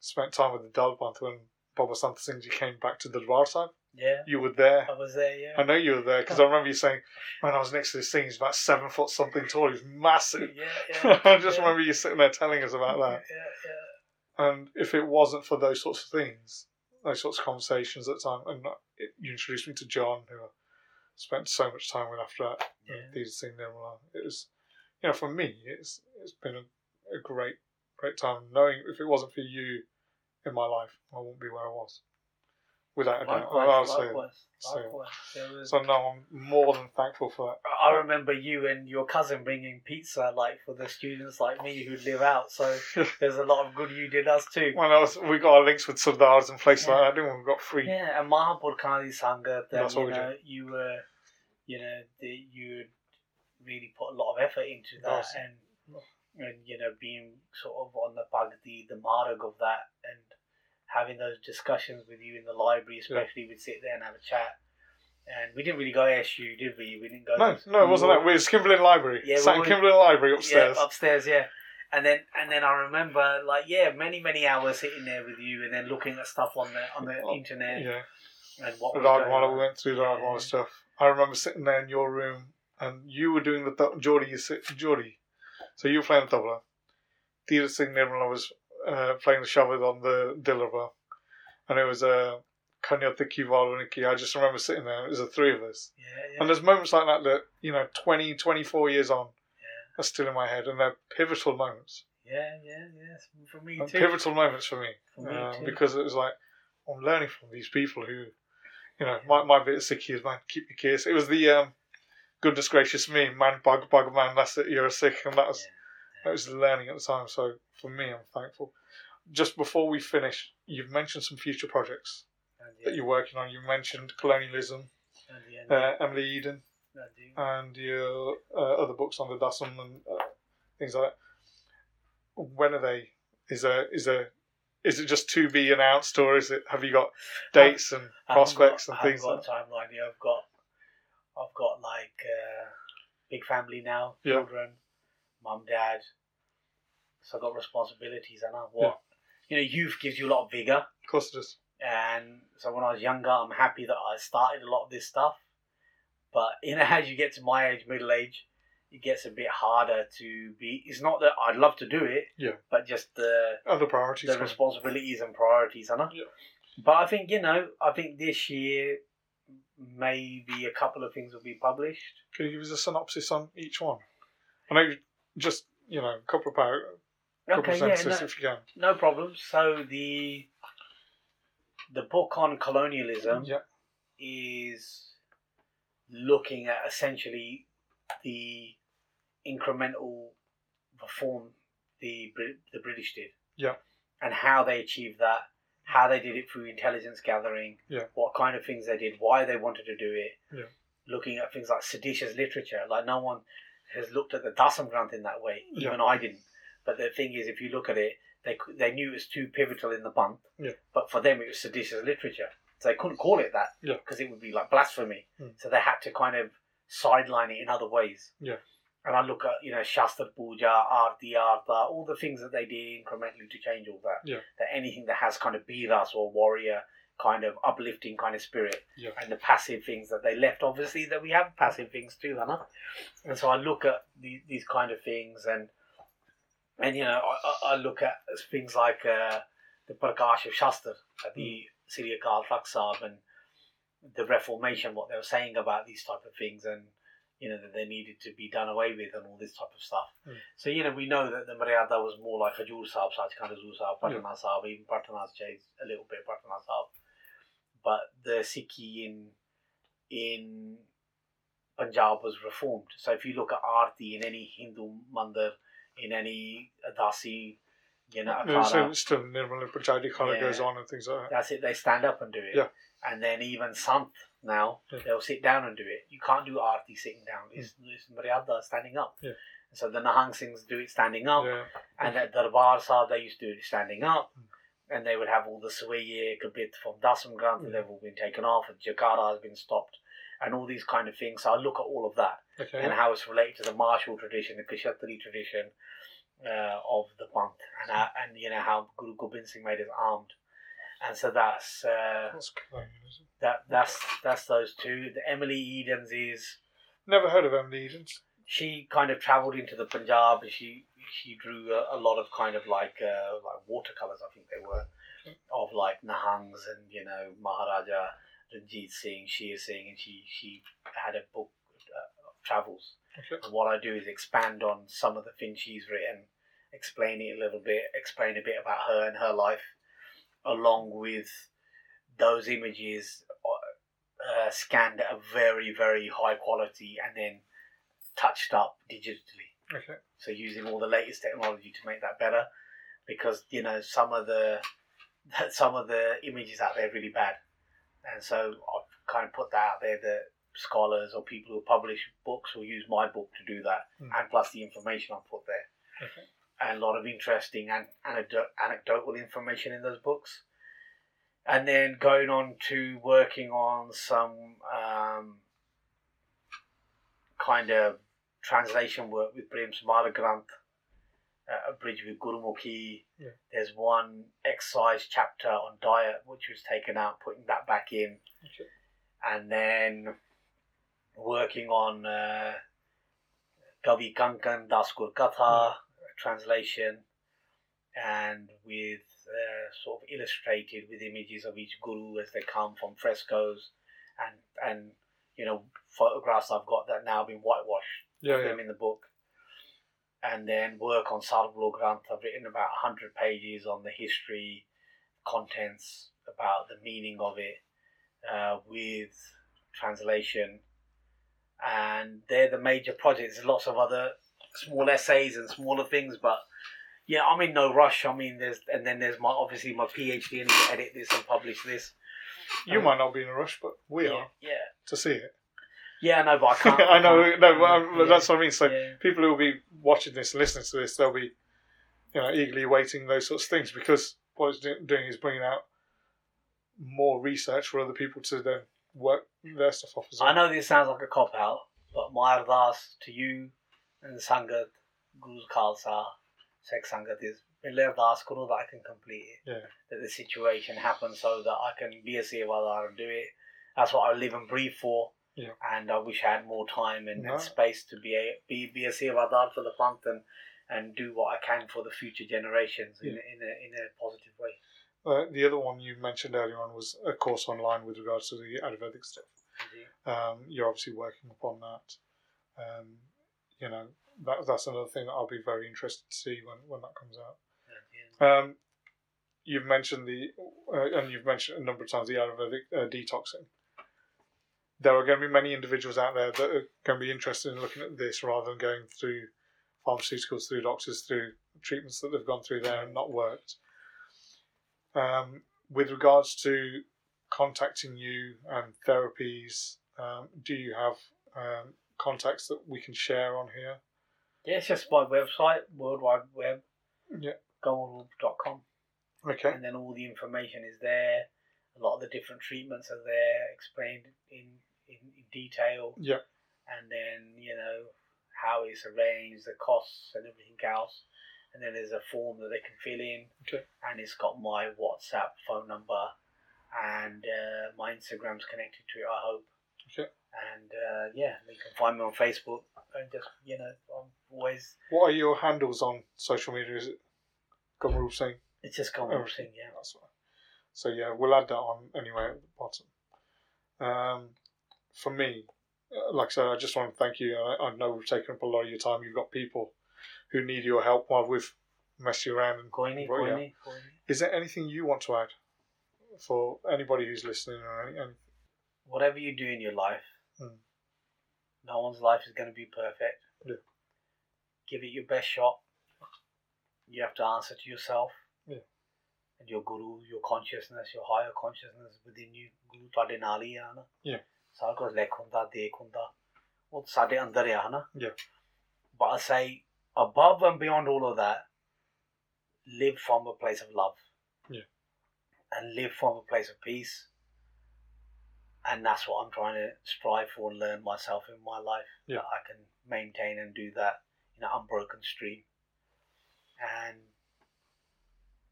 spent time with the Dalbant when Baba Santa Singh ji came back to the Darbar Sahib. Yeah, You were there. I was there, yeah. I know you were there because I remember you saying, "Man, I was next to this thing. He's about seven foot something tall. He's massive." Yeah, yeah. I just yeah. remember you sitting there telling us about that. Yeah, yeah. And if it wasn't for those sorts of things, those sorts of conversations at the time, and uh, it, you introduced me to John, who I spent so much time with after that. Yeah. These things, Nirmala. It was, you know, for me, it's it's been a, a great great time knowing if it wasn't for you in my life, I wouldn't be where I was. Without a doubt. Likewise, I'll say that. likewise, So- likewise. There was- So no, I'm more than thankful for that. I remember you and your cousin bringing pizza, like for the students like me who live out. So there's a lot of good you did us too. When I was, we got our links with Sardars and places Yeah. like that, didn't we? We got free. Yeah, and Mahapurkhani Sangat, and That's what you we know, you were, you know, the, you really put a lot of effort into that, Awesome. and and you know, being sort of on the Bhagdi, the marg of that, and having those discussions with you in the library, especially we'd sit there and have a chat. And we didn't really go ASU, did we? We didn't go. No, no, it wasn't that. We was Kimberlin Library. Yeah, Sat in we- Kimberlin Library upstairs. Yeah, upstairs, yeah. And then and then I remember like yeah, many many hours sitting there with you, and then looking at stuff on the on the Oh, internet yeah. and what The was going Ragmala, on. we went through the Yeah. Stuff. I remember sitting there in your room and you were doing the th- Geordie, you sit, Geordie. So you were playing the tabla. Dheeraj Singh Nirmala was uh, playing the Shabad on the Dilruba. And it was a uh, Valuniki. I just remember sitting there. It was the three of us. Yeah, yeah. And there's moments like that that, you know, 20, 24 years on are still in my head. And they're pivotal moments. Yeah, yeah, yeah. For me And too. pivotal moments for me. For me um, too. because it was like, I'm learning from these people who, you know, my, my bit of Sikhi is, man, keep your case. It was the, um, goodness gracious me, man, bug, bug, man, that's it, you're a Sikh. And that was, that was learning at the time. So for me, I'm thankful. Just before we finish, you've mentioned some future projects yeah, that you're working on. You mentioned colonialism, and, yeah, uh, Emily Eden, and your uh, other books on the Dasam and uh, things like that. When are they? Is there is there is it just to be announced, or is it have you got dates and prospects got- and things? I Like haven't got a timeline. Yeah, I've got, I've got like uh, big family now, Yeah. children, mum, dad. So I've got responsibilities, and I what you know, youth gives you a lot of vigor. Of course, it is. And so when I was younger, I'm happy that I started a lot of this stuff. But you know, as you get to my age, middle age, it gets a bit harder to be. It's not that I'd love to do it, Yeah. but just the Other priorities. the responsibilities and priorities, I know. Yeah. But I think you know, I think this year maybe a couple of things will be published. Can you give us a synopsis on each one? I know just you know a couple of par- couple Okay, of yeah, no, if you can. no problem. So the the book on colonialism Yeah. is looking at essentially the incremental reform the the British did. Yeah. And how they achieved that, how they did it through intelligence gathering, Yeah. what kind of things they did, why they wanted to do it. Yeah. Looking at things like seditious literature, like no one has looked at the Dasam Granth in that way. Yeah. Even I didn't. But the thing is, if you look at it, they they knew it was too pivotal in the month. Yeah. But for them, it was seditious literature, so they couldn't call it that Yeah. because it would be like blasphemy. Mm. So they had to kind of sideline it in other ways. Yeah. And I look at you know Shastra Puja, Arti, Artha, all the things that they did incrementally to change all that. Yeah. That anything that has kind of biras or warrior kind of uplifting kind of spirit Yeah. and the passive things that they left. Obviously, that we have passive things too, Hannah. And so I look at these, these kind of things, and and you know I, I- look at things like uh, the Prakash of Shastra, at the Syria Karl Faksab, and the Reformation, what they were saying about these type of things, and you know that they needed to be done away with, and all this type of stuff. Mm. So you know we know that the Maryada was more like a Hajur Sahib, Sachkhand Hajur Sahib, Patna Sahib, even Patna's changed a little bit, Patna Sahib but the Sikhi in in Punjab was reformed. So if you look at Aarti in any Hindu mandir, in any Adasi, you know, No, so Akhara, still Nirmala kind of Yeah. goes on and things like that. that's it. They stand up and do it. Yeah. And then even Sant now, Yeah. they'll sit down and do it. You can't do Aarti sitting down. It's, it's Maryada standing up. Yeah. So the Nahang Singhs do it standing up. Yeah. And at Darbar Sahib, they used to do it standing up. Mm. And they would have all the Swaye Kabit from Dasam Granth, Mm. they've all been taken off, and Jaikara has been stopped, and all these kind of things. So I look at all of that Okay. and how it's related to the martial tradition, the Kshatriya tradition uh, of the month, and, how, and you know how Guru Gobind Singh made us armed. And so that's uh, That's colonialism. that that's that's those two. The Emily Edens is Never heard of Emily Edens. she kind of travelled into the Punjab and she she drew a, a lot of kind of like uh, like watercolors I think they were of like Nahangs and you know Maharaja Ranjit Singh, Sher Singh, and she she had a book uh, of travels. Okay. And what I do is expand on some of the things she's written, explain it a little bit, explain a bit about her and her life, along with those images uh, scanned at a very very high quality and then touched up digitally. Okay. So using all the latest technology to make that better, because you know some of the some of the images out there are really bad, and so I've kind of put that out there that scholars or people who publish books will use my book to do that, Mm. and plus the information I put there, Okay. and a lot of interesting and anecdotal information in those books. And then going on to working on some um, kind of translation work with Prem Sumarag Granth, uh, a bridge with Gurumukhi. Yeah. There's one exercise chapter on diet which was taken out, putting that back in, Okay. and then working on uh, Kavi Kankan Daskur Katha translation, and with uh, sort of illustrated with images of each guru as they come from frescoes, and and you know photographs I've got that now been whitewashed Yeah, yeah. them in the book. And then work on Sarbloh Granth. I've written about 100 pages on the history, contents, about the meaning of it, uh, with translation. And they're the major projects. There's lots of other small essays and smaller things, but yeah, I'm in no rush. I mean, there's and then there's my obviously my PhD. To edit this and publish this. You Um, might not be in a rush, but we yeah, are yeah, to see it. Yeah. No, but I can't. I know, can't- no, but yeah, that's what I mean. So yeah. people who will be watching this and listening to this, they'll be, you know, eagerly waiting those sorts of things because what it's doing is bringing out more research for other people to then work their stuff off as well. I know this sounds like a cop out, but my ardas to you and Sangat, Guru's Khalsa, Sikh Sangat is मेरे ardas karo that I can complete it. Yeah. That the situation happens so that I can be a sevadar and do it. That's what I live and breathe for. Yeah. And I wish I had more time and, No. and space to be a be, be a sevadar for the plant and, and do what I can for the future generations in, Yeah. a, in a in a positive way. Uh, the other one you mentioned earlier on was a course online with regards to the Ayurvedic stuff. Um, you're obviously working upon that. Um, you know, that, that's another thing that I'll be very interested to see when, when that comes out. Um, you've mentioned the, uh, and you've mentioned a number of times the Ayurvedic uh, detoxing. There are going to be many individuals out there that are going to be interested in looking at this rather than going through pharmaceuticals, through doctors, through treatments that they've gone through there and not worked. Um, with regards to contacting you and therapies, um, do you have um, contacts that we can share on here? Yeah, it's just my website, World Wide Web, Yeah. goldroof.com. Okay. and then all the information is there. A lot of the different treatments are there, explained in, in, in detail. Yeah. And then, you know, how it's arranged, the costs and everything else. And then there's a form that they can fill in. Okay. And it's got my WhatsApp phone number and uh, my Instagram's connected to it, I hope. Okay. And uh, yeah, you can find me on Facebook. And just, you know, I'm always, What are your handles on social media? Is it Gumroof Singh? it's just come Oh, thing, yeah. That's right. So yeah, we'll add that on anyway at the bottom. Um, for me, uh, like I said, I just want to thank you. I, I know we've taken up a lot of your time. You've got people who need your help while we've messed you around. And yeah. Koini, Koini. is there anything you want to add for anybody who's listening or any, any whatever you do in your life, Mm. no one's life is going to be perfect. Yeah. Give it your best shot. You have to answer to yourself. Yeah And your guru, your consciousness, your higher consciousness within you. Guru ਤੁਹਾਡੇ ਨਾਲ ਹੀ ਆ ਨਾ Yeah. ਸਾਰਾ ਕੁਝ ਲਿਖ ਹੁੰਦਾ ਦੇਖ ਹੁੰਦਾ ਉਹ ਸਾਡੇ ਅੰਦਰ ਆ ਨਾ Yeah. but I say above and beyond all of that live from a place of love Yeah. and live from a place of peace and that's what I'm trying to strive for and learn myself in my life. Yeah. That I can maintain and do that in an unbroken stream. And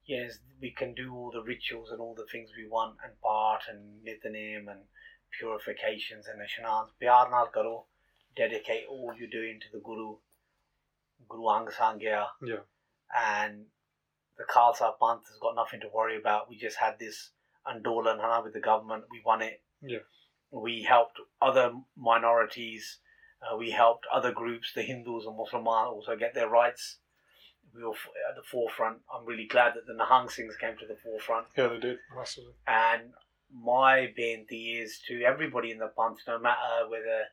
yes, we can do all the rituals and all the things we want and part and nithanim and purifications and ashanans. Pyar naal karo. Dedicate all you're doing to the Guru, Guru Ang Sangya. Yeah. And the Khalsa Panth has got nothing to worry about. We just had this Andolan Hana with the government. We won it. Yeah. We helped other minorities. Uh, we helped other groups, the Hindus and Muslims, also get their rights. We were at the forefront. I'm really glad that the Nahang Singhs came to the forefront. Yeah, they did massively. And my benti is to everybody in the Panth, no matter whether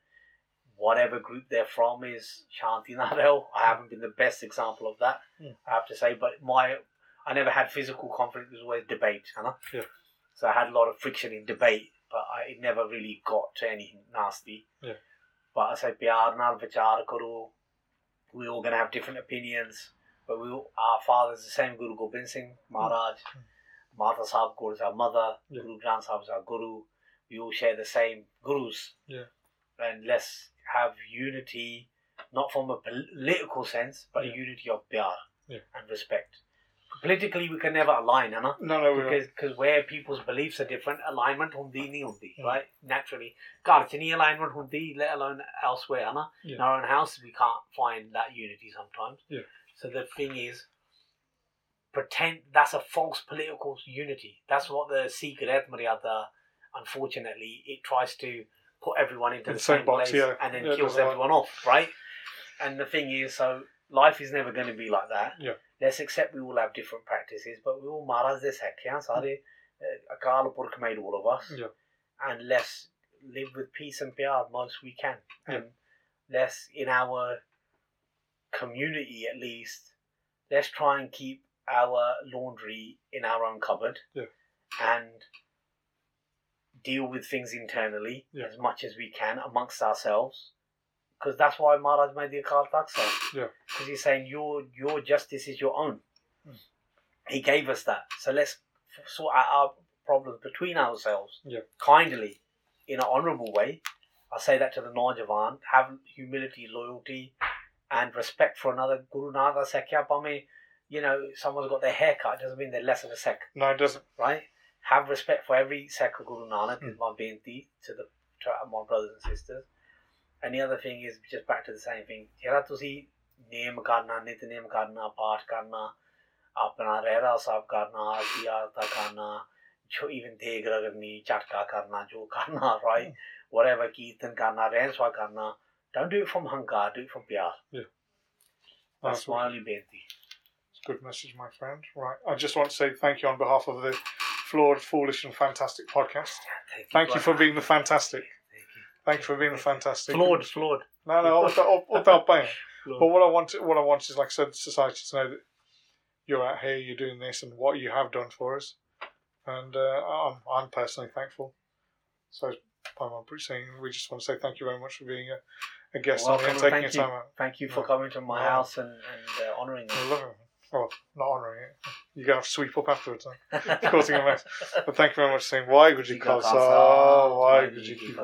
whatever group they're from is Shanti Nadel. I haven't been the best example of that, Mm. I have to say, but my I never had physical conflict, it was always debate, you know? Yeah. So I had a lot of friction in debate, but I, it never really got to anything nasty. Yeah. But I say, pyar naal vichar karo. We're all going to have different opinions, but we, our fathers, the same Guru Gobind Singh Maharaj, mm-hmm. Mata Sahib Kaur is our mother, yeah. Guru Granth Sahib is our Guru. We all share the same Gurus. Yeah. And let's have unity, not from a political sense, but yeah. unity of pyar yeah. and respect. Politically, we can never align, Anna. No, no, because because where people's beliefs are different, alignment hundi nahi hundi, right? Naturally, God, it's any alignment the, let alone elsewhere, Anna. Yeah. In our own house, we can't find that unity sometimes. Yeah. So the thing is, pretend that's a false political unity. That's what the secret Maryada, unfortunately, it tries to put everyone into In the same same box, place yeah. and then Yeah, kills everyone off, right? And the thing is, so life is never going to be like that. Yeah. Let's accept we all have different practices, but we all Maharaj this heck, yeah? Sare, uh, Akal made all of us. Yeah. And let's live with peace and pyar most we can. Yeah. And let's, in our community at least, let's try and keep our laundry in our own cupboard. Yeah. And deal with things internally Yeah. as much as we can amongst ourselves. Because that's why Maharaj made the Akal Taksa. Yeah. Because he's saying your your justice is your own. Mm. He gave us that. So let's sort out our problems between ourselves Yeah. kindly, in an honourable way. I say that to the Naujawan. Have humility, loyalty, and respect for another Guru nada Sakya Pame, you know, someone's got their hair cut, doesn't mean they're less of a Sikh. No, it doesn't. Right? Have respect for every Sikh Guru Nanak mm. is my benti to the to my brothers and sisters. And the other thing is just back to the same thing. Jera tusi name karna, nit name karna, paath karna, apna rehra sab karna, aarti aarta karna, jo even deg ragarni, chatka karna, jo karna, right? Hmm. Whatever, kirtan karna, rehnswa karna. Don't do it from hunger, do it from PR. Yeah. That's, why my only bendy. It's a good message, my friend. Right. I just want to say thank you on behalf of the Flawed, Foolish and Fantastic podcast. Thank you, thank you for being the fantastic. Thank you for being the fantastic. Flawed, flawed. No, no, all, all, bang. But what I want, what I want is, like I said, society to know that you're out here, you're doing this, and what you have done for us. And uh, I'm, I'm personally thankful. So, I'm saying we just want to say thank you very much for being here a guest well, on and taking your time out. Thank you for coming to my house and, and uh, honouring it. Well, not honouring it. You're going to have to sweep up afterwards, causing a mess. But thank you very much for saying, why would you cause? Oh, why would you keep